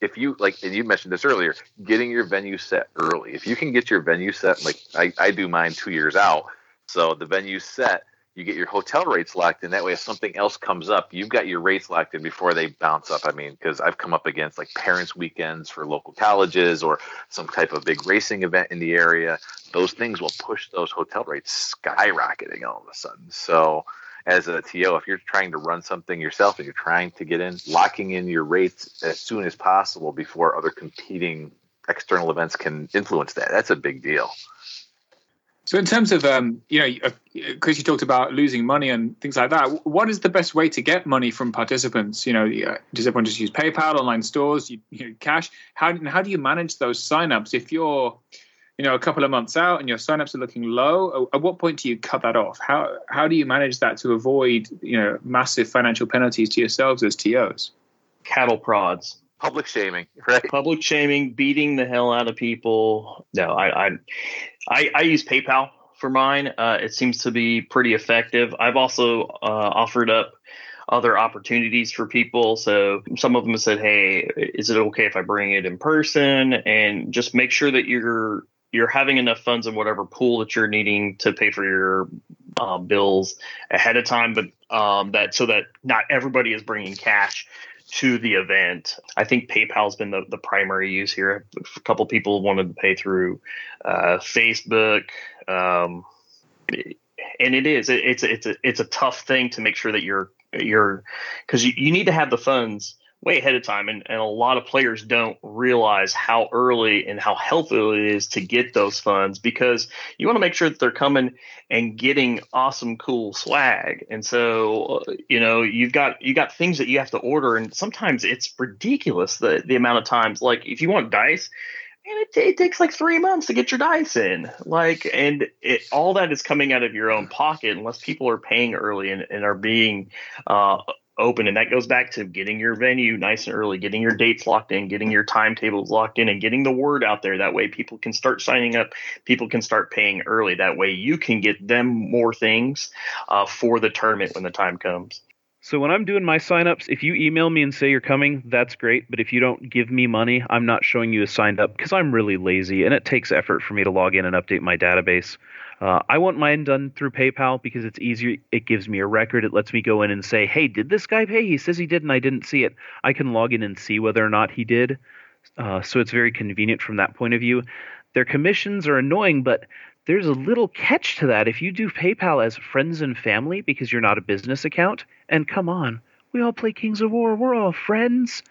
B: if you like, and you mentioned this earlier, getting your venue set early. If you can get your venue set, like I, I do mine two years out, so the venue set, you get your hotel rates locked in. That way, if something else comes up, you've got your rates locked in before they bounce up. I mean, because I've come up against like parents' weekends for local colleges or some type of big racing event in the area. Those things will push those hotel rates skyrocketing all of a sudden. So as a TO, if you're trying to run something yourself and you're trying to get in, locking in your rates as soon as possible before other competing external events can influence that. That's a big deal.
F: So, in terms of, um, you know, Chris, you talked about losing money and things like that. What is the best way to get money from participants? You know, does everyone just use PayPal, online stores, you, you know, cash? How how do you manage those signups if you're you know a couple of months out and your signups are looking low at what point do you cut that off? How how do you manage that to avoid you know massive financial penalties to yourselves as tos
A: cattle prods.
B: Public shaming *laughs* right?
A: Public shaming beating the hell out of people. No i i i, I use paypal for mine. Uh, it seems to be pretty effective. I've also uh, offered up other opportunities for people. So some of them said, "Hey, is it okay if I bring it in person?" And just make sure that you're you're having enough funds in whatever pool that you're needing to pay for your uh, bills ahead of time, but um, that so that not everybody is bringing cash to the event. I think PayPal's been the, the primary use here. A couple people wanted to pay through uh, Facebook, um, and it is it, it's it's a it's a tough thing to make sure that you're you're because you, you need to have the funds way ahead of time and, and a lot of players don't realize how early and how helpful it is to get those funds because you want to make sure that they're coming and getting awesome cool swag. And so uh, you know you've got you got things that you have to order and sometimes it's ridiculous the the amount of times like if you want dice and it, it takes like three months to get your dice in. Like and it, all that is coming out of your own pocket unless people are paying early and, and are being uh, open. And that goes back to getting your venue nice and early, getting your dates locked in, getting your timetables locked in, and getting the word out there. That way, people can start signing up. People can start paying early. That way, you can get them more things uh, for the tournament when the time comes.
C: So when I'm doing my signups, if you email me and say you're coming, that's great. But if you don't give me money, I'm not showing you a signed up because I'm really lazy and it takes effort for me to log in and update my database. Uh, I want mine done through PayPal because it's easier. It gives me a record. It lets me go in and say, "Hey, did this guy pay? He says he did, and I didn't see it." I can log in and see whether or not he did. Uh, so it's very convenient from that point of view. Their commissions are annoying, but there's a little catch to that. If you do PayPal as friends and family because you're not a business account, and come on, we all play Kings of War. We're all friends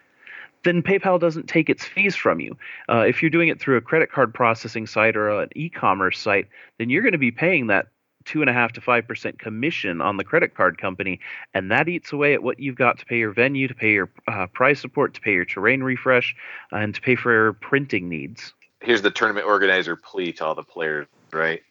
C: then PayPal doesn't take its fees from you. Uh, if you're doing it through a credit card processing site or an e-commerce site, then you're going to be paying that two and a half to five percent commission on the credit card company, and that eats away at what you've got to pay your venue, to pay your uh, prize support, to pay your terrain refresh, and to pay for your printing needs.
B: Here's the tournament organizer plea to all the players, right?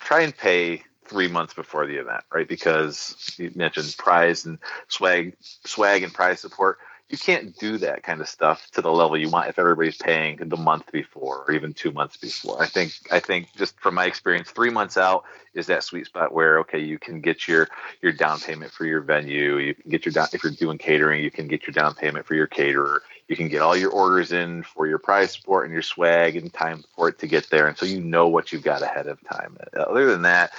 B: Try and pay three months before the event, right? Because you mentioned prize and swag, swag and prize support you can't do that kind of stuff to the level you want if everybody's paying the month before or even two months before. I think I think just from my experience, three months out is that sweet spot where okay, you can get your your down payment for your venue. You can get your down if you're doing catering, you can get your down payment for your caterer. You can get all your orders in for your prize support and your swag in time for it to get there, and so you know what you've got ahead of time. Other than that,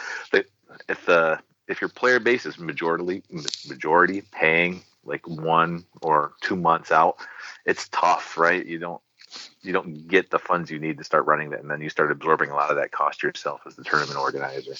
B: if the if your player base is majority majority paying like one or two months out, it's tough, right? You don't you don't get the funds you need to start running that, and then you start absorbing a lot of that cost yourself as the tournament organizer.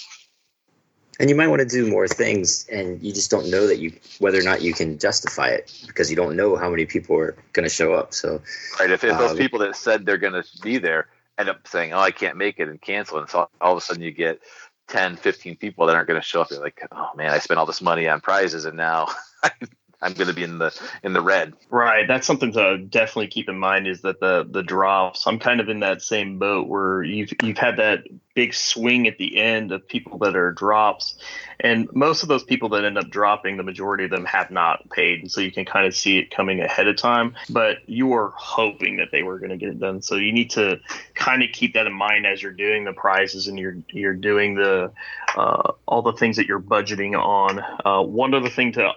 D: And you might want to do more things, and you just don't know that you whether or not you can justify it because you don't know how many people are going to show up. So,
B: right, if, if um, those people that said they're going to be there end up saying, "Oh, I can't make it," and cancel, and so all of a sudden you get 10, 15 people that aren't going to show up. You're like, "Oh man, I spent all this money on prizes, and now *laughs* I'm going to be in the in the red.
A: Right. That's something to definitely keep in mind is that the the drops. I'm kind of in that same boat where you've you've had that big swing at the end of people that are drops, and most of those people that end up dropping, the majority of them have not paid, and so you can kind of see it coming ahead of time. But you are hoping that they were going to get it done, so you need to kind of keep that in mind as you're doing the prizes and you're you're doing the uh, all the things that you're budgeting on. Uh, one other thing to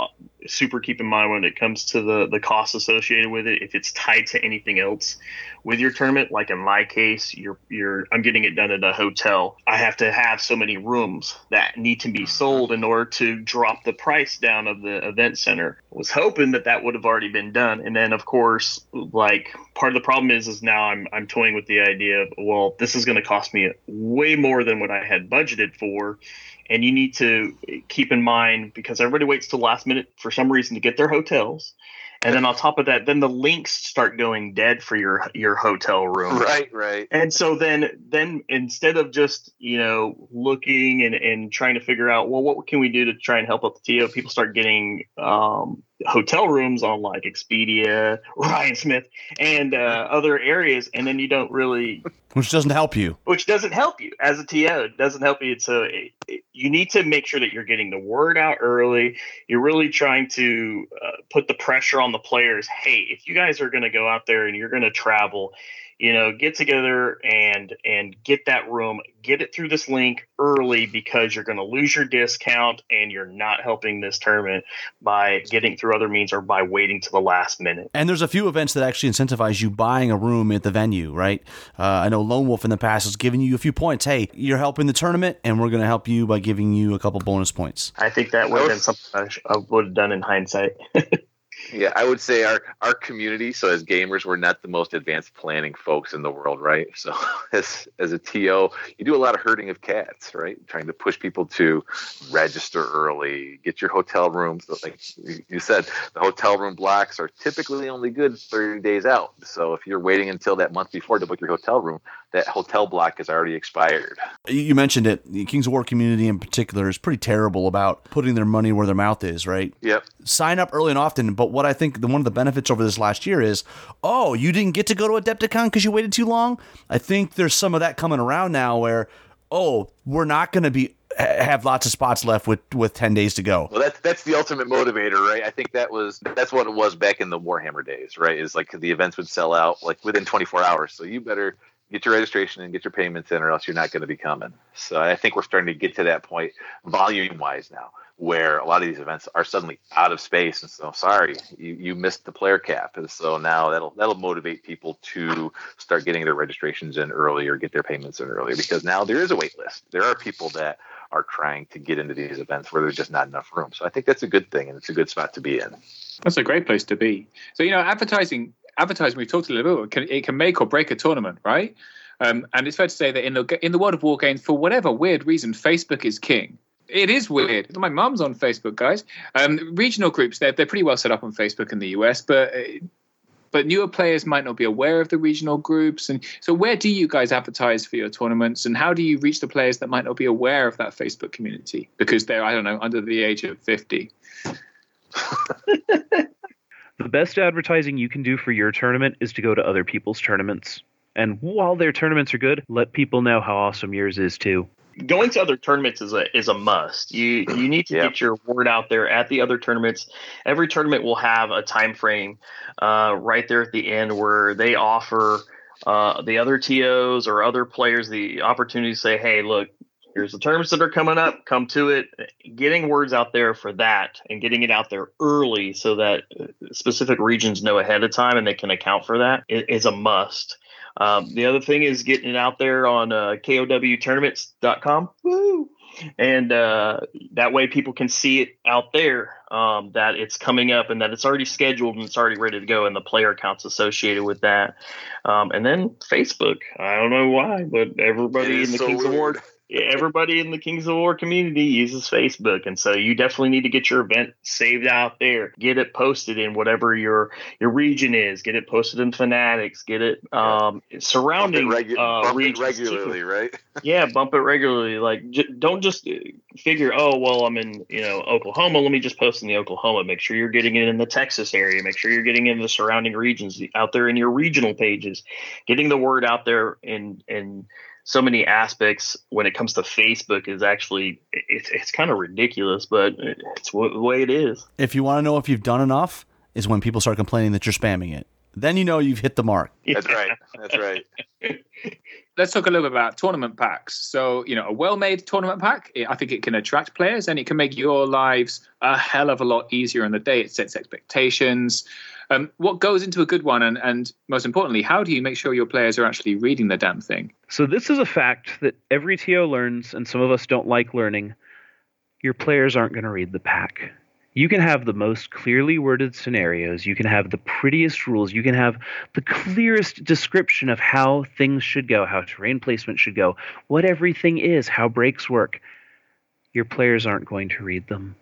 A: super keep in mind when it comes to the the costs associated with it. If it's tied to anything else with your tournament, like in my case, you're you're I'm getting it done at a hotel. I have to have so many rooms that need to be mm-hmm. sold in order to drop the price down of the event center. I was hoping that that would have already been done, and then of course, like part of the problem is is now I'm I'm toying with the idea of well, this is going to cost me way more than what I had budgeted for and you need to keep in mind because everybody waits till last minute for some reason to get their hotels. And then on top of that then the links start going dead for your your hotel room.
B: Right right.
A: And so then then instead of just you know looking and and trying to figure out well what can we do to try and help out the to people start getting um hotel rooms on like Expedia, *laughs* Ryan Smith, and uh, other areas, and then you don't really, *laughs*
G: which doesn't help you,
A: which doesn't help you as a TO. It doesn't help you. So it, it, you need to make sure that you're getting the word out early. You're really trying to uh, put the pressure on the players. Hey, if you guys are going to go out there and you're going to travel, you know, get together and and get that room, get it through this link early because you're going to lose your discount and you're not helping this tournament by getting through other means or by waiting to the last minute.
G: And there's a few events that actually incentivize you buying a room at the venue, right? Uh, I know Lone Wolf in the past has given you a few points. Hey, you're helping the tournament, and we're going to help you by giving you a couple bonus points.
A: I think that would have been something I, I would have done in hindsight. *laughs*
B: Yeah, I would say our our community. So as gamers, we're not the most advanced planning folks in the world, right? So *laughs* as as a TO, you do a lot of herding of cats, right? Trying to push people to register early, get your hotel rooms. Like you said, the hotel room blocks are typically only good 30 days out. So if you're waiting until that month before to book your hotel room, that hotel block is already expired.
G: You mentioned it. The Kings of War community in particular is pretty terrible about putting their money where their mouth is, right?
B: Yep.
G: Sign up early and often, but what I think the, one of the benefits over this last year is, oh, you didn't get to go to Adepticon because you waited too long. I think there's some of that coming around now where, oh, we're not going to be have lots of spots left with with 10 days to go.
B: Well, that's that's the ultimate motivator, right? I think that was that's what it was back in the Warhammer days, right? Is like the events would sell out like within 24 hours. So you better get your registration and get your payments in or else you're not going to be coming. So I think we're starting to get to that point volume wise now where a lot of these events are suddenly out of space. And so sorry you, you missed the player cap. And so now that'll that'll motivate people to start getting their registrations in early or get their payments in early because now there is a wait list. There are people that are trying to get into these events where there's just not enough room. So i think that's a good thing and it's a good spot to be in.
F: That's a great place to be. So you know advertising advertising we've talked a little bit it can, it can make or break a tournament right? Um, and it's fair to say that in the in the world of war games for whatever weird reason facebook is king it is weird. My mum's on Facebook, guys. Um, regional groups, they're, they're pretty well set up on Facebook in the US, but but newer players might not be aware of the regional groups. And so, where do you guys advertise for your tournaments, and how do you reach the players that might not be aware of that Facebook community because they're, I don't know, under the age of 50? *laughs*
C: the best advertising you can do for your tournament is to go to other people's tournaments. And while their tournaments are good, let people know how awesome yours is too
A: going to other tournaments is a is a must. You you need to yeah. get your word out there at the other tournaments. Every tournament will have a time frame uh, right there at the end where they offer uh, the other TOs or other players the opportunity to say, "Hey, look, here's the tournaments that are coming up. Come to it." Getting words out there for that and getting it out there early so that specific regions know ahead of time and they can account for that is a must. Um, the other thing is getting it out there on uh, kowtournaments.com. Woo! And uh, that way people can see it out there um, that it's coming up and that it's already scheduled and it's already ready to go and the player accounts associated with that. Um, and then Facebook. I don't know why, but everybody in the so Kings weird. Award everybody in the Kings of War community uses Facebook, and so you definitely need to get your event saved out there. Get it posted in whatever your your region is. Get it posted in Fanatics. Get it um, surrounding
B: bump it, regu- uh, bump it regularly, right? *laughs*
A: yeah, bump it regularly. Like j- don't just figure, oh well, I'm in you know Oklahoma. Let me just post in the Oklahoma. Make sure you're getting it in the Texas area. Make sure you're getting in the surrounding regions out there in your regional pages. Getting the word out there in in so many aspects when it comes to Facebook is actually it's it's kind of ridiculous, but it's the way it is.
G: If you want to know if you've done enough, is when people start complaining that you're spamming it. Then you know you've hit the mark. *laughs*
B: That's right. That's right. *laughs*
F: Let's talk a little bit about tournament packs. So, you know, a well-made tournament pack, I think it can attract players and it can make your lives a hell of a lot easier on the day. It sets expectations. Um, what goes into a good one, and, and most importantly, how do you make sure your players are actually reading the damn thing?
C: So this is a fact that every TO learns, and some of us don't like learning. Your players aren't going to read the pack. You can have the most clearly worded scenarios. You can have the prettiest rules. You can have the clearest description of how things should go, how terrain placement should go, what everything is, how breaks work. Your players aren't going to read them.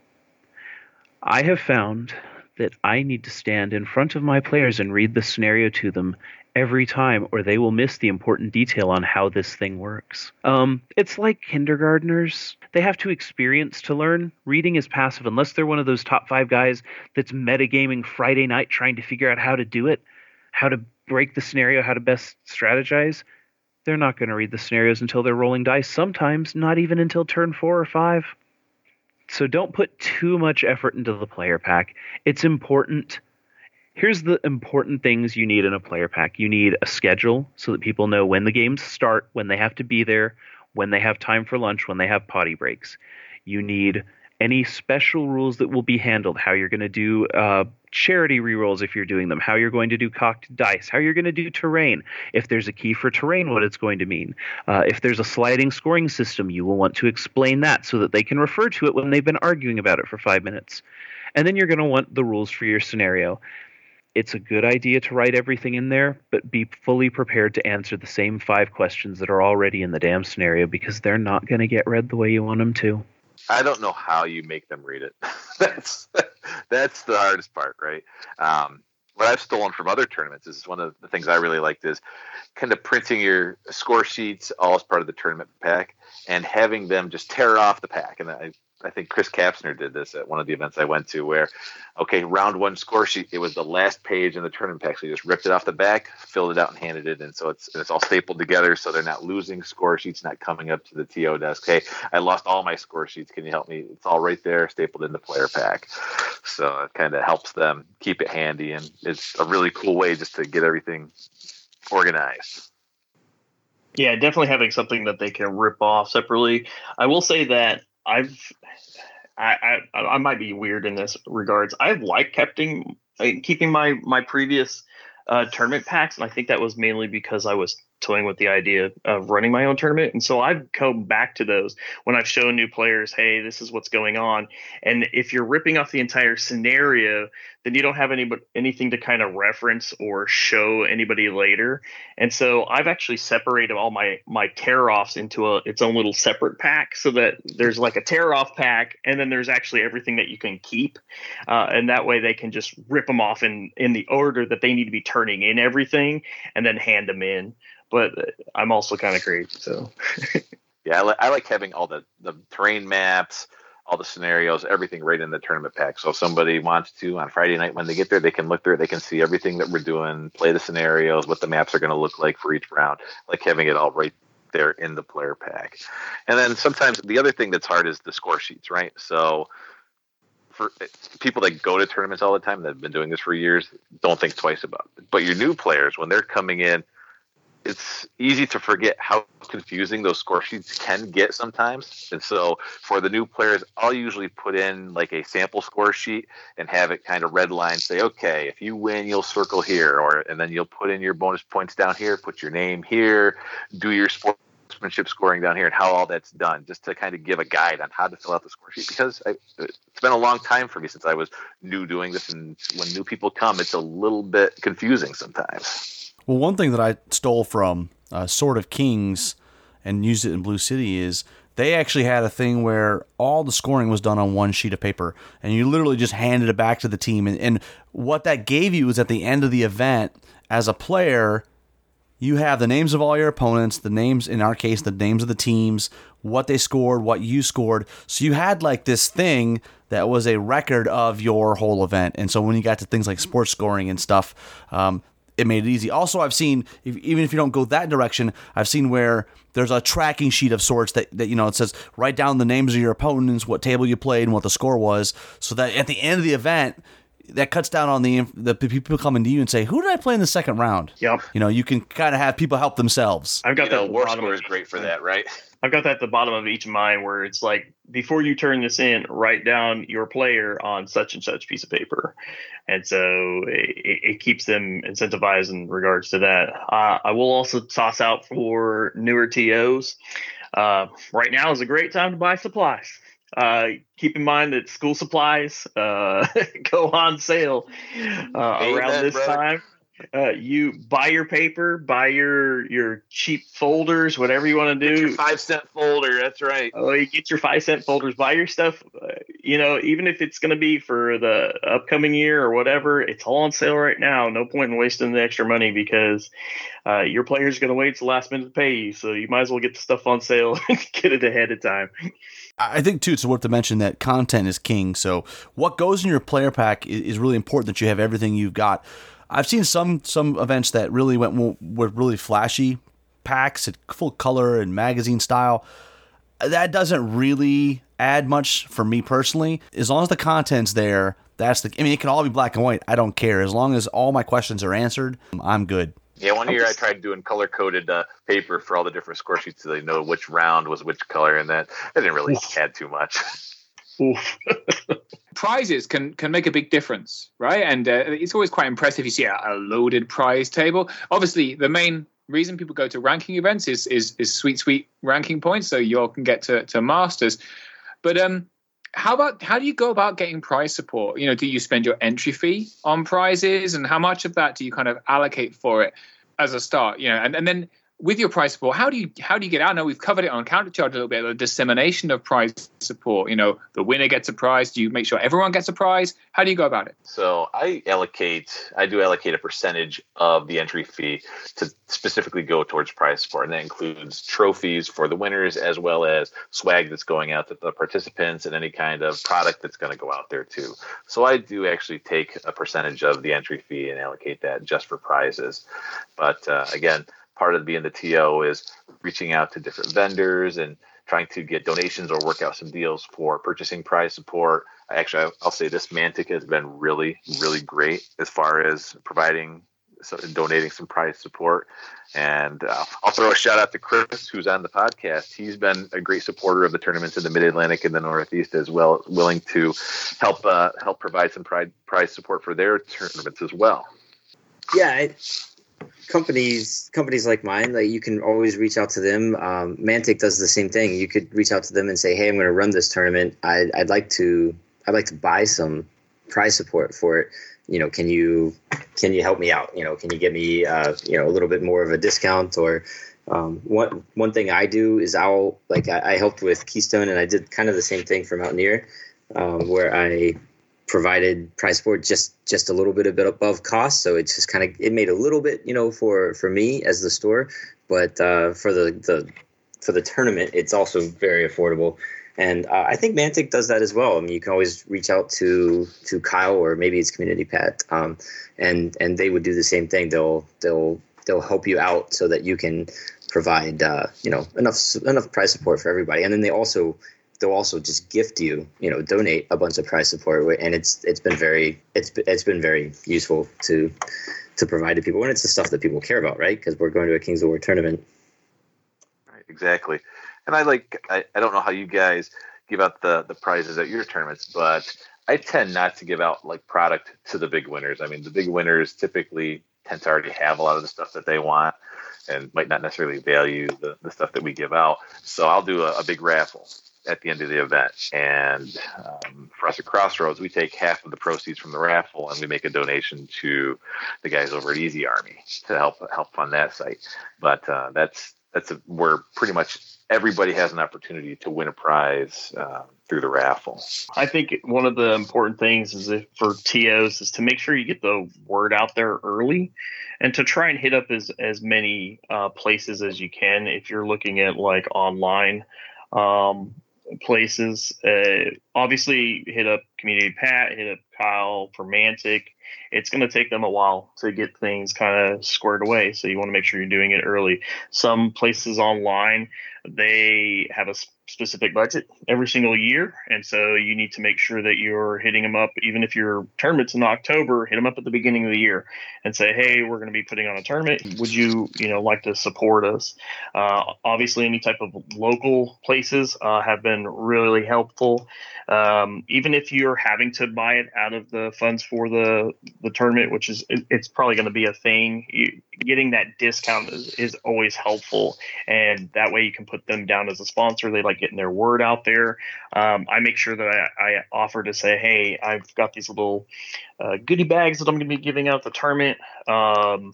C: I have found that I need to stand in front of my players and read the scenario to them every time, or they will miss the important detail on how this thing works. Um, it's like kindergartners. They have to experience to learn. Reading is passive unless they're one of those top five guys that's metagaming Friday night trying to figure out how to do it, how to break the scenario, how to best strategize. They're not going to read the scenarios until they're rolling dice, sometimes not even until turn four or five so don't put too much effort into the player pack. It's important. Here's the important things you need in a player pack. You need a schedule so that people know when the games start, when they have to be there, when they have time for lunch, when they have potty breaks. You need any special rules that will be handled, how you're going to do uh, charity rerolls if you're doing them, how you're going to do cocked dice, how you're going to do terrain, if there's a key for terrain, what it's going to mean. Uh, if there's a sliding scoring system, you will want to explain that so that they can refer to it when they've been arguing about it for five minutes. And then you're going to want the rules for your scenario it's a good idea to write everything in there, but be fully prepared to answer the same five questions that are already in the damn scenario because they're not going to get read the way you want them to.
B: I don't know how you make them read it. *laughs* that's that's the hardest part, right? Um, what I've stolen from other tournaments is one of the things I really liked is kind of printing your score sheets all as part of the tournament pack and having them just tear off the pack. And I I think Chris Kapsner did this at one of the events I went to where, okay, round one score sheet, it was the last page in the tournament pack. So he just ripped it off the back, filled it out, and handed it in. So it's it's all stapled together so they're not losing score sheets, not coming up to the TO desk. Hey, I lost all my score sheets. Can you help me? It's all right there, stapled in the player pack. So it kind of helps them keep it handy. And it's a really cool way just to get everything organized.
A: Yeah, definitely having something that they can rip off separately. I will say that I've I, I I might be weird in this regards. I've liked keeping keeping my my previous uh, tournament packs, and I think that was mainly because I was toying with the idea of running my own tournament. And so I've come back to those when I've shown new players, hey, this is what's going on. And if you're ripping off the entire scenario, then you don't have any anything to kind of reference or show anybody later. And so I've actually separated all my my tear offs into a its own little separate pack so that there's like a tear off pack and then there's actually everything that you can keep. Uh, and that way they can just rip them off in in the order that they need to be turning in everything and then hand them in but I'm also kind of crazy. So *laughs*
B: yeah, I, li- I like having all the the terrain maps, all the scenarios, everything right in the tournament pack. So if somebody wants to on Friday night when they get there, they can look through it. They can see everything that we're doing, play the scenarios, what the maps are going to look like for each round. Like having it all right there in the player pack. And then sometimes the other thing that's hard is the score sheets, right? So for people that go to tournaments all the time that have been doing this for years, don't think twice about it. But your new players, when they're coming in, it's easy to forget how confusing those score sheets can get sometimes. And so for the new players, I'll usually put in like a sample score sheet and have it kind of red line say, okay, if you win, you'll circle here, or and then you'll put in your bonus points down here, put your name here, do your sportsmanship scoring down here, and how all that's done, just to kind of give a guide on how to fill out the score sheet. Because I, it's been a long time for me since I was new doing this, and when new people come, it's a little bit confusing sometimes.
G: Well, one thing that I stole from uh, Sword of Kings and used it in Blue Sea is they actually had a thing where all the scoring was done on one sheet of paper and you literally just handed it back to the team. And, and what that gave you is at the end of the event, as a player, you have the names of all your opponents, the names, in our case, the names of the teams, what they scored, what you scored. So you had like this thing that was a record of your whole event. And so when you got to things like sports scoring and stuff, um, it made it easy. Also, I've seen if, even if you don't go that direction, I've seen where there's a tracking sheet of sorts that, that you know it says write down the names of your opponents, what table you played, and what the score was, so that at the end of the event. That cuts down on the the people coming to you and say, "Who did I play in the second round?"
A: Yep.
G: You know, you can kind of have people help themselves.
A: I've got
B: you
A: that.
B: Know, war score is great for that, right? *laughs*
A: I've got that at the bottom of each of mine where it's like before you turn this in, write down your player on such and such piece of paper, and so it, it keeps them incentivized in regards to that. Uh, I will also toss out for newer tos. Uh, right now is a great time to buy supplies. Uh, keep in mind that school supplies uh, *laughs* go on sale uh, around this brother. time uh, you buy your paper, buy your your cheap folders, whatever you want to do.
B: five cent folder, that's right.
A: Oh, you get your five cent folders. Buy your stuff. Uh, you know, even if it's going to be for the upcoming year or whatever, it's all on sale right now. No point in wasting the extra money because uh, your player's going to wait till the last minute to pay you. So you might as well get the stuff on sale *laughs* and get it ahead of time.
G: I think too, it's worth to mention that content is king. So what goes in your player pack is really important that you have everything you've got. I've seen some some events that really went with really flashy packs, full color and magazine style. That doesn't really add much for me personally. As long as the content's there, that's the. I mean, it can all be black and white. I don't care as long as all my questions are answered. I'm good.
B: Yeah, one year I tried doing color coded uh, paper for all the different score sheets so they know which round was which color, and that, I didn't really add too much. *laughs* *laughs*
F: prizes can can make a big difference, right? And uh, it's always quite impressive. You see a, a, loaded prize table. Obviously, the main reason people go to ranking events is is, is sweet sweet ranking points, so you all can get to, to masters. But um, how about how do you go about getting prize support? You know, do you spend your entry fee on prizes, and how much of that do you kind of allocate for it as a start? You know, and, and then with your prize support, how do you how do you get out? Now we've covered it on countercharge a little bit, the dissemination of prize support. You know, the winner gets a prize. Do you make sure everyone gets a prize? How do you go about it?
B: So I allocate, I do allocate a percentage of the entry fee to specifically go towards prize support, and that includes trophies for the winners as well as swag that's going out to the participants and any kind of product that's going to go out there too. So I do actually take a percentage of the entry fee and allocate that just for prizes. But uh, again part of being the TO is reaching out to different vendors and trying to get donations or work out some deals for purchasing prize support. Actually, I'll say this Mantic has been really, really great as far as providing, so donating some prize support. And uh, I'll throw a shout out to Chris, who's on the podcast. He's been a great supporter of the tournaments in the Mid Atlantic and the Northeast as well, willing to help uh, help provide some prize prize support for their tournaments as well.
D: Yeah, companies companies like mine like you can always reach out to them. Um, mantic does the same thing. You could reach out to them and say hey i'm going to run this tournament. I, i'd like to i'd like to buy some prize support for it. You know can you can you help me out? You know can you give me uh, you know a little bit more of a discount? Or um, one one thing i do is i'll like I, I helped with keystone and i did kind of the same thing for mountaineer um, where i provided price support just just a little bit a bit above cost so it just kind of it made a little bit you know for for me as the store but uh, for the the for the tournament it's also very affordable and uh, I think Mantic does that as well. I mean, you can always reach out to to Kyle or maybe it's Community Pat, um, and and they would do the same thing. They'll they'll they'll help you out so that you can provide uh, you know enough enough price support for everybody. And then they also they'll also just gift you, you know, donate a bunch of prize support, and it's it's been very it's it's been very useful to to provide to people, and it's the stuff that people care about, right? Because we're going to a Kings of War tournament.
B: Right, exactly. And I like I, I don't know how you guys give out the the prizes at your tournaments, but I tend not to give out like product to the big winners. I mean, the big winners typically tend to already have a lot of the stuff that they want and might not necessarily value the, the stuff that we give out. So I'll do a, a big raffle at the end of the event. And um, for us at Crossroads, we take half of the proceeds from the raffle and we make a donation to the guys over at Easy Army to help help fund that site. But uh, that's that's a, where pretty much everybody has an opportunity to win a prize um, through the raffle.
A: I think one of the important things is if, for TOs is to make sure you get the word out there early and to try and hit up as, as many uh, places as you can. If you're looking at like online, um, places. Uh, obviously, hit up Community Pat, hit up Kyle for Mantic. It's going to take them a while to get things kind of squared away. So you want to make sure you're doing it early. Some places online, they have a specific budget every single year. And so you need to make sure that you're hitting them up, even if your tournament's in October, hit them up at the beginning of the year and say, Hey, we're going to be putting on a tournament. Would you, you know, like to support us? Uh, obviously any type of local places, uh, have been really helpful. Um, even if you're having to buy it out of the funds for the, the tournament, which is, it's probably going to be a thing. You, getting that discount is, is always helpful. And that way you can put them down as a sponsor. They like getting their word out there. Um, I make sure that I, I, offer to say, hey, I've got these little uh, goodie bags that I'm going to be giving out the tournament. Um,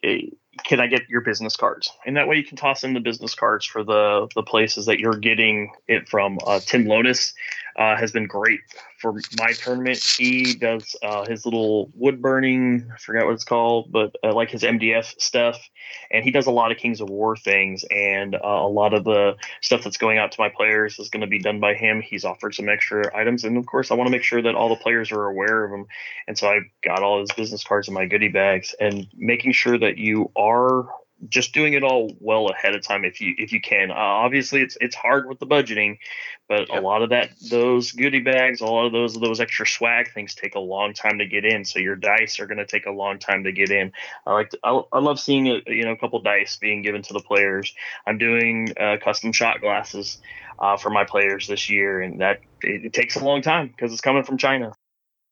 A: it, can I get your business cards? And that way you can toss in the business cards for the the places that you're getting it from. Uh, Tim Lotus uh, has been great for my tournament. He does uh, his little wood burning, I forgot what it's called, but uh, like his MDF stuff. And he does a lot of Kings of War things. And uh, a lot of the stuff that's going out to my players is going to be done by him. He's offered some extra items. And of course, I want to make sure that all the players are aware of them. And so I got all his business cards in my goodie bags and making sure that you are just doing it all well ahead of time if you if you can. Uh, obviously, it's it's hard with the budgeting, but a lot of that those goodie bags, a lot of those those extra swag things take a long time to get in. So your dice are going to take a long time to get in. I like to, I, I love seeing it, you know a couple dice being given to the players. I'm doing uh, custom shot glasses uh, for my players this year, and that it, it takes a long time because it's coming from China.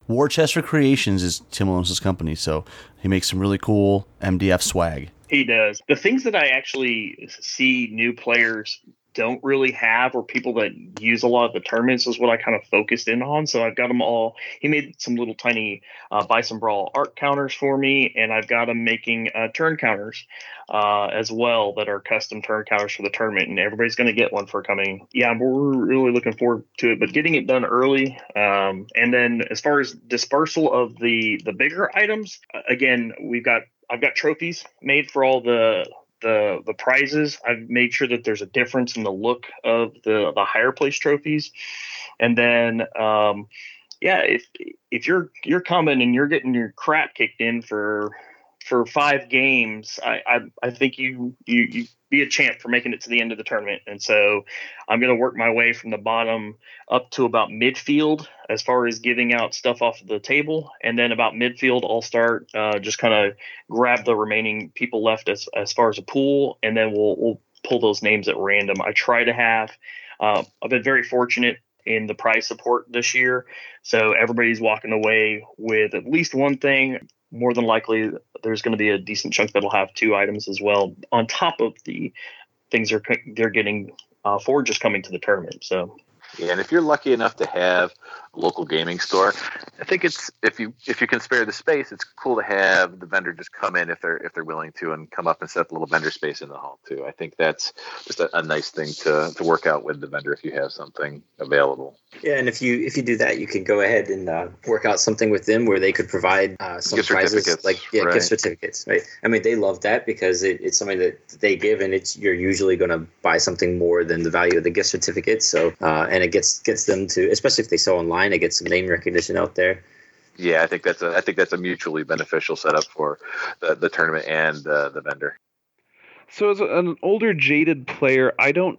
G: Warchester Creations is Tim Williams' company, so he makes some really cool MDF swag.
A: He does. The things that I actually see new players don't really have or people that use a lot of the tournaments is what I kind of focused in on. So I've got them all. He made some little tiny uh, Bison Brawl art counters for me, and I've got him making uh, turn counters uh, as well that are custom turn counters for the tournament. And everybody's going to get one for coming. Yeah, we're really looking forward to it. But getting it done early, um, and then as far as dispersal of the the bigger items, again, we've got I've got trophies made for all the the the prizes. I've made sure that there's a difference in the look of the the higher place trophies, and then um, yeah, if if you're you're coming and you're getting your crap kicked in for for five games, I I, I think you, you you be a champ for making it to the end of the tournament. And so I'm going to work my way from the bottom up to about midfield as far as giving out stuff off of the table. And then about midfield, I'll start uh, just kind of grab the remaining people left as, as far as a pool. And then we'll, we'll pull those names at random. I try to have, uh, I've been very fortunate in the prize support this year. So everybody's walking away with at least one thing more than likely there's going to be a decent chunk that'll have two items as well on top of the things they're they're getting uh, for just coming to the tournament. So
B: and if you're lucky enough to have a local gaming store, I think it's if you if you can spare the space, it's cool to have the vendor just come in if they're if they're willing to and come up and set up a little vendor space in the hall too. I think that's just a, a nice thing to to work out with the vendor if you have something available.
D: Yeah, and if you if you do that, you can go ahead and uh, work out something with them where they could provide uh, some
B: Gift
D: prizes,
B: certificates,
D: like yeah,
B: right.
D: gift certificates, right? I mean, they love that because it, it's something that they give, and it's you're usually going to buy something more than the value of the gift certificate. So, uh, and it gets gets them to, especially if they sell online, it gets some name recognition out there.
B: Yeah, I think that's a I think that's a mutually beneficial setup for the, the tournament and uh, the vendor.
C: So, as an older, jaded player, I don't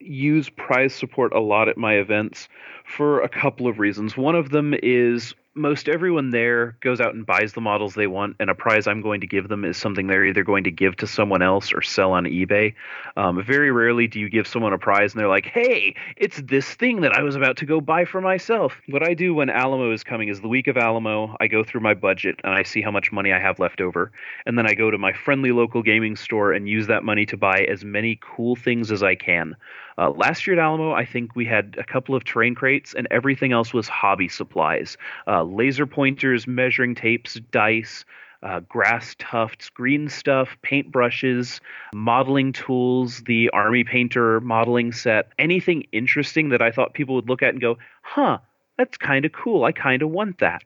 C: use prize support a lot at my events for a couple of reasons. One of them is most everyone there goes out and buys the models they want, and a prize I'm going to give them is something they're either going to give to someone else or sell on eBay. Um, very rarely do you give someone a prize and they're like, hey, it's this thing that I was about to go buy for myself. What I do when Alamo is coming is the week of Alamo, I go through my budget and I see how much money I have left over. And then I go to my friendly local gaming store and use that money to buy as many cool things as I can. Uh, last year at Alamo, I think we had a couple of terrain crates, and everything else was hobby supplies uh, laser pointers, measuring tapes, dice. Uh, grass tufts, green stuff, paintbrushes, modeling tools, the army painter modeling set, anything interesting that I thought people would look at and go, huh, that's kind of cool. I kind of want that.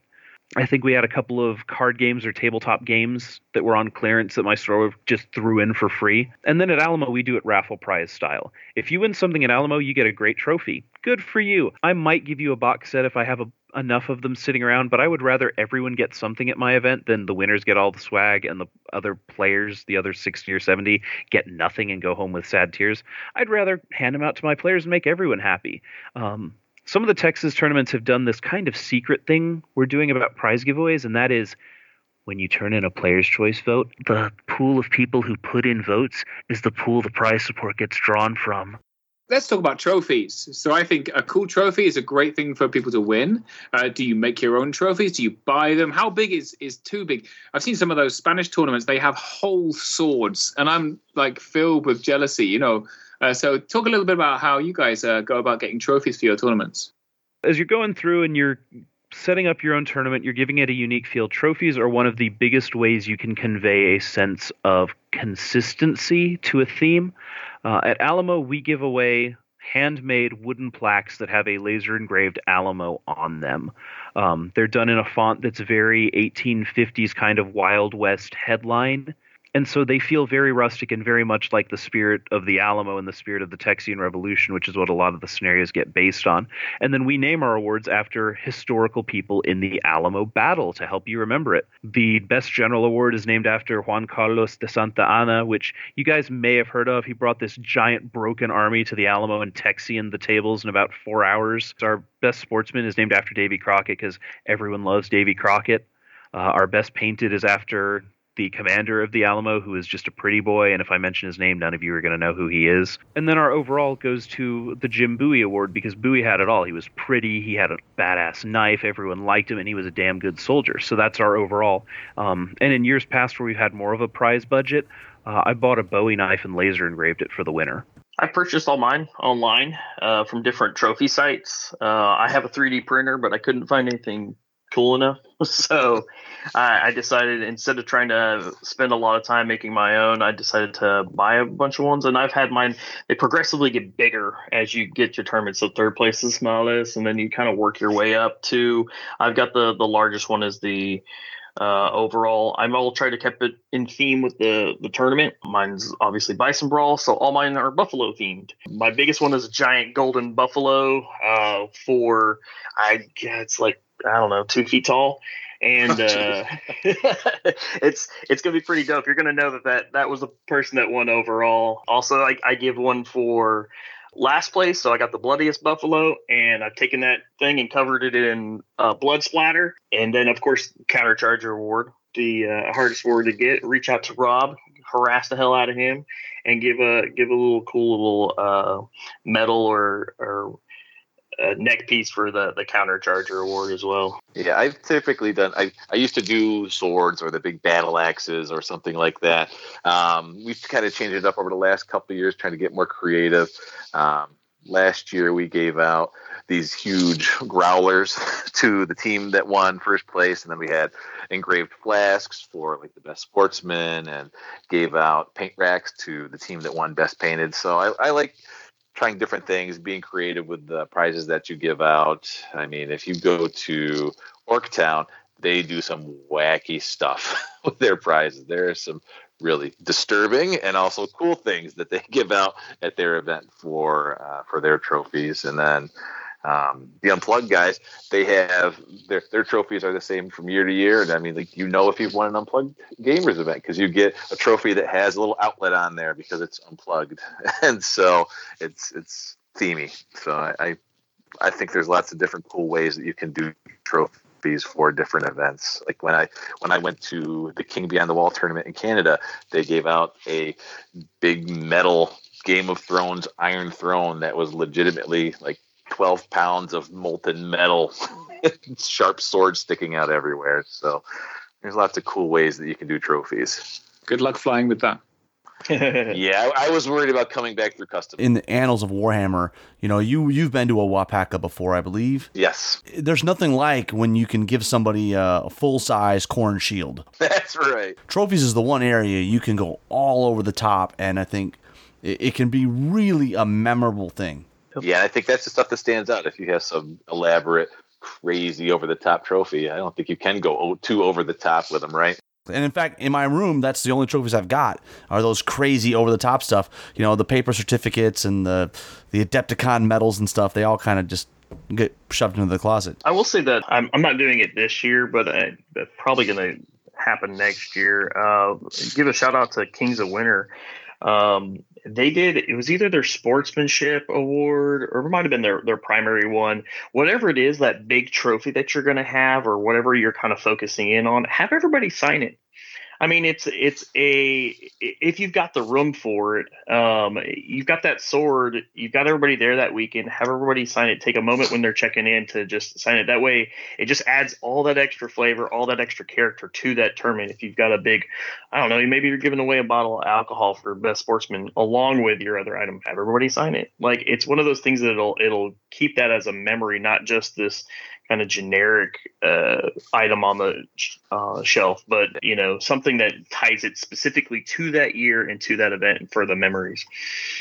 C: I think we had a couple of card games or tabletop games that were on clearance that my store just threw in for free. And then at Alamo, we do it raffle prize style. If you win something at Alamo, you get a great trophy. Good for you. I might give you a box set if I have a, enough of them sitting around, but I would rather everyone get something at my event than the winners get all the swag and the other players, the other 60 or 70, get nothing and go home with sad tears. I'd rather hand them out to my players and make everyone happy. Um, some of the Texas tournaments have done this kind of secret thing we're doing about prize giveaways, and that is when you turn in a player's choice vote, the pool of people who put in votes is the pool the prize support gets drawn from.
F: Let's talk about trophies. So I think a cool trophy is a great thing for people to win. Uh, do you make your own trophies? Do you buy them? How big is is too big? I've seen some of those Spanish tournaments. They have whole swords, and I'm like filled with jealousy. You know, uh, so, talk a little bit about how you guys uh, go about getting trophies for your tournaments.
C: As you're going through and you're setting up your own tournament, you're giving it a unique feel. Trophies are one of the biggest ways you can convey a sense of consistency to a theme. Uh, at Alamo, we give away handmade wooden plaques that have a laser engraved Alamo on them. Um, they're done in a font that's very 1850s kind of Wild West headline and so they feel very rustic and very much like the spirit of the Alamo and the spirit of the Texian Revolution, which is what a lot of the scenarios get based on. And then we name our awards after historical people in the Alamo battle to help you remember it. The Best General Award is named after Juan Carlos de Santa Anna, which you guys may have heard of. He brought this giant broken army to the Alamo and Texian the tables in about four hours. Our best sportsman is named after Davy Crockett because everyone loves Davy Crockett. Uh, our best painted is after the commander of the Alamo, who is just a pretty boy. And if I mention his name, none of you are going to know who he is. And then our overall goes to the Jim Bowie Award because Bowie had it all. He was pretty, he had a badass knife, everyone liked him, and he was a damn good soldier. So that's our overall. Um, and in years past, where we've had more of a prize budget, uh, I bought a Bowie knife and laser engraved it for the winner.
A: I purchased all mine online uh, from different trophy sites. Uh, I have a 3D printer, but I couldn't find anything cool enough. *laughs* So I, I, decided instead of trying to spend a lot of time making my own, I decided to buy a bunch of ones. And I've had mine, they progressively get bigger as you get your tournament. So third place is smallest, and then you kind of work your way up to. I've got the, the largest one is the uh, overall. I'm all try to keep it in theme with the the tournament. Mine's obviously Bison Brawl, so all mine are buffalo themed. My biggest one is a giant golden buffalo uh, for I it's like I don't know, two feet tall. And *laughs* uh, *laughs* it's it's gonna be pretty dope. You're gonna know that that, that was the person that won overall. Also, I, I give one for last place, so I got the bloodiest buffalo, and I've taken that thing and covered it in uh, blood splatter. And then, of course, counter countercharger award, the uh, hardest award to get. Reach out to Rob, harass the hell out of him, and give a give a little cool little uh, medal or or a neck piece for the the counter charger award as well.
B: Yeah, I've typically done. I I used to do swords or the big battle axes or something like that. Um, we've kind of changed it up over the last couple of years, trying to get more creative. Um, last year we gave out these huge growlers *laughs* to the team that won first place and then we had engraved flasks for like the best sportsman and gave out paint racks to the team that won best painted so i, I like trying different things, being creative with the prizes that you give out. I mean, if you go to Orktown, they do some wacky stuff *laughs* with their prizes. There are some really disturbing and also cool things that they *laughs* give out at their event for uh, for their trophies. And then um, the unplugged guys, they have their their trophies are the same from year to year, and I mean, like you know, if you've won an unplugged gamers event because you get a trophy that has a little outlet on there because it's unplugged, *laughs* and so it's it's themey. So I, I I think there's lots of different cool ways that you can do trophies for different events. Like when I when I went to the King Beyond the Wall tournament in Canada, they gave out a big metal Game of Thrones Iron Throne that was legitimately like 12 pounds of molten metal, *laughs* sharp swords sticking out everywhere. So there's lots of cool ways that you can do trophies.
F: Good luck flying with that. *laughs*
B: yeah, I, I, was worried about coming back through custom.
G: In the annals of Warhammer, you know, you you've been to a Wapaka before, I believe.
B: Yes.
G: There's nothing like when you can give somebody a full size corn shield. *laughs*
B: That's right.
G: Trophies is the one area you can go all over the top, and I think it, it can be really a memorable thing.
B: Yeah, I think that's the stuff that stands out. If you have some elaborate, crazy, over the top trophy, I don't think you can go too over the top with them, right?
G: And in fact, in my room, that's the only trophies I've got are those crazy over the top stuff. You know, the paper certificates and the the Adepticon medals and stuff. They all kind of just get shoved into the closet.
A: I will say that I'm, I'm not doing it this year, but I, that's probably going to happen next year. Uh, give a shout out to Kings of Winter. Um, they did it was either their sportsmanship award or it might have been their their primary one. Whatever it is that big trophy that you're going to have or whatever you're kind of focusing in on have everybody sign it I mean, it's it's a if you've got the room for it, um, you've got that sword, you've got everybody there that weekend. Have everybody sign it. Take a moment when they're checking in to just sign it. That way, it just adds all that extra flavor, all that extra character to that tournament. If you've got a big, I don't know, maybe you're giving away a bottle of alcohol for best sportsman along with your other item. Have everybody sign it. Like it's one of those things that it'll it'll keep that as a memory, not just this kind of generic uh, item on the uh, shelf, but you know something that ties it specifically to that year and to that event for the memories.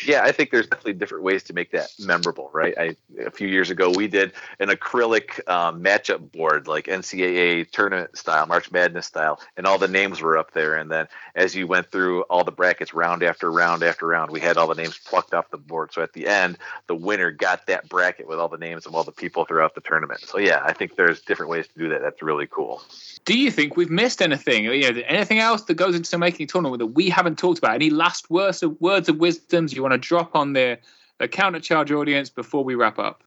B: Yeah, I think there's definitely different ways to make that memorable, right? I a few years ago we did an acrylic um, matchup board, like NCAA tournament style, March Madness style, and all the names were up there. And then as you went through all the brackets, round after round after round, we had all the names plucked off the board. So at the end, the winner got that bracket with all the names of all the people throughout the tournament. So yeah, I think there's different ways to do that. That's really cool.
F: Do you think we've missed anything? You know, anything else that goes into making a tournament that we haven't talked about? Any last words of words of wisdoms you want to drop on the, the counter charge audience before we wrap up?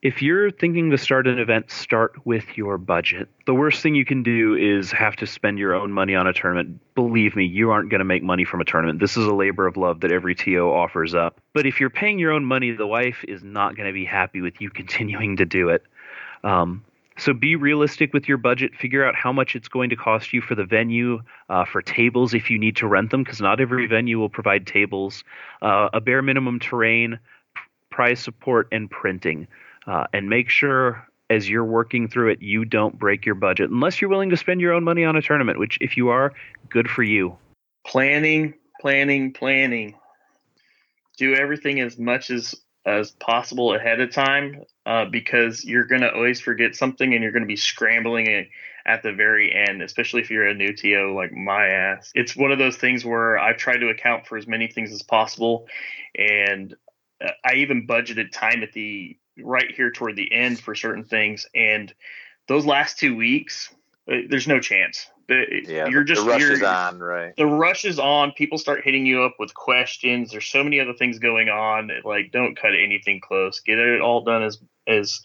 C: If you're thinking to start an event, start with your budget. The worst thing you can do is have to spend your own money on a tournament. Believe me, you aren't going to make money from a tournament. This is a labor of love that every TO offers up. But if you're paying your own money, the wife is not going to be happy with you continuing to do it. Um, so be realistic with your budget. Figure out how much it's going to cost you for the venue, uh, for tables if you need to rent them, because not every venue will provide tables, uh, a bare minimum terrain, prize support, and printing. Uh, and make sure as you're working through it, you don't break your budget unless you're willing to spend your own money on a tournament, which, if you are, good for you.
A: Planning, planning, planning. Do everything as much as as possible ahead of time uh, because you're going to always forget something and you're going to be scrambling it at the very end, especially if you're a new TO like my ass. It's one of those things where I've tried to account for as many things as possible. And uh, I even budgeted time at the right here toward the end for certain things. And those last two weeks, uh, there's no chance.
B: Yeah, you're just the rush is on, right?
A: The rush is on. People start hitting you up with questions. There's so many other things going on. Like, don't cut anything close. Get it all done as as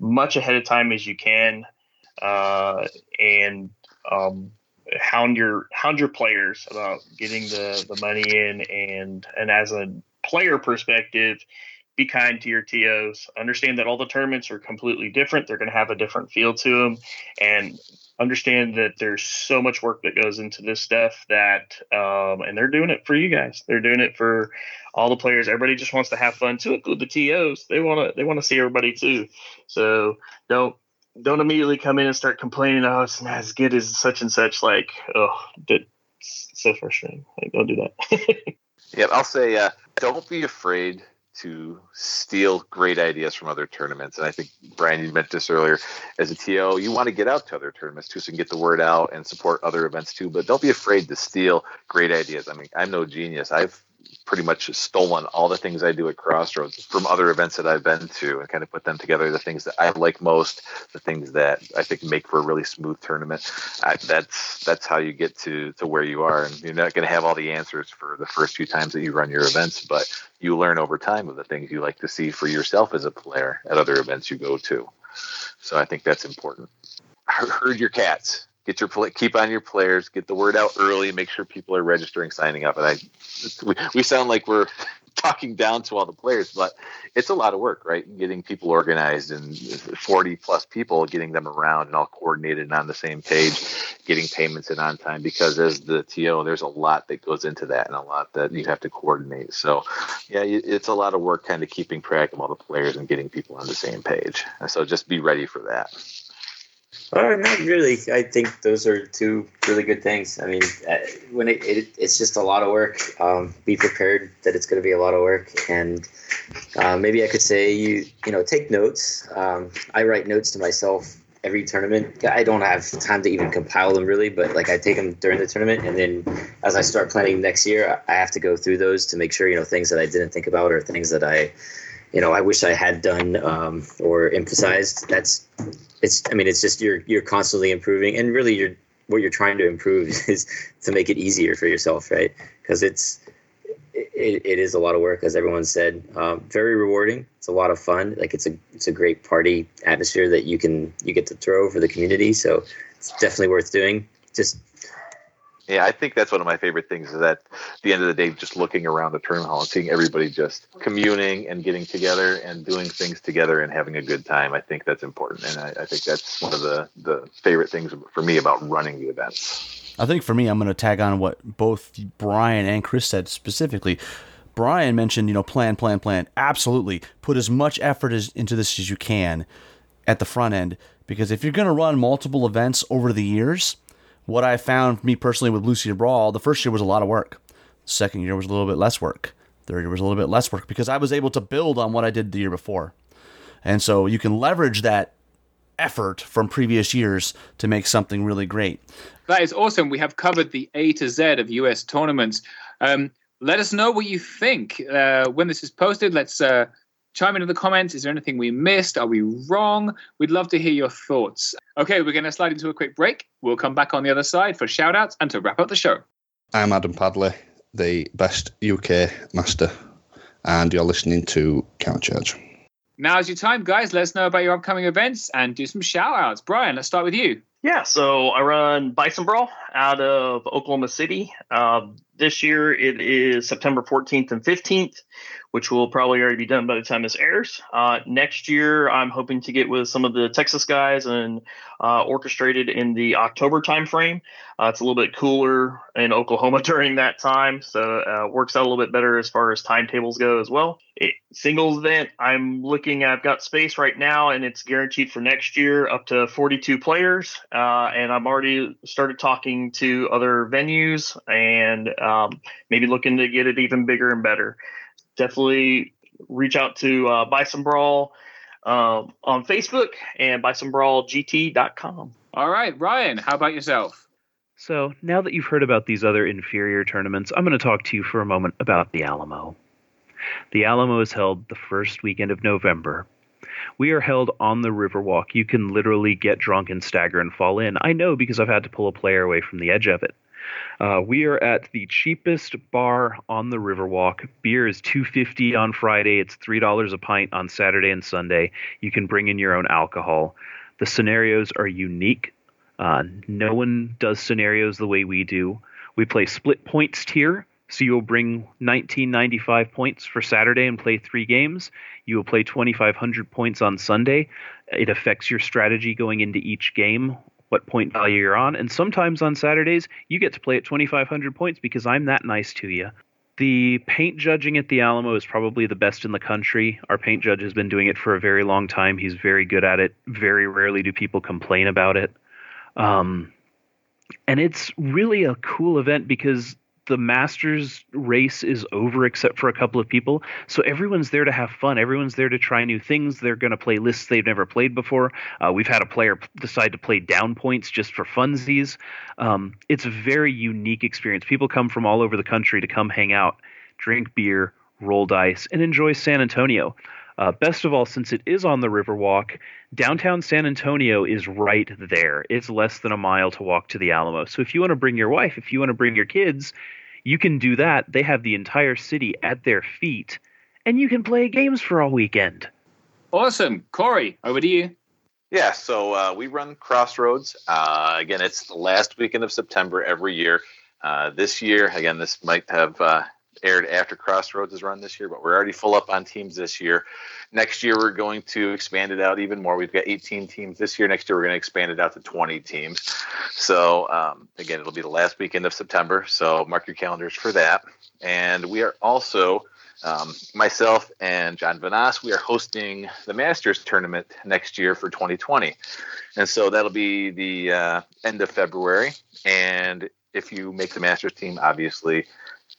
A: much ahead of time as you can, uh, and um, hound your hound your players about getting the the money in. And and as a player perspective, be kind to your TOs. Understand that all the tournaments are completely different. They're going to have a different feel to them, and understand that there's so much work that goes into this stuff that um, and they're doing it for you guys. They're doing it for all the players. Everybody just wants to have fun too include the tos they want to they want to see everybody too. So don't don't immediately come in and start complaining oh it's not as good as such and such. Like oh that's so frustrating. Like don't do that. *laughs*
B: Yeah i'll say uh, don't be afraid to steal great ideas from other tournaments. And I think Brian, you meant this earlier. As a TO, you want to get out to other tournaments too, so you can get the word out and support other events too. But don't be afraid to steal great ideas. I mean, I'm no genius. I've pretty much stolen all the things I do at Crossroads from other events that I've been to and kind of put them together. The things that I like most, the things that I think make for a really smooth tournament. I, that's that's how you get to to where you are. And you're not going to have all the answers for the first few times that you run your events, but you learn over time of the things you like to see for yourself as a player at other events you go to. So I think that's important. I heard your cats get your keep on your players, get the word out early, make sure people are registering, signing up. And I, we, we sound like we're *laughs* talking down to all the players, but it's a lot of work, right? Getting people organized and 40 plus people, getting them around and all coordinated and on the same page, getting payments in on time. Because as the TO, there's a lot that goes into that and a lot that you have to coordinate. So, yeah, it's a lot of work, kind of keeping track of all the players and getting people on the same page. And so, just be ready for that.
D: Uh, not really. I think those are two really good things. I mean, uh, when it, it it's just a lot of work. Um, be prepared that it's going to be a lot of work, and uh, maybe I could say you you know take notes. Um, I write notes to myself every tournament. I don't have time to even compile them really, but like I take them during the tournament, and then as I start planning next year, I have to go through those to make sure you know things that I didn't think about or things that I you know I wish I had done um, or emphasized. That's it's I mean it's just you're you're constantly improving and really you're what you're trying to improve *laughs* is to make it easier for yourself right? Because it's it, it is a lot of work as everyone said. Um, very rewarding. It's a lot of fun. Like it's a it's a great party atmosphere that you can you get to throw for the community. So it's definitely worth doing. Just
B: yeah, I think that's one of my favorite things is that at the end of the day, just looking around the tournament hall and seeing everybody just communing and getting together and doing things together and having a good time. I think that's important. And I, I think that's one of the, the favorite things for me about running the events.
G: I think for me, I'm going to tag on what both Brian and Chris said specifically. Brian mentioned, you know, plan, plan, plan. Absolutely. Put as much effort as, into this as you can at the front end because if you're going to run multiple events over the years, what I found me personally with Blue Sea Brawl, the first year was a lot of work. Second year was a little bit less work. Third year was a little bit less work because I was able to build on what I did the year before. And so you can leverage that effort from previous years to make something really great.
F: That is awesome. We have covered the A to Z of US tournaments. Um, let us know what you think. Uh, when this is posted, let's uh, chime into the comments. Is there anything we missed? Are we wrong? We'd love to hear your thoughts. Okay, we're going to slide into a quick break. We'll come back on the other side for shout outs and to wrap up the show.
J: I'm Adam Padley, the best UK master, and you're listening to Countercharge.
F: Now's your time, guys. Let us know about your upcoming events and do some shout outs. Brian, let's start with you.
A: Yeah, so I run Bison Brawl out of Oklahoma City. Uh, this year it is September 14th and 15th, which will probably already be done by the time this airs. Uh, next year, I'm hoping to get with some of the Texas guys and uh, orchestrated in the October timeframe. Uh, it's a little bit cooler in Oklahoma *laughs* during that time, so uh, works out a little bit better as far as timetables go as well. It, singles event, I'm looking. I've got space right now, and it's guaranteed for next year up to 42 players. Uh, and I'm already started talking to other venues and um, maybe looking to get it even bigger and better definitely reach out to uh, Bison Brawl uh, on Facebook and bisonbrawlgt.com.
F: All right, Ryan, how about yourself?
C: So, now that you've heard about these other inferior tournaments, I'm going to talk to you for a moment about the Alamo. The Alamo is held the first weekend of November. We are held on the Riverwalk. You can literally get drunk and stagger and fall in. I know because I've had to pull a player away from the edge of it. Uh, we are at the cheapest bar on the Riverwalk. Beer is two fifty on Friday. It's three dollars a pint on Saturday and Sunday. You can bring in your own alcohol. The scenarios are unique. Uh, no one does scenarios the way we do. We play split points tier. So you'll bring 1995 points for Saturday and play three games. You will play 2500 points on Sunday. It affects your strategy going into each game what point value you're on. And sometimes on Saturdays, you get to play at 2,500 points because I'm that nice to you. The paint judging at the Alamo is probably the best in the country. Our paint judge has been doing it for a very long time. He's very good at it. Very rarely do people complain about it. Um, and it's really a cool event because the Masters race is over except for a couple of people. So everyone's there to have fun. Everyone's there to try new things. They're going to play lists they've never played before. Uh, we've had a player decide to play down points just for funsies. Um, it's a very unique experience. People come from all over the country to come hang out, drink beer, roll dice, and enjoy San Antonio. Uh, best of all, since it is on the Riverwalk, downtown San Antonio is right there. It's less than a mile to walk to the Alamo. So if you want to bring your wife, if you want to bring your kids, you can do that. They have the entire city at their feet, and you can play games for all weekend.
F: Awesome. Corey, over to you.
B: Yeah, so uh, we run Crossroads. Uh, again, it's the last weekend of September every year. Uh, this year, again, this might have uh, aired after Crossroads is run this year, but we're already full up on teams this year. Next year, we're going to expand it out even more. We've got 18 teams this year. Next year, we're going to expand it out to 20 teams. So, um, again, it'll be the last weekend of September. So, mark your calendars for that. And we are also, um, myself and John Vanas, we are hosting the Masters tournament next year for 2020. And so that'll be the uh, end of February. And if you make the Masters team, obviously,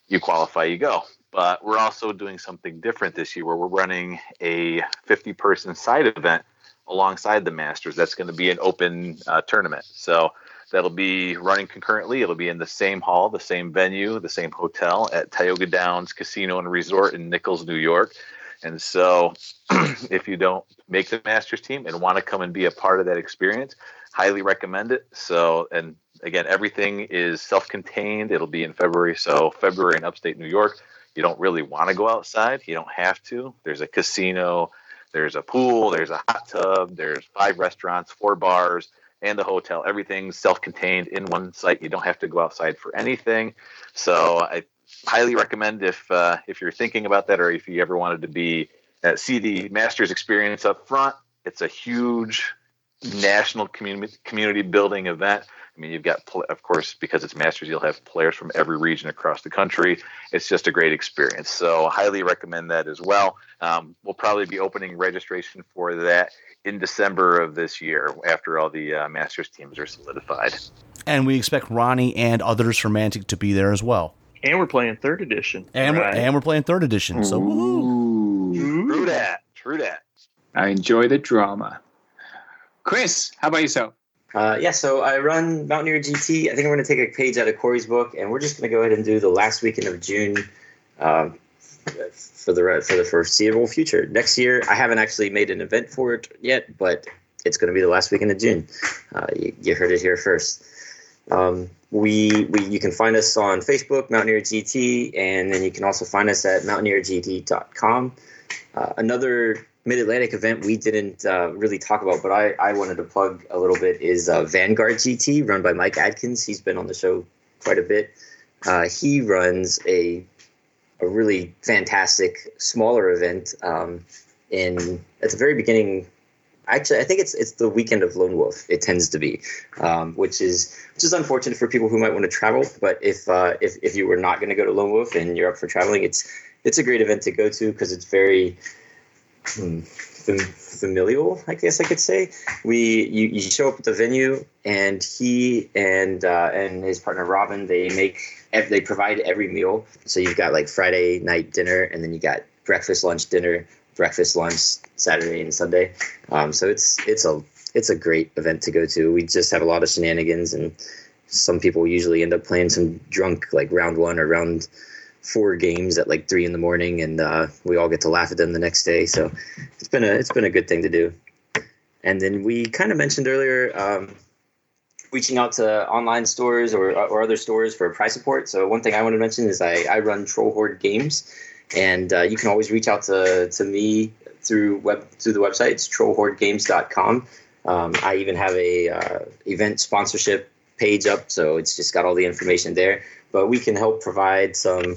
B: you qualify, you go. But we're also doing something different this year where we're running a 50 person side event alongside the Masters. That's going to be an open uh, tournament. So that'll be running concurrently. It'll be in the same hall, the same venue, the same hotel at Tioga Downs Casino and Resort in Nichols, New York. And so *clears throat* if you don't make the Masters team and want to come and be a part of that experience, highly recommend it. So, and again, everything is self contained. It'll be in February. So, February in upstate New York, you don't really want to go outside. You don't have to. There's a casino, there's a pool, there's a hot tub, there's five restaurants, four bars, and the hotel. Everything's self contained in one site. You don't have to go outside for anything. So, I highly recommend if uh, if you're thinking about that or if you ever wanted to be uh, see the master's experience up front it's a huge national community community building event. I mean, you've got, of course, because it's Masters, you'll have players from every region across the country. It's just a great experience. So, highly recommend that as well. Um, we'll probably be opening registration for that in December of this year after all the uh, Masters teams are solidified.
G: And we expect Ronnie and others from Mantic to be there as well.
A: And we're playing third edition.
G: And, right. we're, and we're playing third edition. So,
B: Ooh. True that. True that.
F: I enjoy the drama. Chris, how about yourself?
D: Uh, yeah, so I run Mountaineer GT. I think I'm going to take a page out of Corey's book, and we're just going to go ahead and do the last weekend of June um, for the for the foreseeable future. Next year, I haven't actually made an event for it yet, but it's going to be the last weekend of June. Uh, you, you, heard it here first. Um, we, we you can find us on Facebook, Mountaineer GT, and then you can also find us at mountaineergt.com. Uh, another Mid Atlantic event we didn't uh, really talk about, but I, I wanted to plug a little bit is uh, Vanguard GT, run by Mike Adkins. He's been on the show quite a bit. Uh, he runs a a really fantastic smaller event um, in at the very beginning. Actually, I think it's it's the weekend of Lone Wolf. It tends to be, um, which is which is unfortunate for people who might want to travel. But if uh, if if you were not going to go to Lone Wolf and you're up for traveling, it's it's a great event to go to because it's very familial, I guess I could say. We you, you show up at the venue, and he and uh, and his partner Robin they make they provide every meal. So you've got like Friday night dinner, and then you got breakfast, lunch, dinner, breakfast, lunch, Saturday and Sunday. Um, so it's it's a it's a great event to go to. We just have a lot of shenanigans, and some people usually end up playing some drunk like round one or round four games at like three in the morning, and uh, we all get to laugh at them the next day. So it's been a it's been a good thing to do. And then we kind of mentioned earlier um, reaching out to online stores or, or other stores for price support. So one thing I want to mention is I, I run Troll Horde Games, and uh, you can always reach out to, to me through web through the website. It's trollhordegames.com. Um, I even have a uh, event sponsorship page up, so it's just got all the information there. But we can help provide some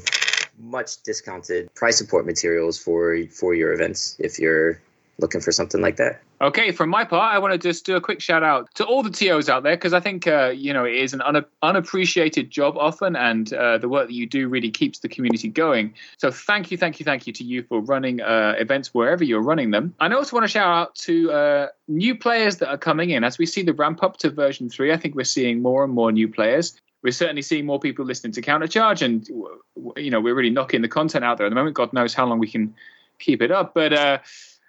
D: much discounted price support materials for for your events if you're looking for something like that.
F: Okay, from my part, I want to just do a quick shout out to all the TOs out there because I think uh, you know it is an un- unappreciated job often, and uh, the work that you do really keeps the community going. So thank you, thank you, thank you to you for running uh, events wherever you're running them. And I also want to shout out to uh, new players that are coming in as we see the ramp up to version three. I think we're seeing more and more new players we're certainly seeing more people listening to Countercharge, and you know we're really knocking the content out there at the moment. God knows how long we can keep it up, but uh,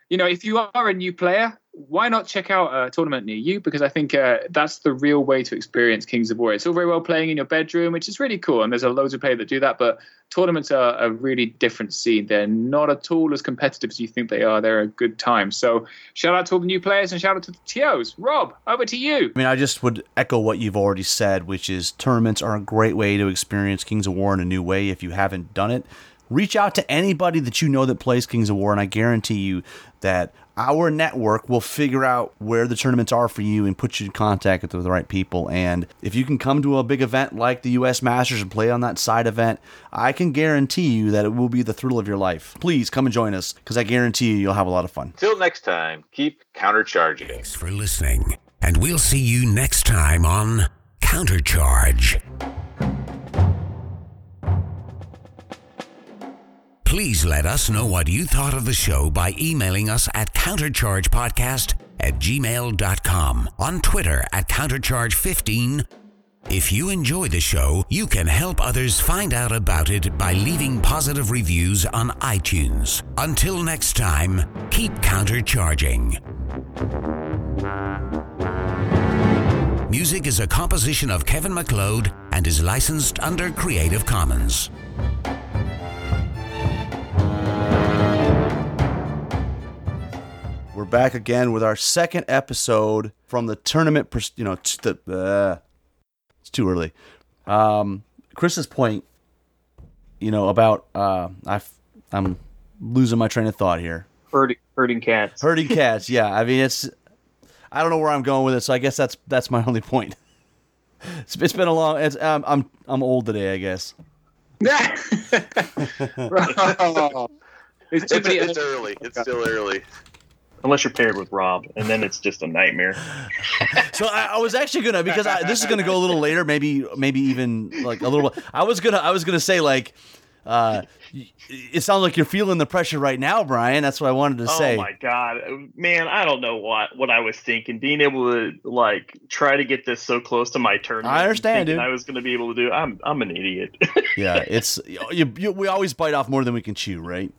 F: you know if you are a new player, why not check out a tournament near you? Because I think uh, that's the real way to experience Kings of War. It's all very well playing in your bedroom, which is really cool, and there's a loads of players that do that. But tournaments are a really different scene. They're not at all as competitive as you think they are. They're a good time. So shout out to all the new players and shout out to the TOs. Rob, over to you.
G: I mean, I just would echo what you've already said, which is tournaments are a great way to experience Kings of War in a new way if you haven't done it reach out to anybody that you know that plays Kings of War, and I guarantee you that our network will figure out where the tournaments are for you and put you in contact with the right people. And if you can come to a big event like the U.S. Masters and play on that side event, I can guarantee you that it will be the thrill of your life. Please come and join us because I guarantee you you'll have a lot of fun.
B: Till next time, keep countercharging.
K: Thanks for listening, and we'll see you next time on Countercharge. Please let us know what you thought of the show by emailing us at counterchargepodcast at gmail.com, on Twitter at countercharge15. If you enjoy the show, you can help others find out about it by leaving positive reviews on iTunes. Until next time, keep countercharging. Music is a composition of Kevin MacLeod and is licensed under Creative Commons.
G: We're back again with our second episode from the tournament. Pers- you know, t- the, uh, it's too early. Um, Chris's point, you know, about uh, I, I'm losing my train of thought here.
A: Herding, herding cats.
G: Herding cats. Yeah, I mean, it's. I don't know where I'm going with it, so I guess that's that's my *laughs* only point. it's, it's been a long. It's, um, I'm I'm old today, I guess. *laughs* *laughs*
B: it's, it's, it's early. It's still early.
A: Unless you're paired with Rob, and then it's just a nightmare. *laughs*
G: so I, I was actually gonna because I, this is gonna go a little later, maybe maybe even like a little. I was gonna I was gonna say like. Uh, it sounds like you're feeling the pressure right now, Brian. That's what I wanted to say.
A: Oh my god, man! I don't know what what I was thinking. Being able to like try to get this so close to my turn,
G: I understand, dude.
A: I was going to be able to do. I'm I'm an idiot. *laughs*
G: yeah, it's you, you, we always bite off more than we can chew, right?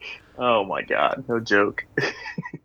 A: oh my god, no joke. *laughs*